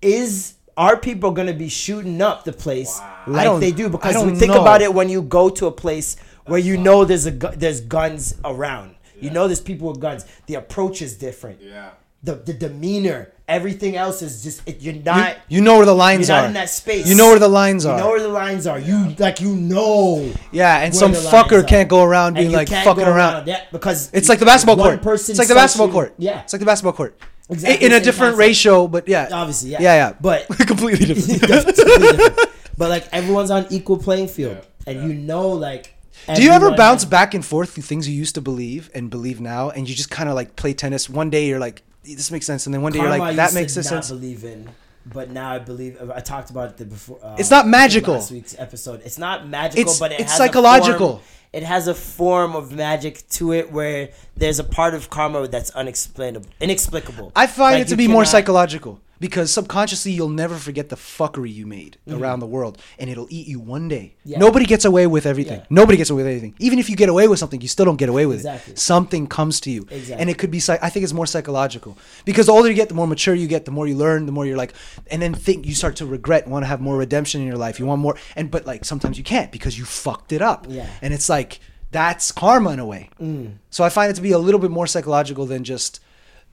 is are people going to be shooting up the place I like they do? Because think know. about it when you go to a place where you know there's a there's guns around. You know there's people with guns. The approach is different. Yeah. The the demeanor, everything else is just it, you're not. you know where the lines you're are. not in that space. You know where the lines are. You know where the lines are. You like you know. yeah, and some fucker can't go around being like fucking go around. Yeah, because It's like the basketball court. person It's like the basketball shooting- court. Yeah, It's like the basketball court. Exactly In a different concept. ratio, but yeah. obviously, yeah, Yeah, yeah. But completely different. Completely different. but like everyone's on equal playing field, and you know, like. Do you ever bounce back and forth through things you used to believe and believe now, and you just kind of like play tennis? One day you're like, this makes sense, and then one day Karma you're like, that to makes not sense. Believe in, but now I believe. I talked about it before. Uh, It's not magical. Last week's episode. It's not magical, It's- but it it's psychological. form- it has a form of magic to it where there's a part of karma that's unexplainable, inexplicable. I find Like, it to be more psychological because subconsciously you'll never forget the fuckery you made around the world, and it'll eat you one day. Mm-hmm. Yeah. Nobody gets away with everything. Yeah. Nobody gets away with anything. Even if you get away with something, you still don't get away with Exactly. it. Something comes to you, Exactly. and it could be. I think it's more psychological because the older you get, the more mature you get, the more you learn, the more you're like, and then think you start to regret, want to have more redemption in your life. You want more, and but like sometimes you can't because you fucked it up. Yeah. and it's like that's karma in a way. Mm. So I find it to be a little bit more psychological than just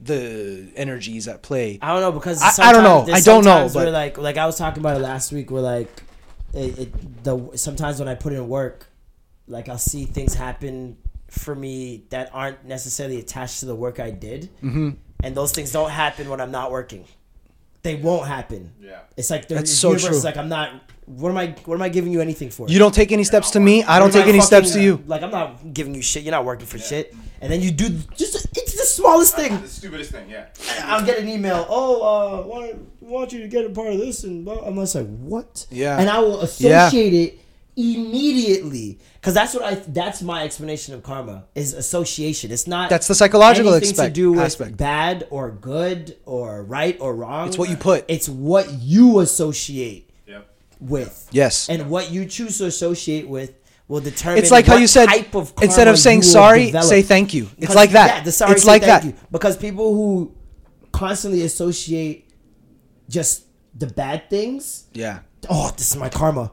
the energies at play. I don't know because I- I don't know. I don't know, sometimes where, but- like like I was talking about it last week. Where like it, it the sometimes when I put in work, like I'll see things happen for me that aren't necessarily attached to the work I did, mm-hmm. and those things don't happen when I'm not working. They won't happen. Yeah. It's like the That's universe so is true. like I'm not. What am I? What am I giving you anything for? You don't take any steps to me. I don't What am take any steps to you. Like I'm not giving you shit. You're not working for shit. And then you do just it's the smallest thing. The stupidest thing, yeah. I'll get an email. Oh, uh, want, want you to get a part of this, and blah. I'm just like, what? Yeah. And I will Yeah. associate it immediately because that's what I. That's my explanation of karma is association. It's not. That's the psychological anything aspect- to do with aspect. bad or good or right or wrong. It's what you put. It's what you associate Yep. with. Yes. And what you choose to associate with will determine. It's like how you said type of instead of saying sorry, say thank you. It's like that. Yeah, the sorry. It's like that. you. Because people who constantly associate just the bad things. Yeah. Oh, this is my karma.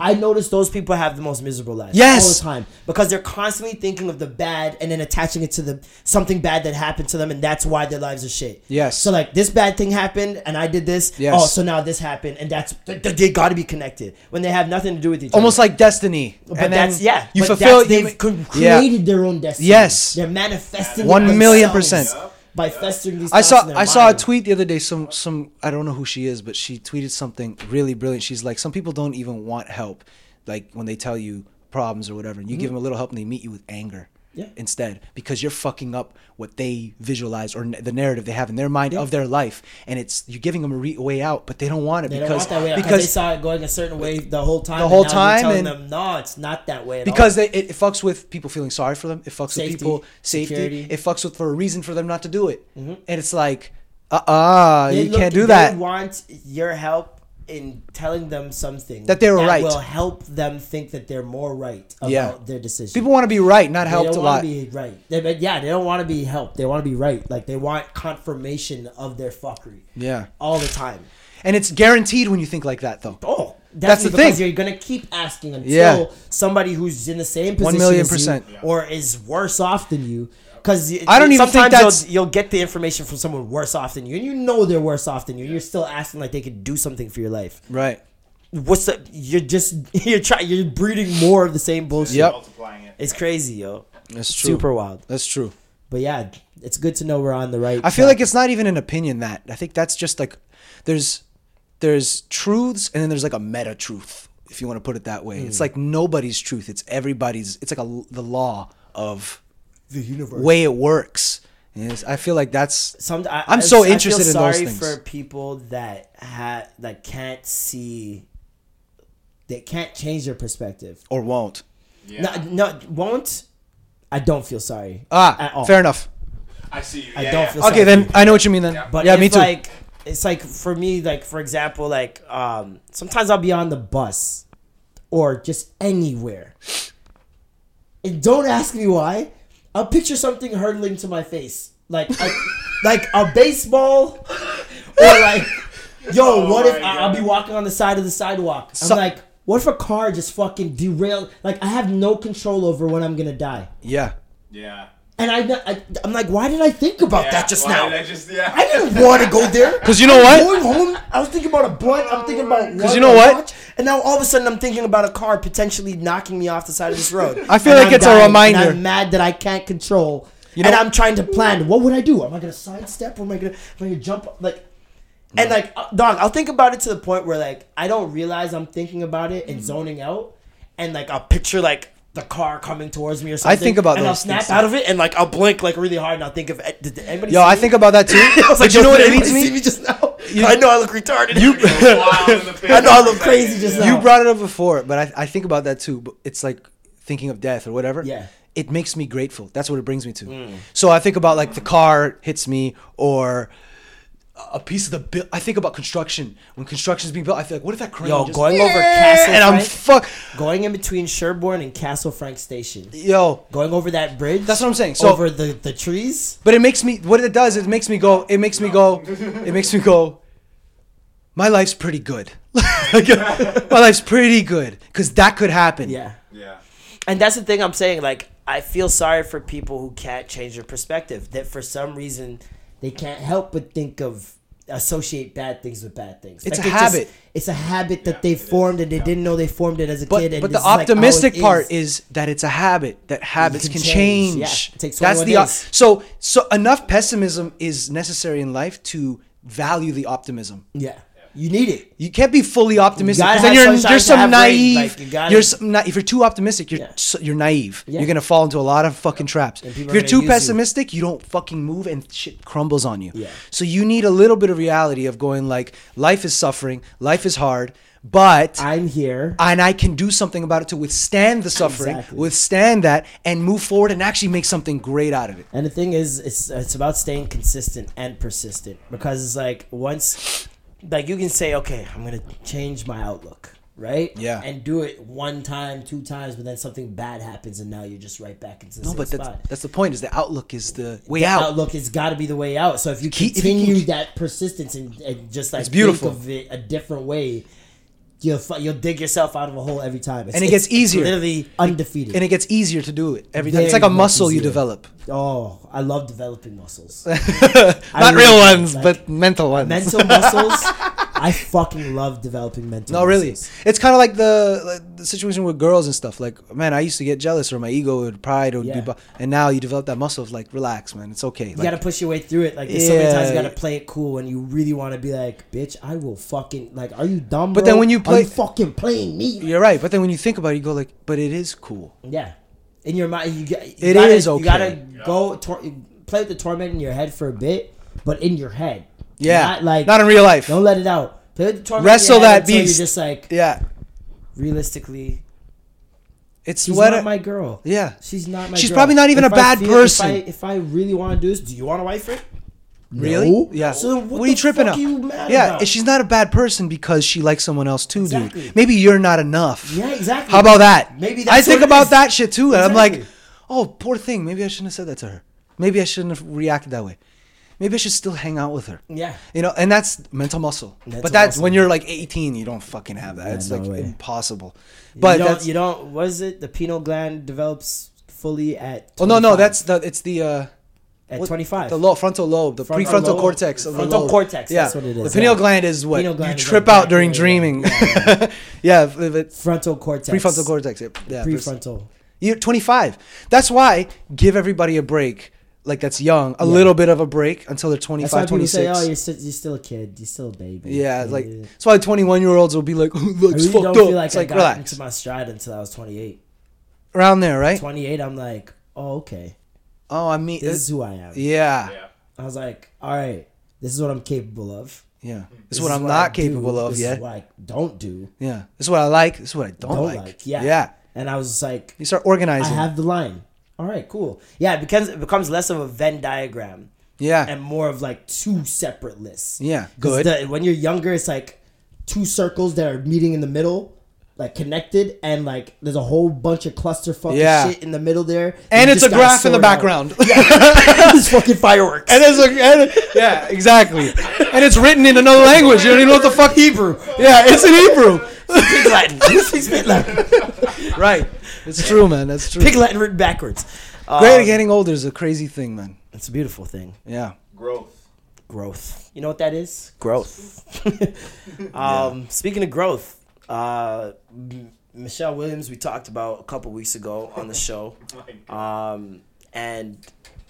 I notice those people have the most miserable lives Yes. all the time because they're constantly thinking of the bad and then attaching it to the something bad that happened to them, and that's why their lives are shit. Yes. So like this bad thing happened, and I did this. Yes. Oh, so now this happened, and that's th- th- they got to be connected when they have nothing to do with each Almost other. Almost like destiny. But and that's then yeah. You fulfill. They've ma- cr- yeah. created their own destiny. Yes. they're manifesting. Million themselves percent. By festering these. I saw I saw a tweet the other day. Some some I don't know who she is, but she tweeted something really brilliant. She's like, some people don't even want help, like when they tell you problems or whatever, and you give them a little help and they meet you with anger. Mm-hmm. Yeah. Instead, because you're fucking up what they visualize or n- the narrative they have in their mind of their life, and it's you're giving them a re- way out, but they don't want it They because want because they saw it going a certain way the whole time. The and whole time telling and- them no, it's not that way. At because all. they, it, it fucks with people feeling sorry for them. It fucks Safety, with people safety. security. Mm-hmm. It fucks with for a reason for them not to do it. And it's like, uh, uh They you look- can't do they that. want your help in telling them something That they were right. Will help them think that they're more right about Yeah. their decision. People want to be right, not helped a lot. be right. They, but yeah, they don't want to be helped. They want to be right. Like they want confirmation of their fuckery Yeah, all the time. and it's guaranteed when you think like that, though. Oh, That's the because thing. you're gonna keep asking until Yeah. somebody who's in the same position One million as you percent. or is worse off than you. Because I don't even think sometimes that's- you'll, you'll get the information from someone worse off than you, and you know they're worse off than you. and You're still asking like they could do something for your life. Right. What's the? You're just you're trying. You're breeding more of the same bullshit. Yep. Multiplying it. It's crazy, yo. That's true. Super wild. That's true. But yeah, it's good to know we're on the right. I feel track. like it's not even an opinion that. I think that's just like there's there's truths and then there's like a meta truth if you want to put it that way. Hmm. It's like nobody's truth. It's everybody's. It's like a the law of the universe. way it works. Yes, I feel like that's Some, I, I'm I- so I feel interested in those things. sorry for people that ha that can't see, that can't change their perspective. or won't. Yeah. No, no, won't. I don't feel sorry. Ah, at all. fair enough. I see you. I Yeah, don't yeah. feel sorry Okay, for then. I know what you mean then. But yeah, if, me too. Like, it's like for me, like for example, like um, sometimes I'll be on the bus or just anywhere, and don't ask me why. I'll picture something hurtling to my face, like a, like a baseball, or like, yo, Oh what if I, I'll be walking on the side of the sidewalk? I'm So- like, what if a car just fucking derailed? Like I have no control over when I'm gonna die. yeah. Yeah. And I, I, I'm like, why did I think about Yeah, that just why now? did I just yeah. I didn't want to go there. Because you know I'm what? Going home, I was thinking about a blunt. I'm thinking about Because you know what? watch, and now all of a sudden I'm thinking about a car potentially knocking me off the side of this road. I feel And like I'm it's a reminder. And I'm mad that I can't control. You and know- I'm trying to plan. What would I do? Am I gonna sidestep? Or am I gonna? Am I gonna jump? Like, and like, uh, dog, I'll think about it to the point where like I don't realize I'm thinking about it and zoning out, and like I'll picture like. The car coming towards me or something. I think about and I'll those snap things. out of it and like I'll blink like really hard and I'll think of eh, did anybody Yo, see I me? think about that too. I was but like, you know what it leads anybody me? Me just now. I know I look retarded. You- Wild in the face I know I look crazy just yeah. now. You brought it up before, but I, I think about that too. But it's like thinking of death or whatever. Yeah. It makes me grateful. That's what it brings me to. Mm. So I think about like the car hits me or a piece of the bill. I think about construction. When construction is being built, I feel like, what if that crane Yo, just going over Castle and I'm fuck. going in between Sherbourne and Castle Frank Station, Yo, going over that bridge. That's what I'm saying. So- over the the trees. But it makes me what it does. It makes me go. It makes me go. It makes me go. My life's pretty good. My life's pretty good because that could happen. Yeah, Yeah. and that's the thing I'm saying. Like, I feel sorry for people who can't change their perspective. That for some reason they can't help but think of associate bad things with bad things. It's Like, a it just- habit. it's a habit that they formed and they didn't know they formed it as a But kid. And but this the oh, is, like, optimistic part is that it's a habit that habits can can, change. change. Yeah, it takes That's the days. so so enough pessimism is necessary in life to value the optimism. yeah, you need it. You can't be fully optimistic because then you're you're some naive. Like, you you're some, na- if you're too optimistic, you're Yeah. you're naive. Yeah. You're gonna fall into a lot of fucking traps. If you're too use you. pessimistic, you. don't fucking move and shit crumbles on you. Yeah. So you need a little bit of reality of going like life is suffering, life is hard, but I'm here. and I can do something about it to withstand the suffering, Exactly. withstand that, and move forward and actually make something great out of it. And the thing is, it's it's about staying consistent and persistent because it's like once, like you can say, okay, I'm gonna change my outlook, right? Yeah. And do it one time, two times, but then something bad happens, and now you're just right back into the No, same but that's spot. that's the point. Is the outlook is the way The out. outlook has got to be the way out. So if you Keep- if you continue that persistence and, and just like It's beautiful. think of it a different way, you'll you'll dig yourself out of a hole every time. It's, And it gets easier. Literally undefeated. and it gets easier to do it every time. It's like a muscle you develop. Oh, I love developing muscles. Not I real ones, like- but mental ones. mental muscles. I fucking love developing mental. No, really. muscles. It's kind of like the, like the situation with girls and stuff. Like, man, I used to get jealous or my ego would pride would Yeah. be, and now you develop that muscle of like, relax, man, it's okay. You gotta push your way through it. Like there's so many times you gotta play it cool, and you really want to be like, "Bitch, I will fucking like." Are you dumb? But bro? then when you play- fucking playing me. you're right, but then when you think about it, you go like, but it is cool. Yeah, in your mind, you, got- you It gotta, is You gotta okay. go tor- play with the torment in your head for a bit, but in your head. Yeah, not like not in real life. Don't let it out. Play with the torment. Wrestle in your head that until beast. You're just like Yeah, realistically, it's she's what. not my girl. yeah, She's not my. She's girl. probably not even If a I bad feel- person. If I, if I really want to do this, do you want a wife for it? Really? No. Yeah. So then what are you the tripping fuck on? are you mad yeah, about? she's not a bad person because she likes someone else too, Exactly. dude. Maybe you're not enough. Yeah, exactly. How about that? Maybe I think about is. that shit too, and I'm like, oh, poor thing. Maybe I shouldn't have said that to her. Maybe I shouldn't have reacted that way. Maybe I should still hang out with her. Yeah. You know, and that's mental muscle. Mental but that's muscle. when you're like 18, you don't fucking have that. Yeah, it's no like way. impossible. But But you don't, you don't. What is it? The pineal gland develops fully at. oh no no that's the it's the uh at what- 25. the low, frontal lobe the Frontal prefrontal lobe. cortex of the Frontal lobe. cortex, yeah that's what it is, the pineal yeah. gland is what Pineal you trip out during dreaming yeah, yeah, Frontal cortex. prefrontal cortex yeah, yeah Prefrontal. You're 25. That's why give everybody a break. Like that's young, a little bit of a break until they're That's why 25, 26. say, "Oh, you're, still, you're still a kid. You're still a baby." yeah, like that's why 21 year olds will be like, oh, I looks really fucked don't up. feel like it's I like got relax. into my stride until I was 28. Around there, right? 28, I'm like, oh, okay. Oh, I mean, This is who I am. yeah, Yeah. I was like, all right, this is what I'm capable of. yeah. This This is what I'm I not do. capable of This yet. is what I don't do. Yeah, this is what I like. This is what I don't, Don't like. like. Yeah. yeah. And I was just like, You start organizing. I have the line. All right, cool. Yeah, it becomes it becomes less of a Venn diagram yeah, and more of like two separate lists. Yeah. Good. the- when you're younger, it's like two circles that are meeting in the middle, like connected, and like there's a whole bunch of clusterfuck Yeah. shit in the middle there. and You it's a graph in the sort out. background. it's fucking fireworks. And it's like, and, yeah, exactly. And it's written in another language. You don't even know what the fuck Hebrew. Yeah, it's in Hebrew. Pig Latin. Pig Latin? Right. It's true, man. That's true. Pig Latin written backwards. Great Um, getting older is a crazy thing, man. It's a beautiful thing. Yeah. Growth. growth. You know what that is? Growth. um, Speaking of growth, uh, M- Michelle Williams, we talked about a couple weeks ago on the show, um, and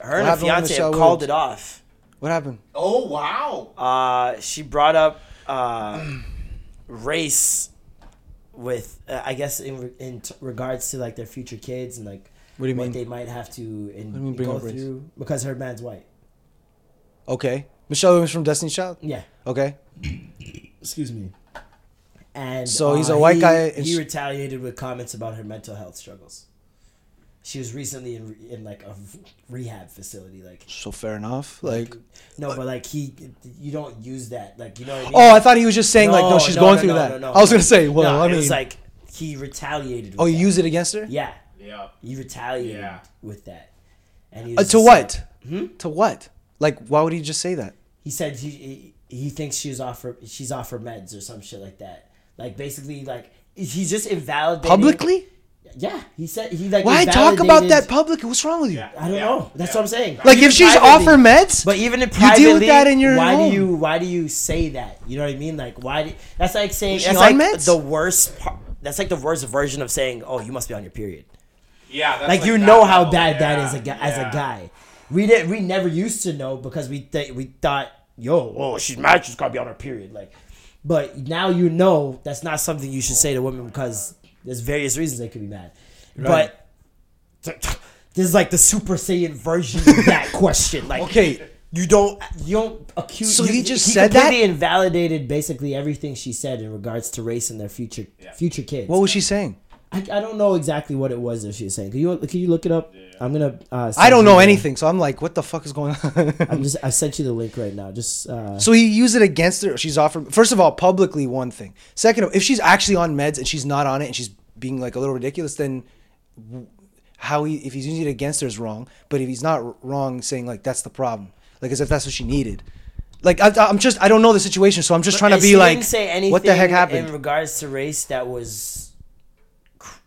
her and her fiance have called Williams? it off. What happened? Oh wow. Uh, she brought up uh, race with, uh, I guess, in re- in t- regards to like their future kids and like What do you what mean? they might have to in, do you mean go up race? through because her man's white. Okay. Michelle Williams from Destiny Child? Yeah. Okay. excuse me. And So he's uh, a white he- guy and He retaliated with comments about her mental health struggles. She was recently in in like a rehab facility. Like So fair enough. Like, no, but like he, you don't use that. Like you know what I mean? oh, I thought he was just saying, like, no, she's going through that. I was going to say, well, no, I it mean, was like he retaliated. With oh, you that. use it against her? Yeah, Yeah. You retaliated Yeah. with that. And he Uh, to what? like- hmm? To what? Like, why would he just say that? he said he he, he thinks she's off her she's off her meds or some shit like that. Like basically, like he's just invalidating Publicly? Yeah, he said he like. Why talk about that publicly? What's wrong with you? Yeah. I don't Yeah. know. That's what I'm saying. Like, Even if she's off her meds, but even in you privately, deal with that in your why home. do you why do you say that? You know what I mean? Like why? Do, that's like saying Was that's like meds? the worst. Part, that's like the worst version of saying, "Oh, you must be on your period." Yeah. That's Like, you know how level. bad that Yeah, is a guy, as a guy. We did we never used to know because we th- we thought, "Yo, oh, she's mad. She's gotta be on her period." Like, but now you know that's not something you should say to women because there's various reasons they could be mad. But this is like the Super Saiyan version of that question. Like, Okay. you don't you don't accuse. So you- he just he said completely that? invalidated basically everything she said in regards to race and their future future kids. what was she saying? I, I don't know exactly what it was that she was saying. Can you can you look it up? I'm gonna. Uh, I don't know the- anything, so I'm like, what the fuck is going on? I'm just. I sent you the link right now. Just. Uh, so he used it against her. She's offered. First of all, publicly one thing. Second, of- if she's actually on meds and she's not on it and she's being like a little ridiculous, then how he if he's using it against her is wrong. But if he's not wrong, saying like that's the problem, like as if that's what she needed. Like I, I'm just I don't know the situation, so I'm just trying to be like, say anything what the heck happened in regards to race that was cr-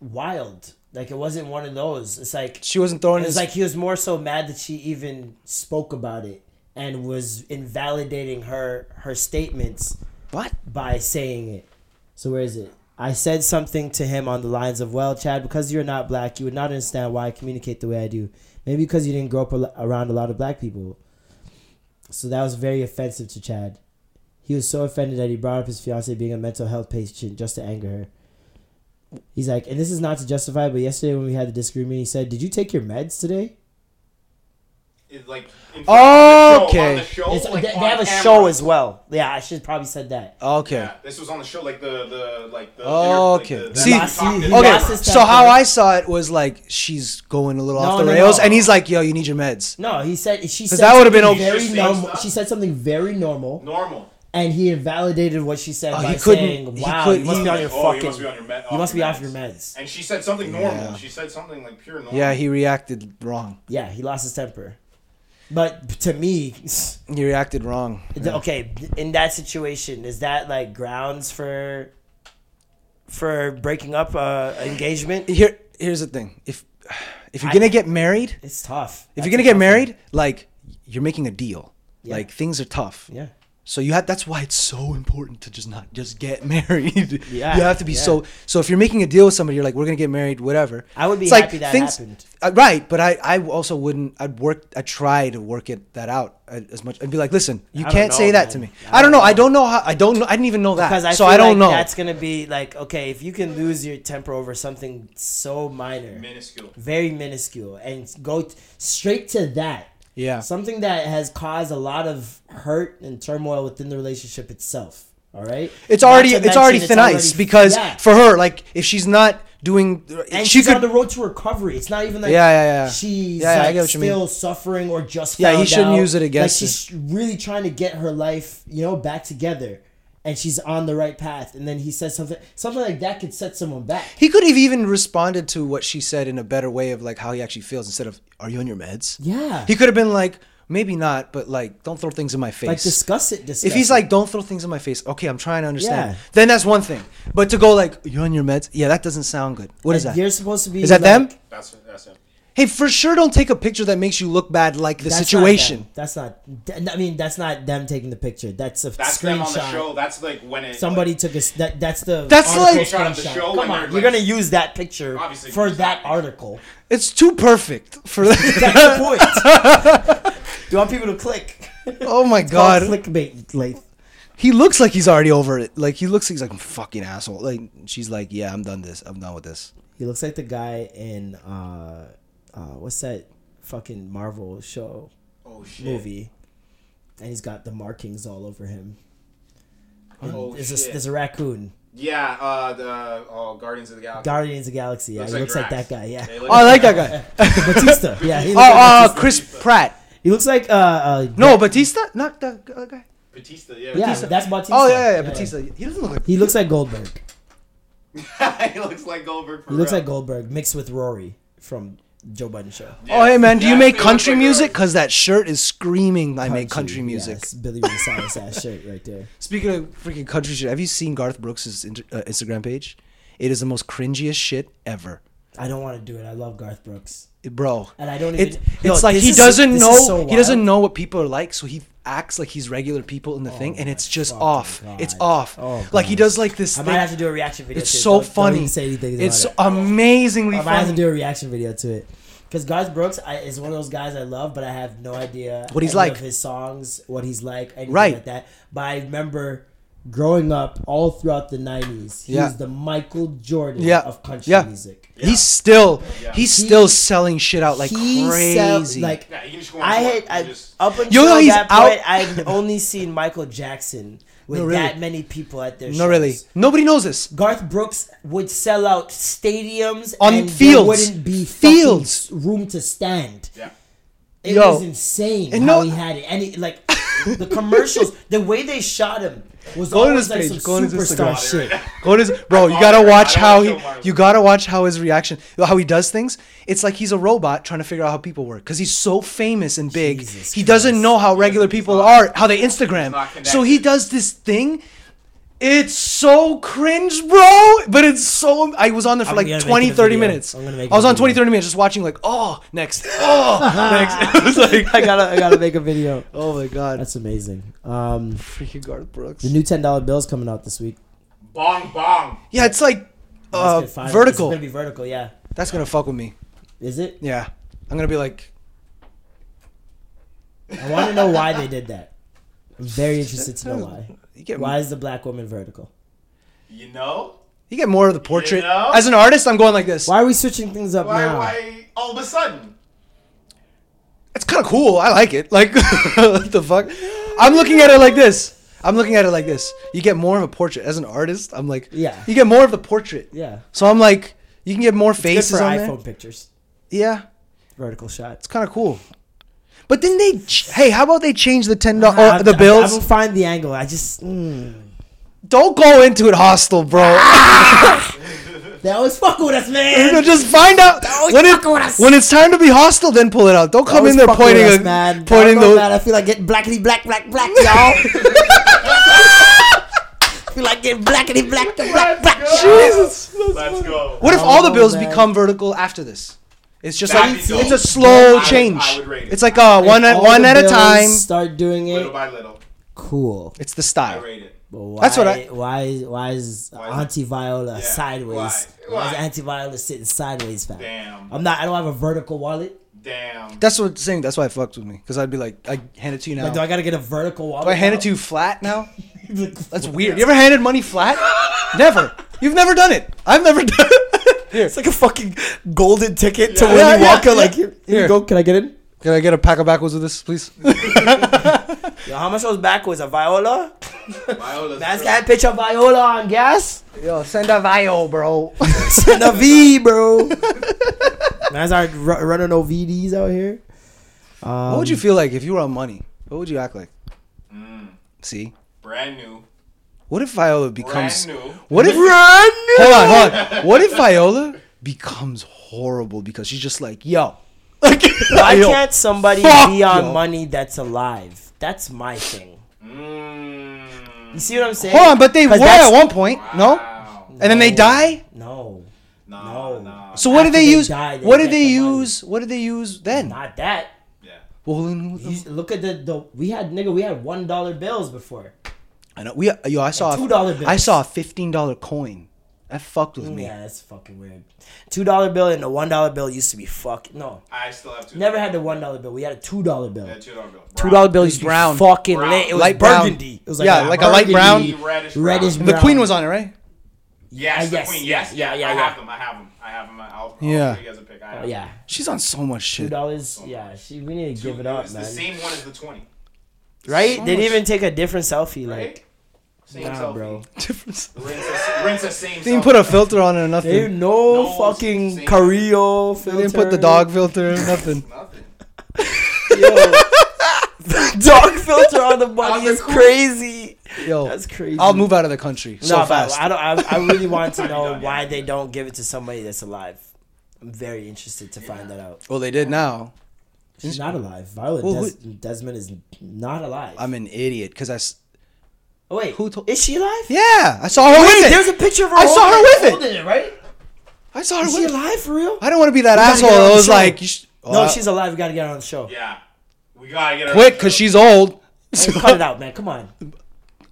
wild. Like it wasn't one of those. It's like She wasn't throwing It was his like he was more so mad that she even spoke about it and was invalidating her her statements what? by saying it. So where is it? I said something to him on the lines of, "Well, Chad, because you're not black, you would not understand why I communicate the way I do. Maybe because you didn't grow up around a lot of black people." So that was very offensive to Chad. He was so offended that he brought up his fiance being a mental health patient just to anger her. He's like, and this is not to justify, but yesterday when we had the disagreement, he said, "Did you take your meds today?" It's like Oh, front the show, okay. On the show, like, they, they have a camera. show as well. Yeah, I should probably said that. Okay. Yeah, this was on the show, like the the like the. Oh, okay. Like the, See- that he- Okay, so how I saw it was like she's going a little No, off the no, rails, no. and he's like, "Yo, you need your meds." No, he said she said that would've been okay. very She's just saying normal. She said something very normal, normal. And he invalidated what she said Oh, by he couldn't- saying, he "Wow, could- you must he- be on your oh, fucking, you must be on your med. you must be off your meds." And she said something normal. Yeah. She said something like pure normal. Yeah, he reacted wrong. Yeah, he lost his temper. But to me, He reacted wrong. okay, in that situation, is that like grounds for for breaking up uh, engagement? Here, here's the thing: if if you're gonna get married, It's tough. if That's you're gonna get tough married, like you're making a deal. Yeah. Like things are tough. yeah, So you have that's why it's so important to just not just get married. Yeah, you have to be yeah. so so if you're making a deal with somebody, you're like, we're gonna get married, whatever. I would be It's like happy that things- happened. Uh, right, but I, I also wouldn't. I'd work. I try to work it that out uh, as much. I'd be like, listen, you I can't don't say know, that to me. I I don't don't know. I don't know how. I don't know. I didn't even know that. Because I so feel I don't like know. that's gonna be like okay if you can lose your temper over something so minor, Minuscule. very minuscule, and go t- straight to that. Yeah. Something that has caused a lot of hurt and turmoil within the relationship itself. All right. It's already it's mention already thin ice because yeah. for her, like if she's not doing, and she she's could. on the road to recovery. It's not even like Yeah, yeah, yeah. she's Yeah, yeah, I get what you mean. still suffering or just Yeah, he shouldn't out. use it against Like she's really trying to get her life, you know, back together, and she's on the right path. And then he says something, something like that could set someone back. he could have even responded to what she said in a better way of like how he actually feels instead of "Are you on your meds?" Yeah, He could have been like, maybe not, but like, don't throw things in my face. like discuss it. Discuss if he's it. like, don't throw things in my face, okay, I'm trying to understand. Yeah. Then that's one thing. But to go like, you're on your meds, yeah, that doesn't sound good. What is And that? You're supposed to be. Is that like- them? That's that's him. Hey, for sure, don't take a picture that makes you look bad, like the That's not situation. them. That's not. I mean, that's not them taking the picture. That's a That's screenshot. them on the show. That's like when it. Somebody like, took a. s- That, that's the. That's article like- Screenshot of the screenshot. show Come when on, they're, you're like- gonna use that picture Obviously, for use that that. article. It's too perfect for that. That's the point. Do you want people to click? Oh my It's called god. clickbait. Like, He looks like he's already over it. Like he looks like he's like a fucking asshole. Like she's like, yeah, I'm done this. I'm done with this. he looks like the guy in uh, uh, what's that fucking Marvel show oh shit. movie, and he's got the markings all over him. And Oh there's a there's a raccoon. Yeah. Uh. The oh Guardians of the Galaxy. Guardians of the Galaxy. Yeah, Looks he like looks like that guy. Yeah, They Oh, look I like like that guy. Batista. Yeah, he Oh, like uh, Batista. Chris Pratt. He looks like uh, uh No, Batista, not the other guy. Batista. Yeah. yeah, Batista. that's Batista. Oh yeah, yeah, yeah, Batista. He doesn't look like. He looks like Goldberg. he looks like Goldberg. For He looks real. like Goldberg mixed with Rory from Joe Budden show. Oh hey man, do you make country like music? Cause that shirt is screaming. I make country music. Yes, Billy Ray Cyrus ass shirt right there. Speaking of freaking country shit, have you seen Garth Brooks' inter- uh, Instagram page? It is the most cringiest shit ever, I don't want to do it. I love Garth Brooks. bro. And I don't It, even- Yo, it's like he is- doesn't know. so he doesn't know what people are like, so he acts like he's regular people in the oh thing, and it's just off. God. It's off. Oh, like he does like this I thing. might have to do a reaction video. it's to it. so Don't- don't funny. say anything it's it. amazingly I might have to do a reaction video to it. Because Garth Brooks I, is one of those guys I love, but I have no idea What he's like. his songs, what he's like, anything Right. like that. But I remember growing up all throughout the '90s. He Yeah. was the Michael Jordan Yeah. of country Yeah. music. He's still he's He- still selling shit out like He crazy. sell- like Yeah, you can just go on I had I, just- up until know he's that out- point, I've only seen Michael Jackson with No, really. that many people at their shows. no, really, nobody knows this. Garth Brooks would sell out stadiums On and fields. There wouldn't be Fields. fields room to stand. Yeah. It Yo. was insane And how no- he had it, and he, like the commercials, the way they shot him was Go to always his like page, some go on his superstar Instagram. shit. Go to his, bro. You gotta watch how he. wanna show Marlon. You gotta watch how his reaction, how he does things. It's like he's a robot trying to figure out how people work because he's so famous and big. Jesus he doesn't Christ. know how regular people not- are, how they Instagram. So he does this thing. It's so cringe, bro. But it's so. I was on there for I'm like gonna 20, 30 minutes. I'm gonna make I was on 20, 30 minutes just watching like, oh, next, oh, next. It was like, I gotta, I gotta make a video. oh my god, That's amazing. Um, freaking Garth Brooks. the new ten dollar bills coming out this week. Bong bong. Yeah, it's like That's uh, good. Five- vertical. It's gonna be vertical. Yeah. That's gonna fuck with me. Is it? Yeah, I'm gonna be like, I want to know why they did that. I'm very interested to know why. you get Why is the black woman vertical? You know? you get more of the portrait. know? As an artist, I'm going like this. Why are we switching things up Why? now? Why? All of a sudden. It's kind of cool. I like it. Like, what the fuck? I'm looking at it like this. I'm looking at it like this. You get more of a portrait as an artist. I'm like, Yeah. You get more of the portrait. Yeah. So I'm like, you can get more Good faces for on iPhone there. pictures. Yeah, Vertical shot. it's kind of cool. But then they, ch- hey, how about they change the ten dollars, I- the I- bills? I, don't find the angle. I just mm. Don't go into it hostile, bro. they always fuck with us, You man. know, just find out when, it, with us. when it's time to be hostile. Then pull it out. Don't come in there Always fuck with pointing us, a man. pointing I don't know, the. man. I feel like getting blackety black black black, y'all. feel like getting blackety black to black black. Jesus. Let's go. What if all the bills man. become vertical after this? It's just That'd like be it's a slow I change. I would rate it. It's like uh, one at All one the at a bills time. Start doing it Little it. by little. cool. It's the I style. rate it. But why, That's what I- Why is why is Why is Auntie Viola Yeah, sideways? why? Why, is Auntie Viola sitting sideways, fam? Damn. I'm not. I don't have a vertical wallet. Damn. That's what I'm saying. That's why it fucked with me. Because I'd be like, I hand it to you now. Like, do I gotta get a vertical wallet? Do I hand now? it to you flat now? That's That's weird. You ever handed money flat? never. You've never done it. I've never done it. Here. It's like a fucking golden ticket to Yeah, Willy yeah, Wonka. yeah. Like here, here Here. you go. Can I get in? Can I get a pack of backwards with this, please? Yo, how much was backwards? A Viola? Viola's Man's first- got a picture of Viola on gas. Yo, send a vial, bro. Send a V, bro. Man's are ru- running no VDs out here. Um, what would you feel like if you were on money? What would you act like? Mm, See? brand new. What if Viola becomes. Brand new. What if. Hold on, hold on. What if Viola becomes horrible because she's just like, yo. Like, Why yo, can't somebody fuck, be on yo. money that's alive? That's my thing. Mm, You see what I'm saying? Hold on, but they were 'Cause that's- at one point, no? wow. And then they die? No, No, No. no. So what did After they they use? die, they what did get they the money. use? What did they use then? not that. Yeah. Well, then- look at the, the we had nigga we had one dollar bills before. I know. We yo, I saw a- $2 bills. I saw a fifteen dollar coin. That fucked with me. Yeah, that's fucking weird. Two dollar bill and the one dollar bill used to be fuck. No, I still have two. never had the one dollar bill. We had a two dollar bill. Yeah, two dollar bill. Two dollar bill used to be brown. fucking Brown. lit. It was Light brown. burgundy. It was like Yeah, a like a light brown. Reddish. reddish brown. The queen was on it, right? Yes, Uh, the yes, queen. yeah, Yes, yeah, yeah, yeah, I yeah. have them. I have them. I have them. I'll, I'll Yeah. show you guys a pic. I have Oh, them. yeah, She's on so much shit. two shit. dollars. Yeah, she. We need to give it up, It's man. the same one as the twenty. Right? So they didn't much- even take a different selfie. Right? Like, Same nah, selfie. bro. Difference. Rinse the, rinse the same. They didn't put a filter on it or nothing. They They no, No, fucking same. Carrillo filter. didn't put the dog filter or nothing. Nothing. dog filter on the body is cool- crazy. Yo, That's crazy. I'll move out of the country so no, but fast. I don't. I, I really want to know Yeah, why yeah. they don't give it to somebody that's alive. I'm very interested to find that out. well, they did now. She's not alive. Violet Well, Des- Desmond is not alive. I'm an idiot because I. s- oh wait, who told- is she alive? Yeah, I saw her Wait, with it. there's a picture of her. I saw her with it. holding it. Right? I saw her Is she with it. alive for real? I don't want to be that gotta asshole. get I was like, you sh- No, uh, she's alive. We gotta get her on the show. Yeah. We gotta get her. quick because she's old. Hey, cut it out, man. Come on.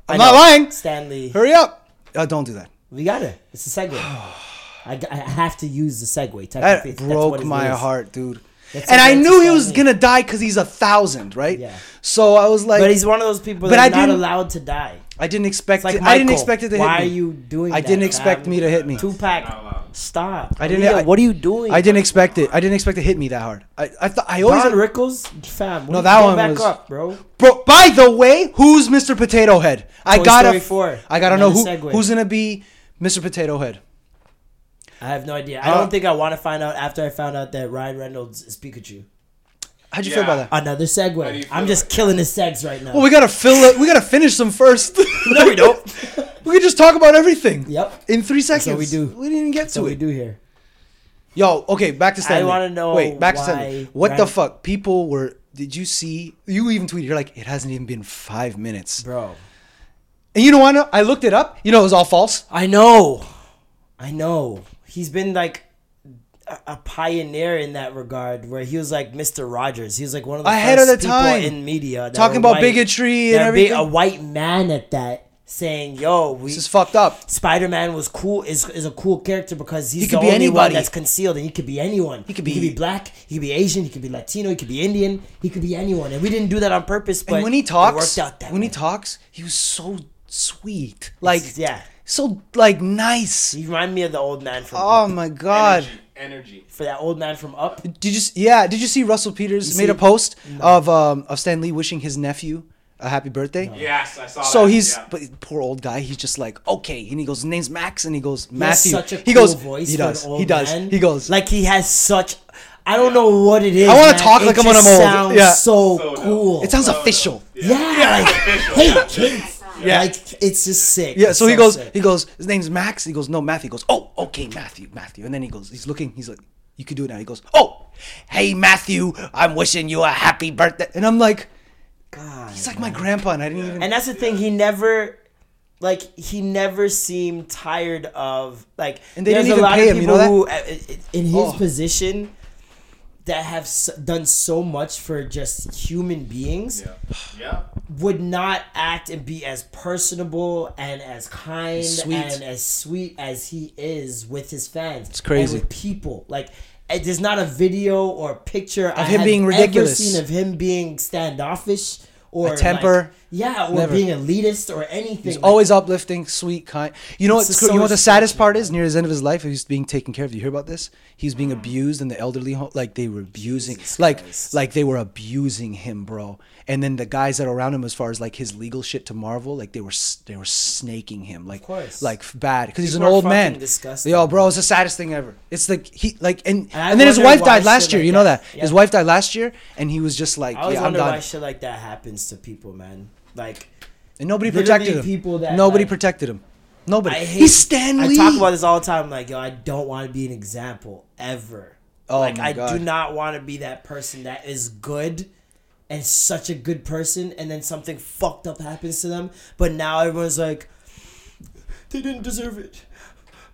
I I'm not lying. Stan Lee. Hurry up. Uh, don't do that. We got it. It's a segue. I, I have to use the segue. That Technically, that's what broke my heart, dude. That's and I knew he was Stan Lee. gonna die because he's a thousand, right? Yeah. So I was like, But he's one of those people But that's I not didn't- allowed to die. I didn't expect. Like it, I didn't expect it to Why hit me. are you doing I that, didn't expect fam? me to hit me. Tupac, Not allowed. stop. I didn't- Aaliyah, I- what are you doing? I didn't expect it. I didn't expect it to hit me that hard. I I thought I always Don Rickles, fam. No, No, that that one back was- up, bro. Bro, by the way, who's Mr. Potato Head? I Toy gotta, Story 4. I gotta know who, segue. who's gonna be Mr. Potato Head. I have no idea. I Uh, don't think I want to find out after I found out that Ryan Reynolds is Pikachu. How'd you Yeah. feel about that? Another How segue. I'm just about killing the segs right now. Well, we gotta fill it. We gotta finish them first. no, we don't. we can just talk about everything. Yep. In three That's seconds. what we do. We didn't even get That's to what we it. do here. Yo, okay, back to Stan Lee. wanna know Wait, back to why Stan Lee. What the Ryan- fuck? People were. Did you see? You even tweeted. You're like, it hasn't even been five minutes. Bro. And you know what? I looked it up. You know, it was all false. I know. I know. He's been like a, pioneer in that regard where he was like Mr. Rogers. He was like one of the Ahead first of the people time. in media Talking about white- bigotry and everything. A white man at that saying, "Yo, we This is fucked up. Spider-Man was cool is is a cool character because he's He could the be only one anybody. that's concealed and he could be anyone. He could be, he could be- black, he could be Asian, he could be Latino, he could be Indian, he could be anyone. And we didn't do that on purpose, but And when he it talks, worked out that when he talks, he was so sweet. Like, yeah. So like nice. You remind me of the old man from Oh Up. my god. Energy. Energy. For that old man from Up. Did you? s- Yeah. Did you see Russell Peters You made a see- post of um of Stan Lee wishing his nephew a happy birthday? Yes, I saw So that. he's yeah. but poor old guy. He's just like okay, and he goes, his name's Max, and he goes Matthew. He has such a he cool goes, voice. he does, he does, man. he goes. like he has such. I don't know what it is. I wanna talk It like I'm on a I'm. Sounds Yeah. so, So dope. cool. it sounds official. yeah, like official. hey kids. Yeah. like it's just sick. Yeah, It's so he goes, sick. he goes, his name's Max. He goes, no, Matthew. He goes, oh, okay, Matthew, Matthew. And then he goes, he's looking, he's like, you can do it now. He goes, oh, hey, Matthew, I'm wishing you a happy birthday. And I'm like, God, he's like my grandpa, and I didn't even. And that's the thing. He never, like, he never seemed tired of like. And they there's didn't a even lot pay of him, you people know who, uh, in his Oh. position, that have s- done so much for just human beings Yeah. Yeah. would not act and be as personable and as kind Sweet. and as sweet as he is with his fans. It's crazy. with people. Like there's not a video or picture of him being ridiculous. Ever seen of him being standoffish or A temper. like- yeah, or Never. being elitist or anything. He's Like, always uplifting, sweet, kind. You know what's just you know what the saddest part is? Near his end of his life, he's being taken care of. You hear about this? He's being abused in the elderly home. Like they were abusing, Jesus like Christ. like they were abusing him, bro. And then the guys that are around him, as far as like his legal shit to Marvel, like they were they were snaking him, like like bad because he's an old man. disgusting, Yo, bro, it's the saddest thing ever. It's like he like and And and, then his wife died last year. like you know that- that his wife died last year, and he was just like, I always yeah, I'm wonder why done. shit like that happens to people, man. Like And nobody protected him. people that, nobody like- protected him. Nobody. I hate. He's Stan Lee. I talk about this all the time. Like, yo, I don't want to be an example ever. Oh like, I God. do not want to be that person that is good and such a good person, and then something fucked up happens to them. But now everyone's like, they didn't deserve it.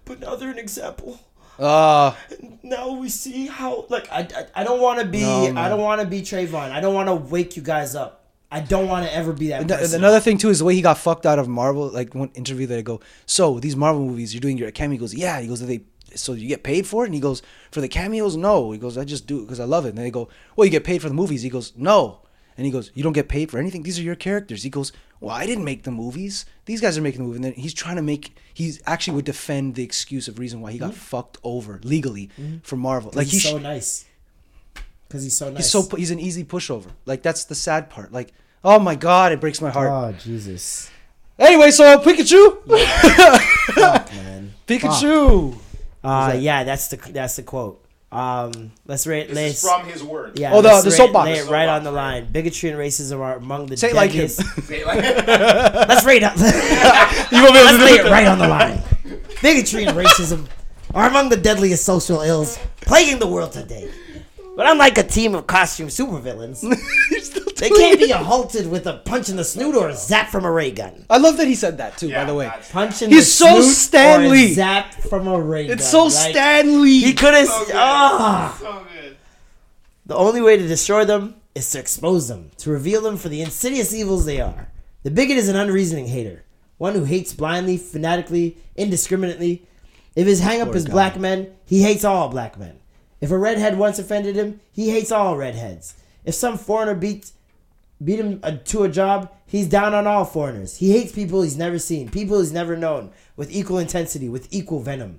But now they're an example. Uh, Now we see how. Like, I, I, I don't want to be. No, I don't want to be Trayvon. I don't want to wake you guys up. I don't want to ever be that person. another thing too is the way he got fucked out of Marvel. Like one interview that I go, so these Marvel movies, you're doing your cameo. He goes, yeah. He goes, they so you get paid for it? And he goes, for the cameos, no. He goes, I just do it because I love it. And they go, well, you get paid for the movies. He goes, no. And he goes, you don't get paid for anything. These are your characters. He goes, well, I didn't make the movies. These guys are making the movie. And then he's trying to make. He's actually would defend the excuse of reason why he got mm-hmm. fucked over legally mm-hmm. for Marvel. Like he's he so nice. Because he's so nice. he's so he's an easy pushover. Like that's the sad part. Like oh my god, it breaks my heart. Oh Jesus, Anyway, so Pikachu, Fuck, man. Pikachu. Uh, yeah, that's the that's the quote. Um, let's rate. This Let's, is from his words. yeah, Oh, the- let's the soapbox. lay it right on the right. line. Bigotry and racism are among the Say it like him. Say it like- let's rate it. You want me let's lay it right on the line. Bigotry and racism are among the deadliest social ills plaguing the world today. But unlike a team of costume supervillains, they can't be halted with a punch in the snoot or a zap from a ray gun. I love that he said that too. Yeah, by the way, Punch in He's the so snoot Stan or a zap from a ray gun. it's so Like, Stan Lee. He could have. So good. Ah. So good. The only way to destroy them is to expose them, to reveal them for the insidious evils they are. The bigot is an unreasoning hater, one who hates blindly, fanatically, indiscriminately. If his hangup is guy. black men, he hates all black men. If a redhead once offended him, he hates all redheads. If some foreigner beat beat him uh, to a job, he's down on all foreigners. He hates people he's never seen, people he's never known, with equal intensity, with equal venom.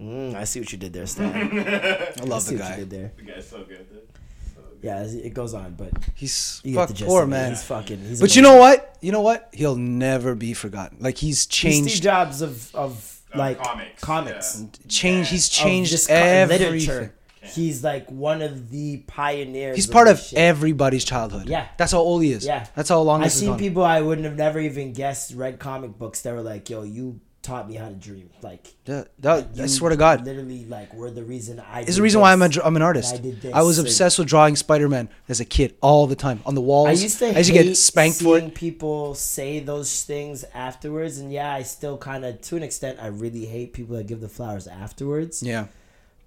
Mm, I see what you did there, Stan. I I love see the what you guy. did there. The guy's so good. Dude. So good. Yeah, it goes on, but He's you get fuck the gist poor man. He's fucking. He's But you know what? You know what? He'll never be forgotten. Like he's He's changed. Steve Jobs of of Of like comics, comics, yeah. Change. He's changed just co- everything. literature. He's like one of the pioneers. He's part this of everybody's childhood. Yeah. That's how old he is. Yeah, That's how long I've seen people I wouldn't have never even guessed read comic books that were like, "Yo, you taught me how to dream." Like, Yeah, that- I swear to God. literally like were the reason I. is the reason why I'm, a, this. I'm an artist. I did this, I was and- obsessed with drawing Spider-Man as a kid all the time on the walls. I used to I used to get spanked for seeing it. people say those things afterwards, and yeah, I still kind of, to an extent, I really hate people that give the flowers afterwards. Yeah.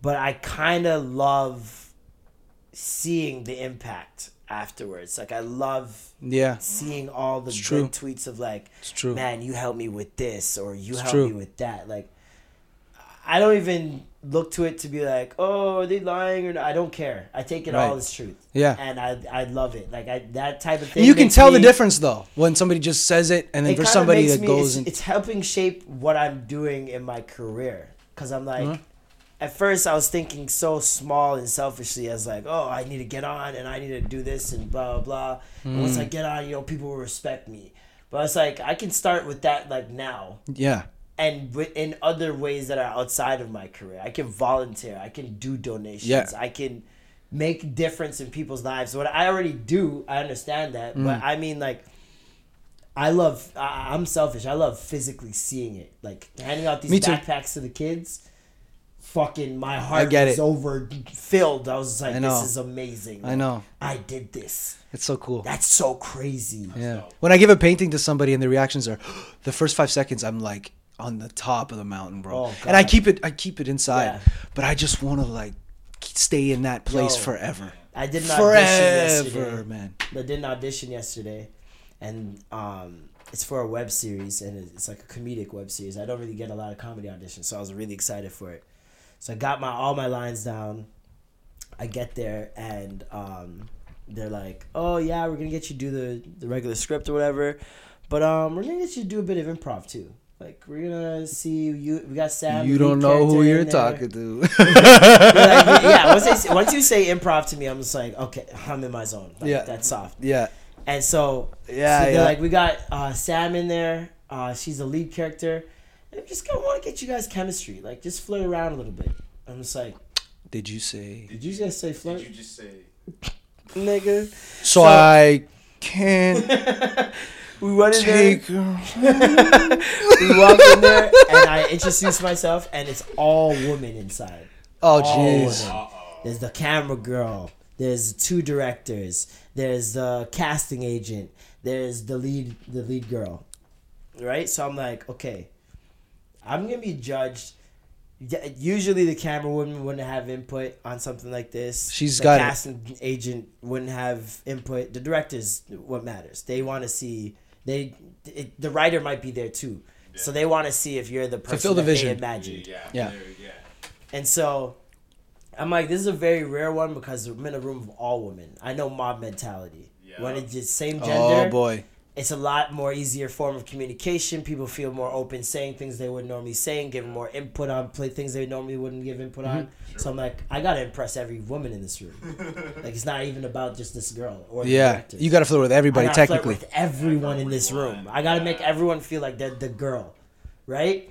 But I kind of love seeing the impact afterwards. Like I love Yeah. seeing all the It's good true. tweets of like, It's true. man, you helped me with this, or you helped true. me with that. Like, I don't even look to it to be like, oh, are they lying or not? I don't care. I take it all as truth. Yeah. and I I love it. Like I that type of thing. And you can tell the difference though when somebody just says it, and then for somebody that me- goes it's, and it's helping shape what I'm doing in my career. Cause I'm like, Uh-huh. At first I was thinking so small and selfishly as like, oh, I need to get on and I need to do this and blah blah blah. And once Mm. I get on, you know, people will respect me. But it's like I can start with that like now, yeah, and in other ways that are outside of my career. I can volunteer. I can do donations. Yeah. I can make difference in people's lives. What I already do, I understand that. But Mm. I mean, like, I love. I, I'm selfish. I love physically seeing it. Like handing out these backpacks to the kids. Fucking, my heart get was it. over filled. I was like, I this is amazing. I know. I did this. it's so cool. That's so crazy. Yeah. When I give a painting to somebody and the reactions are, the first five seconds, I'm like on the top of the mountain, bro. Oh, and I keep it, I keep it inside, Yeah. but I just want to like stay in that place Yo. forever. I did an audition Forever, yesterday. man. I did an audition yesterday, and um, it's for a web series, and it's like a comedic web series. I don't really get a lot of comedy auditions, so I was really excited for it. So I got my all my lines down. I get there, and um, they're like, "Oh yeah, we're gonna get you to do the the regular script or whatever, but um, we're gonna get you to do a bit of improv too. Like we're gonna see you. We got Sam. you don't know who you're talking to. Like, yeah, once, say- once you say improv to me, I'm just like, okay, I'm in my zone. Like, Yeah. that's soft. yeah. And so, Yeah, so they're yeah. like, we got uh, Sam in there. Uh, she's the lead character. And I just kind of want to get you guys chemistry. Like, just flirt around a little bit. I'm just like, Did you say? did you guys say flirt, Did you just say? nigga? So, So- I can't We went in there. take. her- We walked in there, and I introduced myself, and it's all women inside. Oh All jeez. women. There's the camera girl. There's two directors. There's the casting agent. There's the lead the lead girl. Right? So I'm like, okay. I'm gonna be judged. Usually the camera woman wouldn't have input on something like this. She's the got it. casting agent wouldn't have input. The director's what matters. They want to see they it, the writer might be there too. So they want to see if you're the person Fulfill the that they vision. imagined. Yeah. Yeah. yeah. And so I'm like, this is a very rare one because I'm in a room of all women. I know mob mentality. Yeah. When it's the same gender, Oh gender, boy. It's a lot more easier form of communication. People feel more open saying things they wouldn't normally say and giving more input on play things they normally wouldn't give input on. Mm-hmm. So I'm like, I gotta impress every woman in this room. like it's not even about just this girl or the Yeah. You got to flirt with I everybody gotta flirt technically. with everyone in this room. I gotta make everyone feel like they're the girl, right?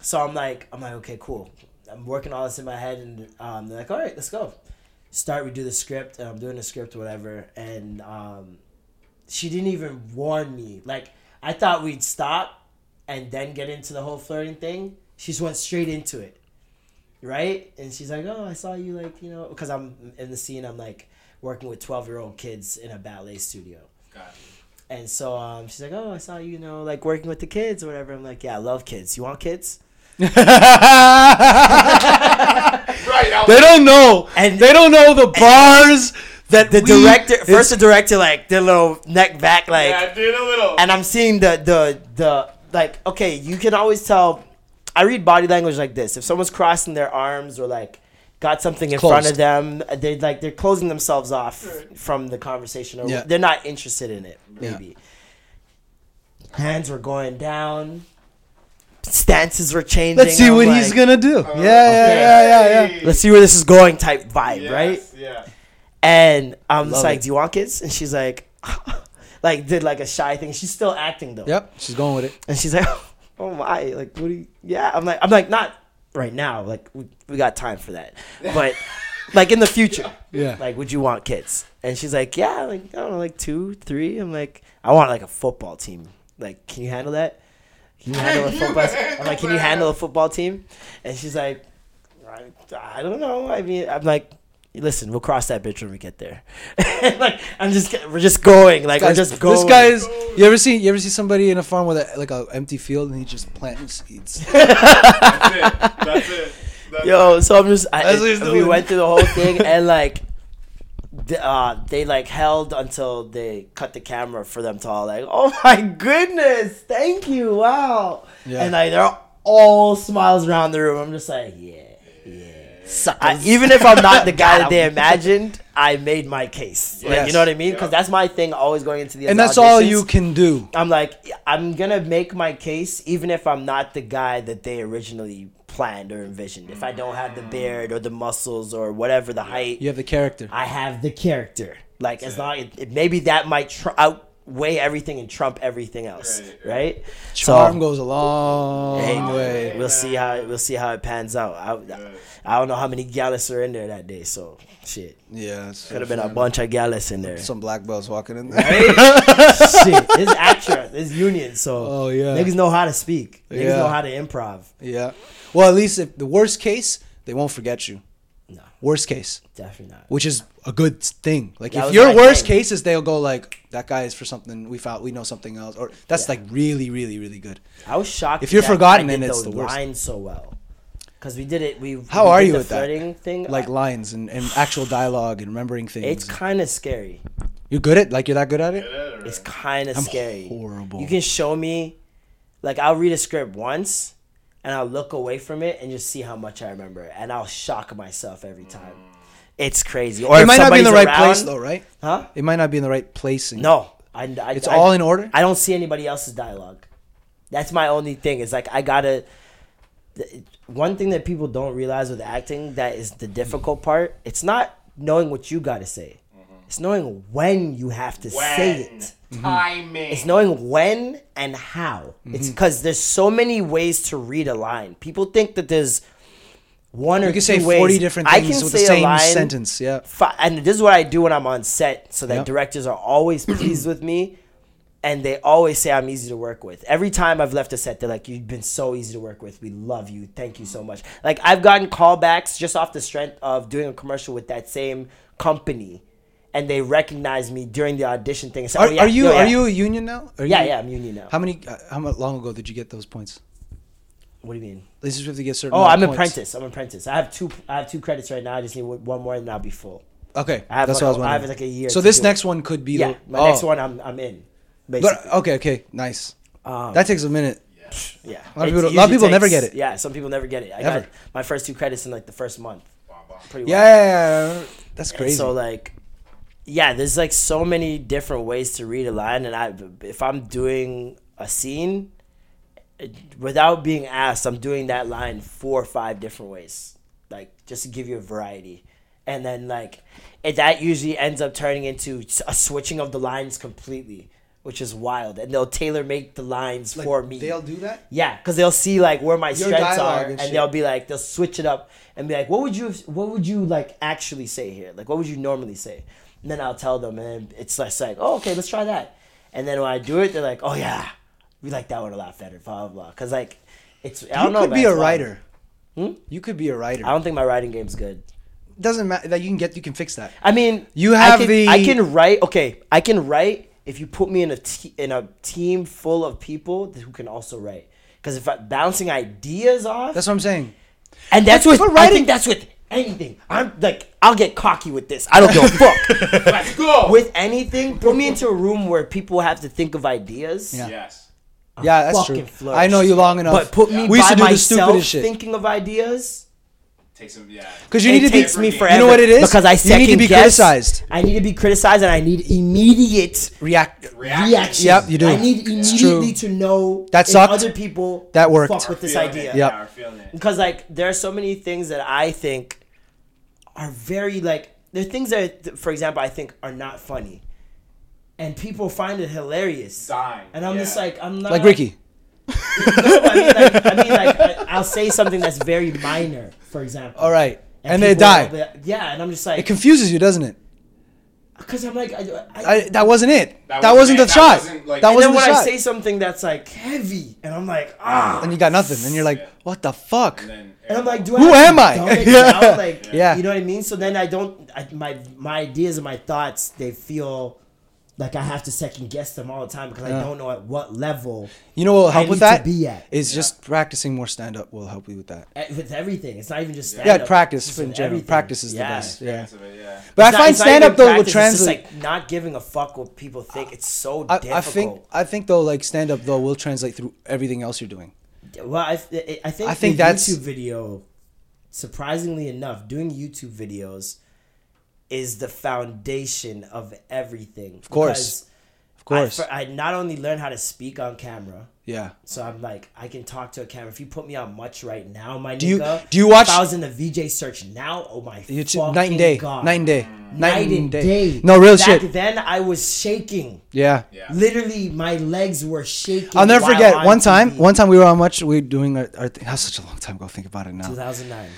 So I'm like, I'm like, okay, cool. I'm working all this in my head, and um, they're like, all right, let's go. Start. We do the script, and I'm doing the script, whatever. And um, she didn't even warn me. Like I thought we'd stop and then get into the whole flirting thing. She just went straight into it, right? And she's like, "Oh, I saw you like you know," because I'm in the scene. I'm like working with twelve year old kids in a ballet studio. Got And so um, she's like, "Oh, I saw you, you know, like working with the kids or whatever." I'm like, "Yeah, I love kids. You want kids?" Right. I was- They don't know. And- they don't know the bars that The we- director, first the director, like did a little neck back, like, yeah, I did a little. and I'm seeing the the the like. Okay, you can always tell. I read body language like this: if someone's crossing their arms or like got something in front of them, they like they're closing themselves off from the conversation, or Yeah. they're not interested in it. Yeah. Maybe hands were going down, stances were changing. Let's see I'm what he's gonna do. yeah, yeah, yeah, yeah, yeah. Let's see where this is going, type vibe, Yes, right? Yeah. And I'm just like, it. "Do you want kids?" And she's like, like did like a shy thing. She's still acting though. Yep, she's going with it. And she's like, "Oh my!" Like, what do you? Yeah. I'm like, I'm like, not right now. Like, we, we got time for that. But like in the future, Yeah. like, would you want kids? And she's like, "Yeah, like I don't know, like two, three. I'm like, I want like a football team. Like, can you handle that? Can you handle a football? I'm like, can you handle a football team? And she's like, I, I don't know. I mean, I'm like, listen, we'll cross that bridge when we get there. like, I'm just, we're just going. Like, we're Guys, just going. This guy is. You ever see? You ever see somebody in a farm with a, like a empty field and he just planting seeds? That's it. That's it. That's Yo, so I'm just. I, That's what he's we went through the whole thing and like. Uh, they like held until they cut the camera for them to all like, oh my goodness, thank you, wow, Yeah. and like they're all smiles around the room. I'm just like, yeah, yeah. I, even if I'm not the guy that they imagined, I made my case. Like, Yes. You know what I mean? Because that's my thing. Always going into the and that's all you can do. I'm like, I'm gonna make my case, even if I'm not the guy that they originally planned or envisioned. If I don't have the beard or the muscles or whatever the height, You have the character. I have the character. Like as long it, it- maybe that might tr- outweigh everything and trump everything else, Right, right? Charm goes a long Hey, way. we'll see how we'll see how it pans out. I, I don't know how many gallus are in there that day, so shit. Yeah, Could have been a bunch of gallus in there. some black belts walking in there. shit, it's ACTRA, it's union, so Oh, yeah. niggas know how to speak. Niggas Yeah. know how to improv. Yeah. Well, at least if the worst case, they won't forget you. No, Worst case, definitely not. which is a good thing. Like That if your worst thing. case is they'll go like that guy is for something we found we know something else or that's Yeah. like really really really good. I was shocked. If you're forgotten, I then it's the worst. lines so well. Because we did it. We How we are you the with that? thing? Like lines and, and actual dialogue and remembering things. it's kind of scary. you're good at like you're that good at it. It's kind of scary. horrible. You can show me, like I'll read a script once, and I'll look away from it and just see how much I remember, and I'll shock myself every time. It's crazy. Or It might not be in the right place though, right? Huh? It might not be in the right place. No, I, I, It's I- all in order? I don't see anybody else's dialogue. That's my only thing. Is like I gotta. The- One thing that people don't realize with acting that is the difficult part. It's not knowing what you gotta say. It's knowing when you have to say it. Timing. It's knowing when and how. It's Mm-hmm. because there's so many ways to read a line. People think that there's one or You can two say ways. 40 different I things can with the say a same line sentence. Yeah. fi- and this is what I do when I'm on set, so that Yep. directors are always pleased with me, and they always say I'm easy to work with. Every time I've left a set, they're like, "You've been so easy to work with. We love you. Thank you so much." Like I've gotten callbacks just off the strength of doing a commercial with that same company, and they recognize me during the audition thing. say, Are, "Oh, yeah, are you no, are you a union now? Are Yeah, you- yeah, I'm union now. How many? Uh, how long ago did you get those points? What do you mean? They just have to get certain. Oh, I'm points. apprentice. I'm apprentice. I have two. I have two credits right now. I just need one more, and I'll be full. Okay, I have that's like what I was a- I wondering. have like a year So this do it. next one could be Yeah, the my oh. next one, I'm I'm in. Basically. But okay, okay, nice. Um, that takes a minute. Yeah, A lot of people- lot of people never get it. Yeah, some people never get it. I Ever. got my first two credits in like the first month. Pretty Yeah, well. yeah, yeah, yeah. that's And crazy. So like, yeah, there's like so many different ways to read a line, and I if I'm doing a scene, without being asked, I'm doing that line four or five different ways, like just to give you a variety, and then like, it, that usually ends up turning into a switching of the lines completely. Which is wild, and they'll tailor make the lines Like, for me. they'll do that? Yeah, because they'll see like where my Your strengths are, and and, they'll be like, they'll switch it up and be like, what would you, what would you like actually say here? Like, what would you normally say? And then I'll tell them, and it's less like, oh, okay, let's try that. And then when I do it, they're like, oh yeah, we like that one a lot better, blah blah blah. Because like, it's I don't you know. could be a writer. Hmm? You could be a writer. I don't think my writing game's good. Doesn't matter that you can get. You can fix that. I mean, You I have can, the- I can write. Okay, I can write if you put me in a te- in a team full of people who can also write. Because if I'm bouncing ideas off, That's what I'm saying. And that's But- with but I writing- think that's with anything. I'm like I'll get cocky with this. I don't give a fuck. Let's go. with anything, put me into a room where people have to think of ideas. Yeah. yes. Yeah, that's true. flourish. I know you long enough. But put me we used by to do the myself stupidest shit. thinking of ideas. Take some. Yeah. Because you it need to be. takes me You know forever. what it is? Because I You need to be guess. criticized. I need to be criticized, and I need immediate React. Reaction. reaction. Yep, you do. I need immediately to know That if sucked. other people That worked. fuck with this idea. It. Yep. Yeah, we're feeling it. because like there are so many things that I think are very like there are things that for example I think are not funny, and people find it hilarious. Dying, and I'm just like I'm not Like Ricky. No, I mean like, I mean, like I, I'll say something that's very minor, for example. All right. And, they die. will be- Yeah, and I'm just like It confuses you, doesn't it? because I'm like I, I, I, that wasn't it. That, That wasn't, wasn't the it. That shot. wasn't, like- that and wasn't then the when I say something that's like heavy, and I'm like ah. and you got nothing. And you're like, what the fuck? And then. And I'm like, do I Who am I? Yeah. Like, Yeah. you know what I mean. So then I don't. I, my my ideas and my thoughts they feel like I have to second guess them all the time because I don't know at what level. You know what will help with need that? be at. Is just practicing more stand up will help you with that. eh, With everything, it's not even just Yeah, stand-up, practice it's in general. everything. Practice is the best. Yeah. Yeah. But I It's not- find stand up though will translate. It's just like not giving a fuck what people think. It's so I, difficult. I think I think though like stand up though will translate through everything else you're doing. Well, I, I think I think the that's- YouTube video, surprisingly enough, doing YouTube videos is the foundation of everything. Of course. Of course. I, I not only learned how to speak on camera, Yeah. so I'm like I can talk to a camera. If you put me on much right now, my Do you- nigga, do you watch- If I was in the VJ search now, oh my YouTube fucking night and day. god, Night and day. night and day. No real Back shit. Then I was shaking. Yeah. Yeah. Literally, my legs were shaking. I'll never forget on one time. One time we were on much. We were doing our. our th- that's such a long time ago. Think about it now. 2009.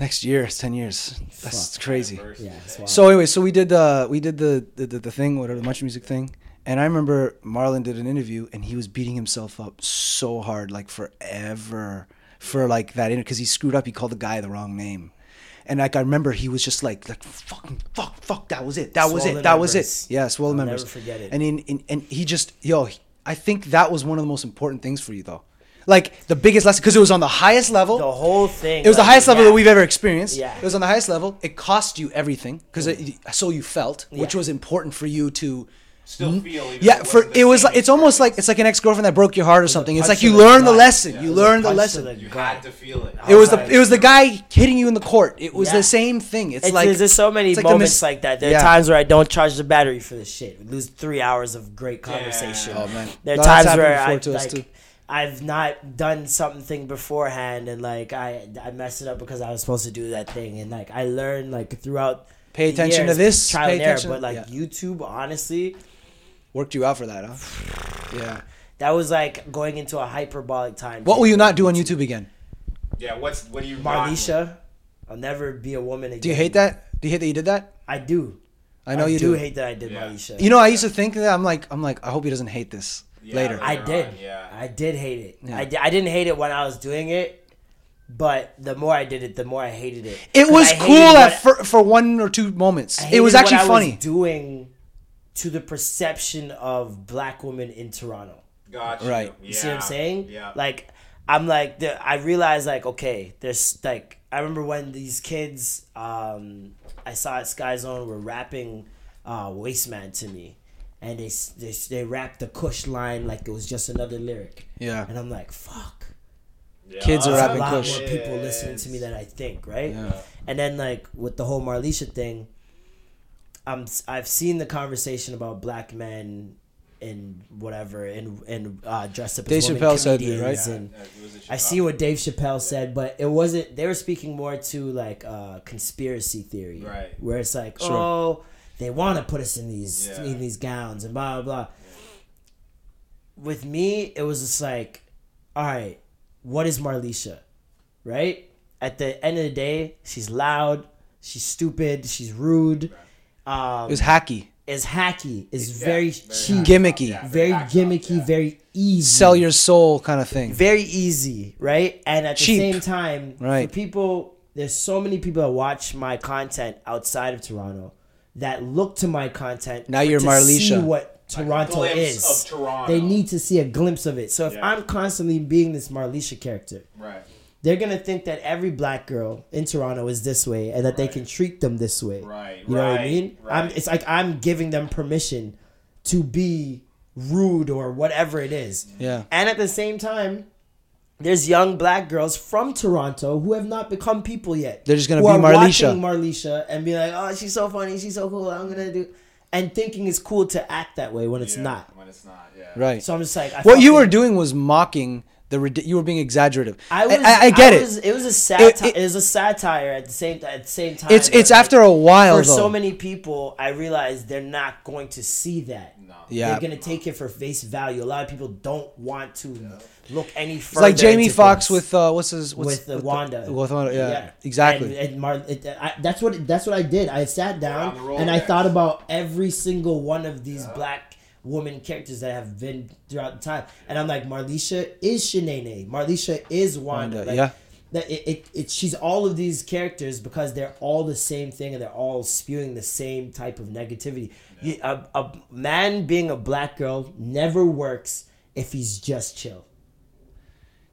Next year, it's ten years. That's crazy. Yeah, it's. So anyway, so we did uh we did the the, the, the thing, whatever the much music thing, and I remember Marlon did an interview and he was beating himself up so hard, like forever, for like that interview because he screwed up. He called the guy the wrong name, and like I remember he was just like like fucking fuck fuck that was it that was Swollen it that was it yeah swollen I'll members never forget it. and in, in and he just yo he- I think that was one of the most important things for you though. Like the biggest lesson because it was on the highest level. The whole thing. it was the highest level yeah. that we've ever experienced. Yeah. It was on the highest level. It cost you everything because so you felt, which was important for you to. Still feel. even Yeah, for it was like it's almost like it's like an ex girlfriend that broke your heart or something. It's like you to the learn the lesson. Yeah. You It was a learn the lesson. the You had to feel it. It was the it was the guy hitting you in the court. It was Yeah. the same thing. It's, It's, like there's so many like moments mis- like that. There are Yeah. times where I don't charge the battery for this shit. We lose three hours of great conversation. Oh, man. There are No, times where I to like too. I've not done something beforehand and like I I messed it up because I was supposed to do that thing and like I learned like throughout. Pay the attention to this, trial pay and error, but like yeah. YouTube, honestly, worked you out for that, huh? Yeah. that was like going into a hyperbolic time. What will you not do on YouTube again? Yeah. What's what do you? not- Marlisha, I'll never be a woman again. Do you hate that? Do you hate that you did that? I do. I know you do. hate that I did Yeah. Marlisha. You know, I used to think that I'm like, I'm like, I hope he doesn't hate this Yeah, later. right. I did. on, yeah. I did hate it. Yeah. I, I didn't hate it when I was doing it, but the more I did it, the more I hated it. It was cool at for, for one or two moments. I It was actually what I funny. was doing to the perception of black women in Toronto. Got you. Right. You see what I'm saying? Yeah. Like, I'm like, the, I realized like, okay, there's like, I remember when these kids, um, I saw at Sky Zone were rapping, uh, Wasteman to me, and they s- they they rapped the Kush line like it was just another lyric, Yeah. and I'm like, fuck. Yeah. Kids are There's rapping a lot Kush. more people listening to me than I think, right? Yeah. And then like with the whole Marlisha thing, I'm I've seen the conversation about black men and whatever and and uh, dressed up Dave as women Chappelle said it, comedians right? and Yeah, it was a I shit see what Dave Chappelle said, but it wasn't. They were speaking more to like uh, conspiracy theory, Right. Where it's like, Sure. oh, they want to put us in these Yeah. in these gowns and blah blah blah. With me, it was just like, all right, what is Marlisha, right? At the end of the day, she's loud, she's stupid, she's rude, um, It was hacky, is hacky, is Yeah, very very cheap, gimmicky, Yeah. very Back gimmicky, yeah. very easy sell your soul kind of thing. very easy, right? And at the same time, Right. for people, there's so many people that watch my content outside of Toronto that look to my content. Now you're to Marlisha. See what Toronto is. of Toronto. They need to see a glimpse of it. So if Yeah. I'm constantly being this Marlisha character, Right. they're gonna think that every black girl in Toronto is this way and that they can treat them this way. Right, You know what I right, mean? I'm, it's like I'm giving them permission to be rude or whatever it is. Yeah. And at the same time, there's young black girls from Toronto who have not become people yet. They're just gonna who be are Marlisha. watching Marlisha and be like, "Oh, she's so funny, she's so cool. I'm gonna do," and thinking it's cool to act that way when it's Yeah, not. When it's not. Yeah. Right. So I'm just like, I what you fucking- were doing was mocking the ridi- you were being exaggerative. I was. I, I get was- it. It was a satire. it- It, was a satire at the same at the same time. It's it's like, after a while for though. so many people, I realized they're not going to see that. No. Yeah. They're gonna take it for face value. A lot of people don't want to look any further. it's further. like Jamie into Foxx things. with uh, what's his what's, with the with Wanda. with Wanda, yeah, exactly. And, and Mar- it, I, that's what that's what I did. I sat down on the and I thought about every single one of these black woman characters that have been throughout the time, and I'm like, Marlisha is Shanae. Marlisha is Wanda. Wanda, Like, yeah. That it, it, it she's all of these characters because they're all the same thing and they're all spewing the same type of negativity. You, a, a man being a black girl never works if he's just chill.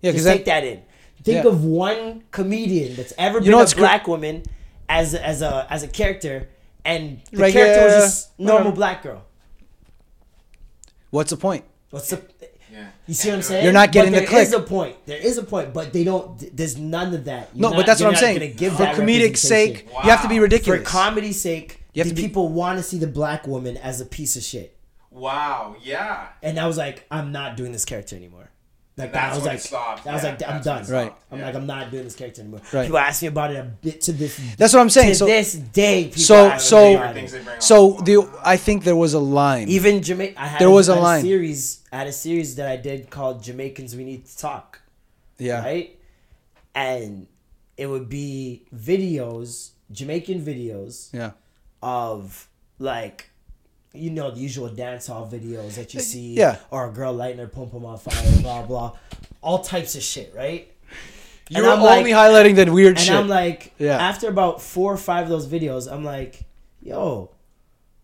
Yeah, Just take that in. Think Yeah. of one comedian that's ever been you know a what's cr- black woman as as a as a character, and the Like, character was uh, just normal whatever. black girl. what's the point? What's the? Yeah. You see what I'm saying? You're not getting but the There is click. a point. There is a point, but they don't. There's none of that. You're No, not- but that's what I'm saying. give For comedic sake, representation. you have to be ridiculous. for comedy's sake, You have to be- people want to see the black woman as a piece of shit. Wow. Yeah. And I was like, I'm not doing this character anymore. Like That's I was when it like, stopped. I was like, I'm done. Right. I'm Yeah. like, I'm not doing this character anymore. Right. People ask me about it a bit to this. That's what I'm saying. To So this day, people so ask me so about it. they bring so the I think there was a line. even Jamaica. I had There was a, had line. series. I had a series that I did called Jamaicans We Need to Talk. yeah. Right, and it would be videos, Jamaican videos Yeah. of like you know the usual dance hall videos that you see Uh, yeah. or a girl lighting her pom pom on fire blah blah all types of shit right You And were I'm like- only highlighting that weird and shit. And I'm like Yeah. after about four or five of those videos i'm like yo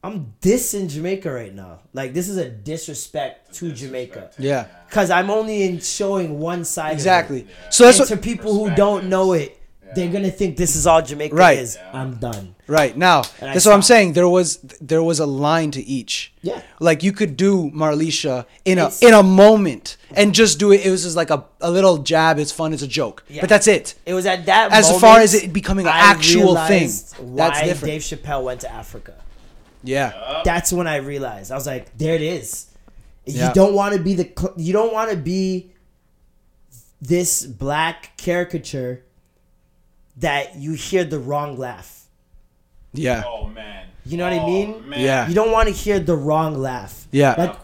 I'm dissing Jamaica right now. Like this is a disrespect to Jamaica. Yeah. Cause I'm only in showing one side. of it. Exactly. So that's and what, to people who don't know it, they're gonna think this is all Jamaica Right. is. I'm done. right now. And That's what I'm saying. There was there was a line to each. Yeah. Like you could do Marlisha in a It's- in a moment and just do it. It was just like a, a little jab. It's fun. It's a joke. Yeah. But that's it. It was at that As moment far as it becoming an I actual thing, realized that's why different. Dave Chappelle went to Africa. Yeah. That's when I realized. I was like, there it is. Yeah. You don't want to be the cl- you don't want to be this black caricature that you hear the wrong laugh. Yeah. Oh man. You know what I Oh, mean? Man. Yeah. You don't want to hear the wrong laugh. Yeah. Like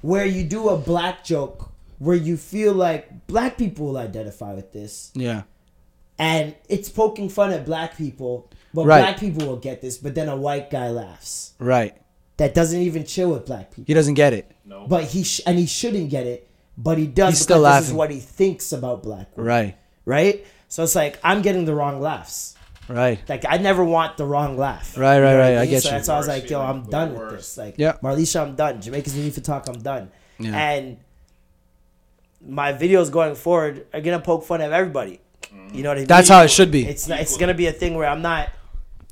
where you do a black joke where you feel like black people will identify with this Yeah. and it's poking fun at black people, but Right. black people will get this, but then a white guy laughs. Right. That doesn't even chill with black people. He doesn't get it. No. But he sh- and he shouldn't get it, but he does He's because still this is laughing. what he thinks about black women, Right. right? So it's like I'm getting the wrong laughs. Right. Like I never want the wrong laugh. Right, right, what right. I mean? get so you. that's why I was like, yo, I'm the done with worst. this. Like, Yeah. Marlisha, I'm done. Jamaicans need to talk. I'm done. Yeah. And my videos going forward are gonna poke fun at everybody. You know what I mean? That's how it should be. It's not, it's gonna be a thing where I'm not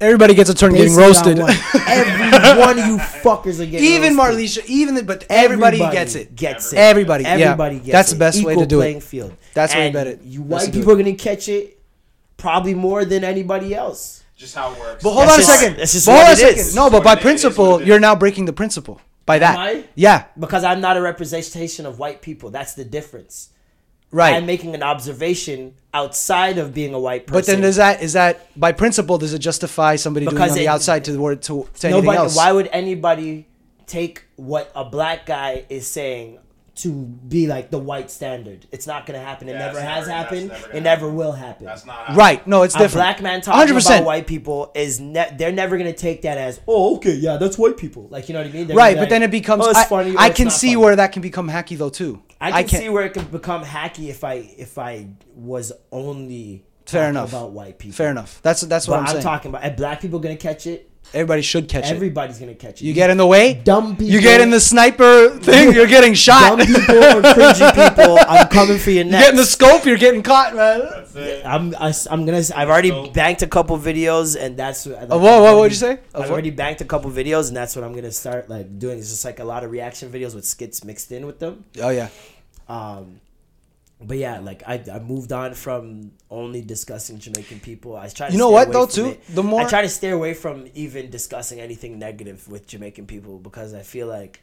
Everybody gets a turn getting basing on roasted. one. Every one of you fuckers are getting even roasted. Marlisha, even the, but everybody, gets it. Gets it. Everybody, yeah. Everybody gets it. That's it. the best way to do it. Field. That's the way And better- You best white to do people it. are gonna catch it probably more than anybody else. Just how it works. But hold That's on a second. that's just But hold what on a second. is. No, but by It is what principle, you're now breaking the principle. By that. I? Yeah. Because I'm not a representation of white people. That's the difference. Right. I'm making an observation outside of being a white person. but then does that is that by principle does it justify somebody doing it on the outside to the word to, to anything nobody. else? Why would anybody take what a black guy is saying to be like the white standard? It's not going to happen. It Yeah, never has never- happened. never It never will happen. That's not how Right. No, it's a different. black man talking 100%. about white people is ne- they're never gonna take that as oh okay yeah that's white people like you know what I mean They're Right, but be then it becomes. oh, it's I, funny, or I oh, it's can not see funny. where that can become hacky though too. I can see where it can become hacky if I if I was only Fair enough. about white people. Fair enough. That's that's what But I'm, I'm, saying. talking about. And black people gonna catch it. Everybody should catch it. Everybody's gonna catch it. You get in the way. dumb people. You get in the sniper thing. You're getting shot. dumb people or cringy people. I'm coming for your you neck. get in the scope. You're getting caught, man. That's it. I'm I, am gonna. I've already So- banked a couple videos, and that's. Like, Uh, whoa, whoa, what'd you say? I've what? already banked a couple videos, and that's what I'm gonna start like doing. It's just like a lot of reaction videos with skits mixed in with them. Oh yeah. Um, but yeah, like I, I moved on from only discussing Jamaican people. I try. To You know what, though, too? it. The more- I try to stay away from even discussing anything negative with Jamaican people because I feel like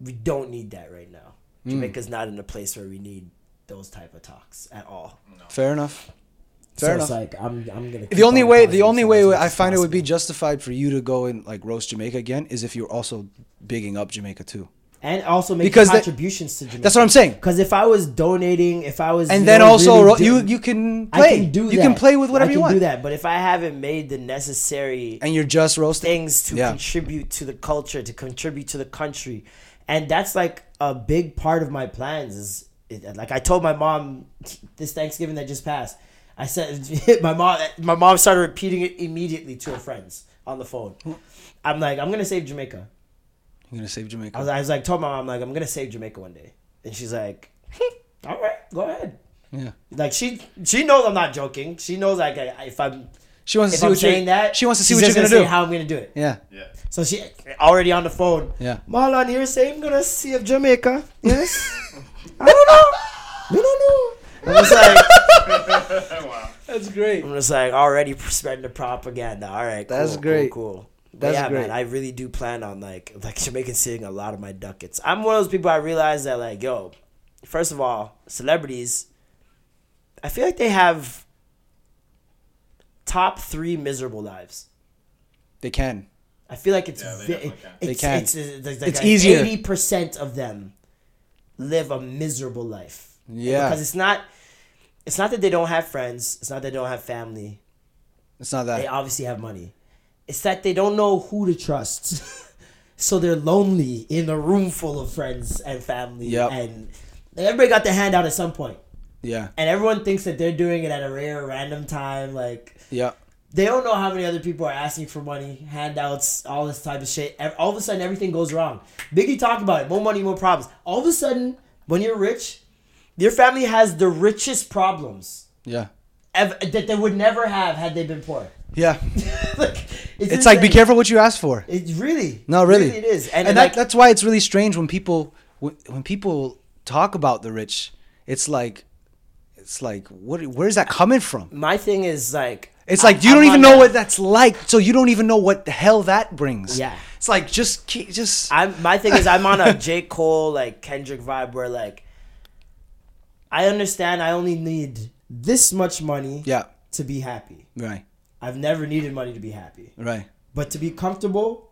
we don't need that right now. Hmm. Jamaica's not in a place where we need those type of talks at all. Fair enough. so Fair it's enough. like I'm I'm gonna. the only on way, the only way I as find it would be justified for you to go and like roast Jamaica again is if you're also bigging up Jamaica too. And also make Because contributions to Jamaica. That's what I'm saying. Because if I was donating, if I was And then also really do- you you can play. I can do you that. can play with whatever I you can want. do that, but if I haven't made the necessary And you're just roasting. things to Yeah. contribute to the culture, to contribute to the country, and that's like a big part of my plans. Is it, like I told my mom this Thanksgiving that just passed. I said my mom. My mom started repeating it immediately to her friends on the phone. I'm like, I'm gonna save Jamaica. You're gonna save Jamaica. I was, I was like, told my mom, I'm like, I'm gonna save Jamaica one day, and she's like, all right, go ahead. yeah. Like she she knows I'm not joking. She knows like I, if I'm She wants to if see I'm what saying you're. that she wants to see what you're just gonna, do. How I'm gonna do it. yeah. Yeah. So she already on the phone. Yeah. Marlon here saying I'm gonna save Jamaica. Yes. I don't know. We don't know. I'm just like wow. That's great. I'm just like already spreading the propaganda. All right. Cool, That's cool, great. Cool. But That's yeah, great. man, I really do plan on like like Jamaican seeing a lot of my ducats. I'm one of those people I realize that like, yo, first of all, celebrities, I feel like they have top three miserable lives. They can. I feel like it's Yeah, they ve- definitely can. it's, They can. it's, it's, it's, It's easier. Eighty percent of them live a miserable life. Yeah. because it's not. It's not that they don't have friends. It's not that they don't have family. It's not that They obviously have money. It's that they don't know who to trust. so they're lonely in a room full of friends and family. Yep. And everybody got their hand out at some point. Yeah. And everyone thinks that they're doing it at a rare random time. Like Yeah. they don't know how many other people are asking for money, handouts, all this type of shit. All of a sudden, everything goes wrong. Biggie talked about it. More money, more problems. All of a sudden, when you're rich, your family has the richest problems Yeah. that they would never have had they been poor. Yeah. like, It's like be careful what you ask for. It's really No, really, it is, and, and, like, that, that's why it's really strange when people when, when people talk about the rich. It's like, it's like, what? Where's that coming from? my thing is like It's I- like you I'm don't even know a- what that's like, so you don't even know what the hell that brings. Yeah. it's like just just I'm my thing is I'm on a J Cole like Kendrick vibe where like I understand I only need this much money yeah, to be happy. right, I've never needed money to be happy, right. but to be comfortable,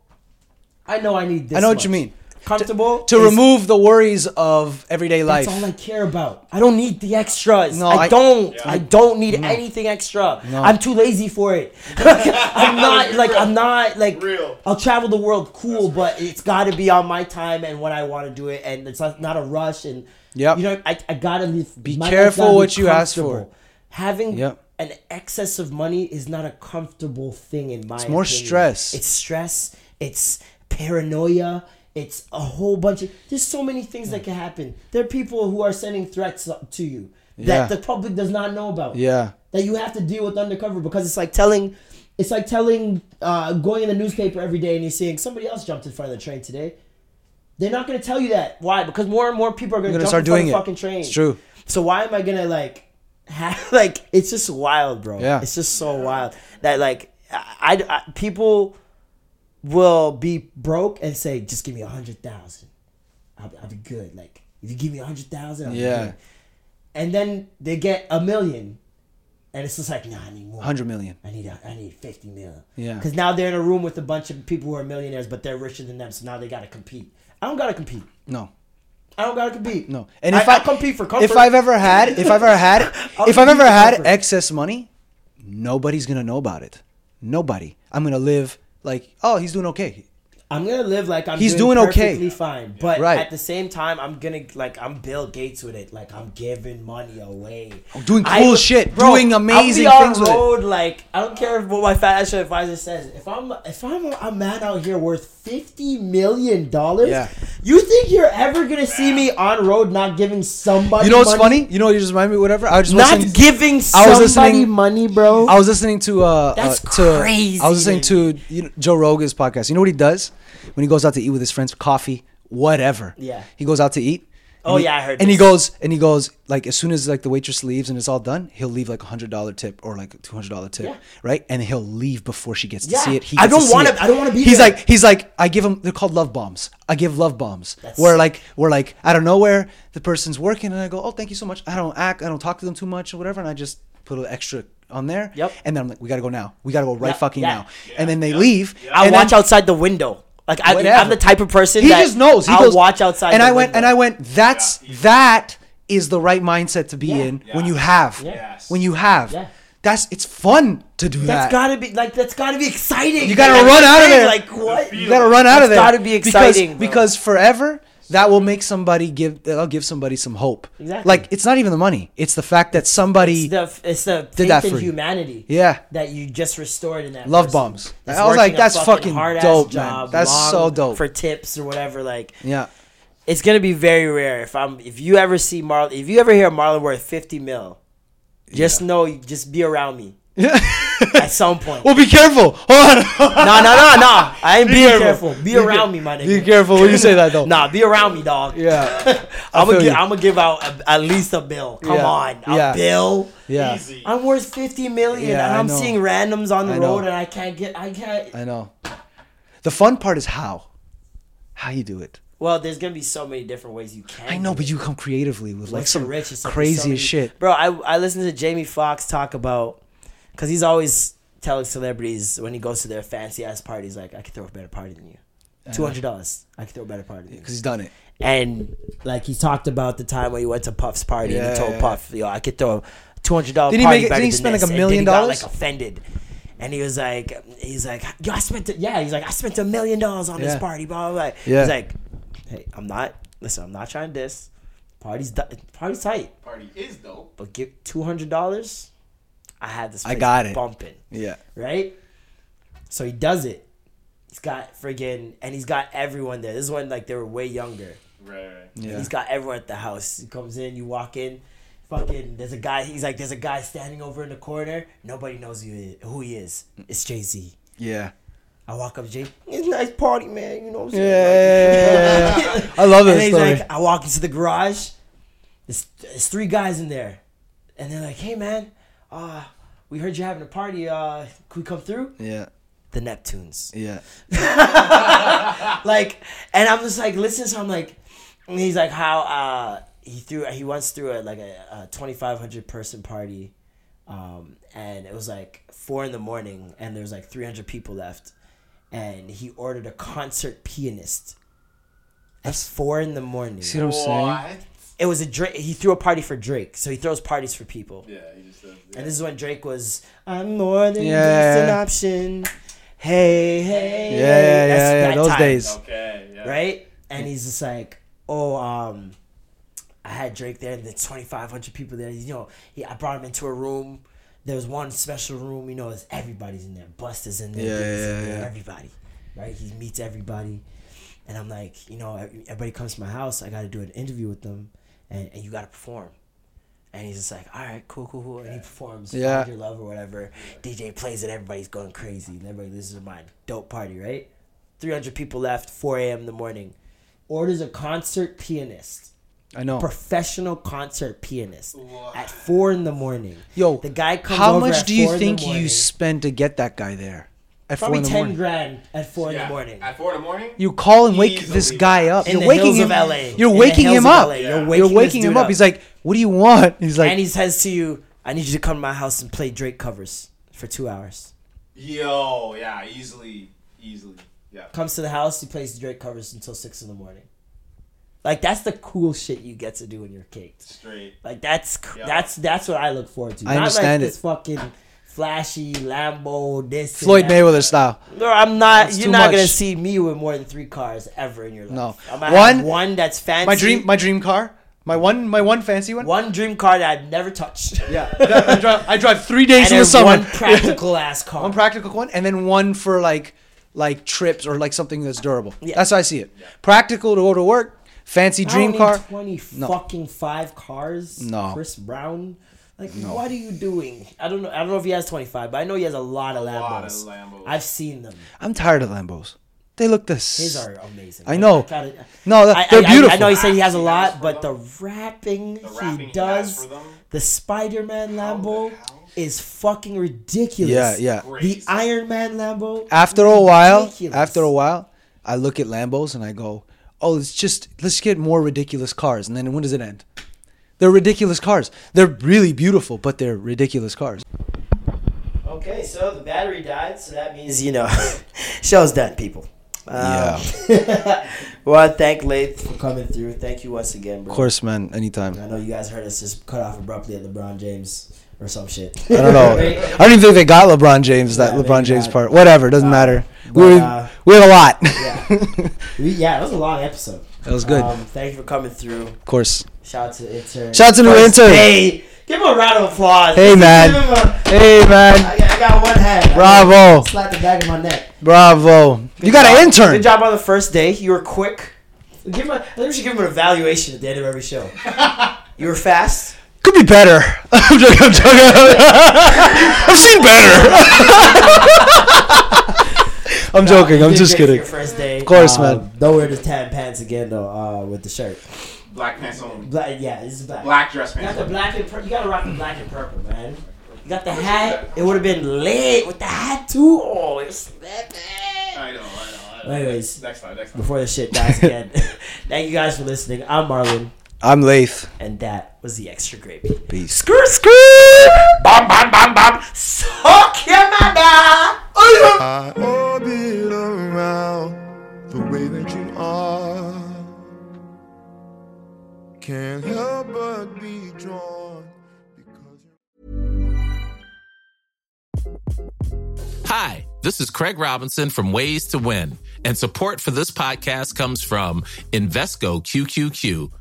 I know I need this. I know what you mean. Comfortable To is- remove the worries of everyday life. That's all I care about. I don't need the extras. No, I, I- don't. I don't need anything extra. No. I'm too lazy for it. I'm not like I'm not like Real. I'll travel the world, cool, but it's got to be on my time and when I want to do it, and it's not, not a rush. And Yep. you know, I, I gotta live. Be my careful gotta be what you ask for. Having Yep. An excess of money is not a comfortable thing in my. It's more stress. It's stress. It's paranoia. It's a whole bunch of. There's so many things that can happen. There are people who are sending threats to you that Yeah. the public does not know about. yeah, That you have to deal with undercover because it's like telling. It's like telling, uh, going in the newspaper every day and you're seeing somebody else jumped in front of the train today. They're not gonna tell you that. Why? Because more and more people are gonna, jump start in front doing of it. the fucking train. It's true. So why am I gonna like, have, like it's just wild, bro. Yeah. It's just so wild that like I, I- people will be broke and say, just give me a hundred thousand, I'll, I'll be good. Like if you give me a hundred thousand, Yeah. good. And then they get a million, and it's just like, nah, I need more. hundred million. I need a, I need fifty mil. Yeah. Because now they're in a room with a bunch of people who are millionaires, but they're richer than them, so now they gotta compete. I don't gotta compete. No, I don't gotta compete. no. And if I, I'll compete for comfort. if I've ever had, if I've ever had, if I've ever had comfort. excess money, nobody's gonna know about it. Nobody. I'm gonna live like, oh, he's doing okay. I'm gonna live like I'm. He's doing, doing okay. fine, but Right. at the same time, I'm gonna like I'm Bill Gates with it. Like I'm giving money away, I'm doing cool shit, bro, doing amazing I'll be things on with it. road, Like I don't care what my financial advisor says. If I'm if I'm a man out here worth fifty million dollars, Yeah. you think you're ever gonna see me on road not giving somebody? You know what's money? funny? You know what you just remind me? Whatever. I was just Not listening- giving I was somebody listening- money, bro. I was listening to uh, That's uh to, crazy, I was listening to you know, Joe Rogan's podcast. You know what he does when he goes out to eat with his friends, coffee, whatever. Yeah. He goes out to eat. Oh, he- yeah, I heard And he goes and he goes like as soon as like the waitress leaves and it's all done, he'll leave like a hundred dollar tip or like a two hundred dollar tip, Yeah. right? And he'll leave before she gets to see it. He I don't wanna- it. I don't wanna be He's there. like he's like I give him. They're called love bombs. I give love bombs That's- where like where like out of nowhere the person's working and I go oh thank you so much. I don't act. I don't talk to them too much or whatever, and I just put an extra on there. Yep. And then I'm like, we gotta go now. We gotta go right Yeah, fucking yeah. now. And then they leave. I watch then outside the window. Like I, I'm the type of person He that just knows. He I'll goes, watch outside. And the I went window. and I went. That's Yeah. that is the right mindset to be Yeah. in when you have. Yes. When you have. Yeah. That's it's fun to do That's that. That's gotta be like that's gotta be exciting. You gotta Like, run out of saying, there. Like what? you gotta run out of there. gotta be exciting, bro. because forever that will make somebody give. That'll give somebody some hope. Exactly. Like it's not even the money. It's the fact that somebody. It's the it's the Did that faith in for humanity. Yeah. That you just restored in that. Love person. bombs. That's I was like, that's fucking hard-ass dope, man. That's so dope. for tips or whatever. Like yeah. it's gonna be very rare if I'm if you ever see Marlon if you ever hear Marlon worth fifty mil, just know just be around me at some point. Well, be careful. Hold on. No, no, no, no. I ain't Be being careful. careful. Be, Be around ca- me, my nigga. Be careful when you say that though. Nah, be around me, dog. Yeah. I'm gonna you. I'm gonna give out a, at least a bill. Come Yeah. on, a Yeah. bill. Yeah. Easy. I'm worth 50 million, Yeah, and I I'm seeing randoms on the I know. road, and I can't get. I can't. I know. The fun part is how. How you do it. Well, there's gonna be so many different ways you can. I know, do but it. you come creatively with like Once some rich, it's crazy so many- as shit. Bro, I I listened to Jamie Foxx talk about because he's always telling celebrities when he goes to their fancy ass parties, like I could throw a better party than you. Uh-huh. Two hundred dollars, I could throw a better party than you. Because he's done it. And like he talked about the time when he went to Puff's party and Yeah, he told yeah. Puff, "Yo, I could throw a two hundred dollars Didn't he party make it- better didn't he than spend, like, a And million then he got, dollars? like offended, and he was like, "He's like, yo, I spent it. Yeah, he's like, I spent a million dollars on this Yeah. party, blah blah." blah. Yeah. He's like, "Hey, I'm not. Listen, I'm not trying to diss. Party's di- party's tight, Party is dope. but give two hundred dollars. I had this. I place got it. bumping Yeah. right? So he does it. He's got friggin' and he's got everyone there. This is when like they were way younger. Right, right. Yeah. He's got everyone at the house. He comes in, you walk in, fucking. There's a guy. He's like, there's a guy standing over in the corner. Nobody knows who he, who he is. It's Jay Z. Yeah. I walk up to Jay. It's a nice party, man. You know what I'm Yeah. saying? I love and this he's story. like, I walk into the garage. There's, there's three guys in there, and they're like, "Hey, man, uh, we heard you're having a party. Uh, can we come through?" yeah. The Neptunes. Yeah. like and i'm just like listen so i'm like and he's like how uh he threw he once threw a like a, a 2500 person party um and it was like four in the morning and there was like 300 people left and he ordered a concert pianist That's four in the morning See what I'm saying? What? it was a drake he threw a party for drake so he throws parties for people Yeah, he just does. and this is when Drake was, I'm more than Yeah. just an option. Hey, hey. Yeah, yeah, That's yeah, yeah. that Those time, days. Okay, yeah. Right? And he's just like, oh, um, I had Drake there and there's 2,500 people there. You know, he, I brought him into a room. There was one special room, you know, there's everybody's in there. Busta's in there. Yeah, Big's in there, yeah. Everybody. Right? He meets everybody. And I'm like, you know, everybody comes to my house. I got to do an interview with them. And, and you got to perform. And he's just like, all right, cool, cool, cool. And he performs Yeah. Find Your Love or whatever. DJ plays it, everybody's going crazy. And everybody listens to my dope party, right? 300 people left, 4 a.m. in the morning. Orders a concert pianist, I know. professional concert pianist at 4 in the morning. Yo, the guy comes how over much at do you 4 in the think you spend to get that guy there? At Probably four in the 10 morning. grand at 4 in the morning. At four in the morning? You call and wake Easily this guy up. In You're the waking hills him. of LA. You're In the waking hills him of up. LA. You're You're waking waking, him up. up. He's like, "What do you want?" He's like, and he says to you, I need you to come to my house and play Drake covers for two hours. Yo, yeah, easily, easily. Yeah. comes to the house, he plays Drake covers until six in the morning. Like that's the cool shit you get to do when you're caked. Straight. Like that's c Yeah. that's that's what I look forward to. I Not understand like it. this fucking flashy Lambo. This Floyd. Mayweather style. No, I'm not. You're not gonna see me with more than three cars ever in your life. No. I'm gonna One- have one that's fancy. My dream, my dream car, my one, my one fancy one. one dream car that I've never touched. Yeah, I drive, I drive three days and in the summer. one practical ass car. one practical one, and then one for like, like trips or like something that's durable. Yeah. That's how I see it. Practical to go to work. Fancy I don't dream need car. Twenty No. fucking five cars. No. Chris Brown. Like, what are you doing? I don't know. I don't know if he has twenty five, but I know he has a lot of Lambos. lot of Lambos. I've seen them. I'm tired of Lambos. They look this. His are amazing. I know. gotta- No, they're I- I- beautiful. I know he said he has a lot, but for the them. rapping, The rapping he he does, has for them. the Spider Man Lambo hell? is fucking ridiculous. Yeah, yeah. The Crazy. Iron Man Lambo. after a while, ridiculous. after a while, I look at Lambos and I go, "Oh, it's just let's get more ridiculous cars." And then when does it end? They're ridiculous cars. They're really beautiful, but they're ridiculous cars. Okay, so the battery died, so that means you know, show's done, people. Um, well, thank Lath for coming through. Thank you once again, bro. Of course, man. Anytime. I know you guys heard us just cut off abruptly at LeBron James or some shit. I don't know. I don't even think they got LeBron James. That Yeah, LeBron James part. Whatever. Doesn't Uh, matter. but, we uh, we have a lot. yeah, we, yeah, it was a long episode. That was good. Um, thank you for coming through. of course. Shout out to intern. Shout out to new First intern. Hey, give him a round of applause. Hey, Give man. him a- Hey I man. got, I got one hand. Bravo. Slap the back of my neck. Bravo. You got job. an intern. Good job on the first day. You were quick. Give him a, I think we should give him an evaluation at the end of every show. you were fast. Could be better. I'm joking. I'm joking. I've seen better. I'm joking. I'm just kidding. Your first day. Of course, Uh, man. Don't wear the tan pants again though. Uh, with the shirt. Black pants only. Black. Yeah, this is black. Black dress You got pants. the black and pur- you gotta rock the black and purple, man. You got the hat. It would have been lit with the hat too. Oh, it's that I know, I know, I know. Anyways, Next time, next time. before the shit dies again. Thank you guys for listening. I'm Marlon, I'm Lath. and that was the extra gravy. Peace. Skirt, skirt, bam, bam, bam, bam. Suck your mother. I orbit around the way that you are. Can't help but be drawn. Hi, this is Craig Robinson from Ways to Win, and support for this podcast comes from Invesco QQQ,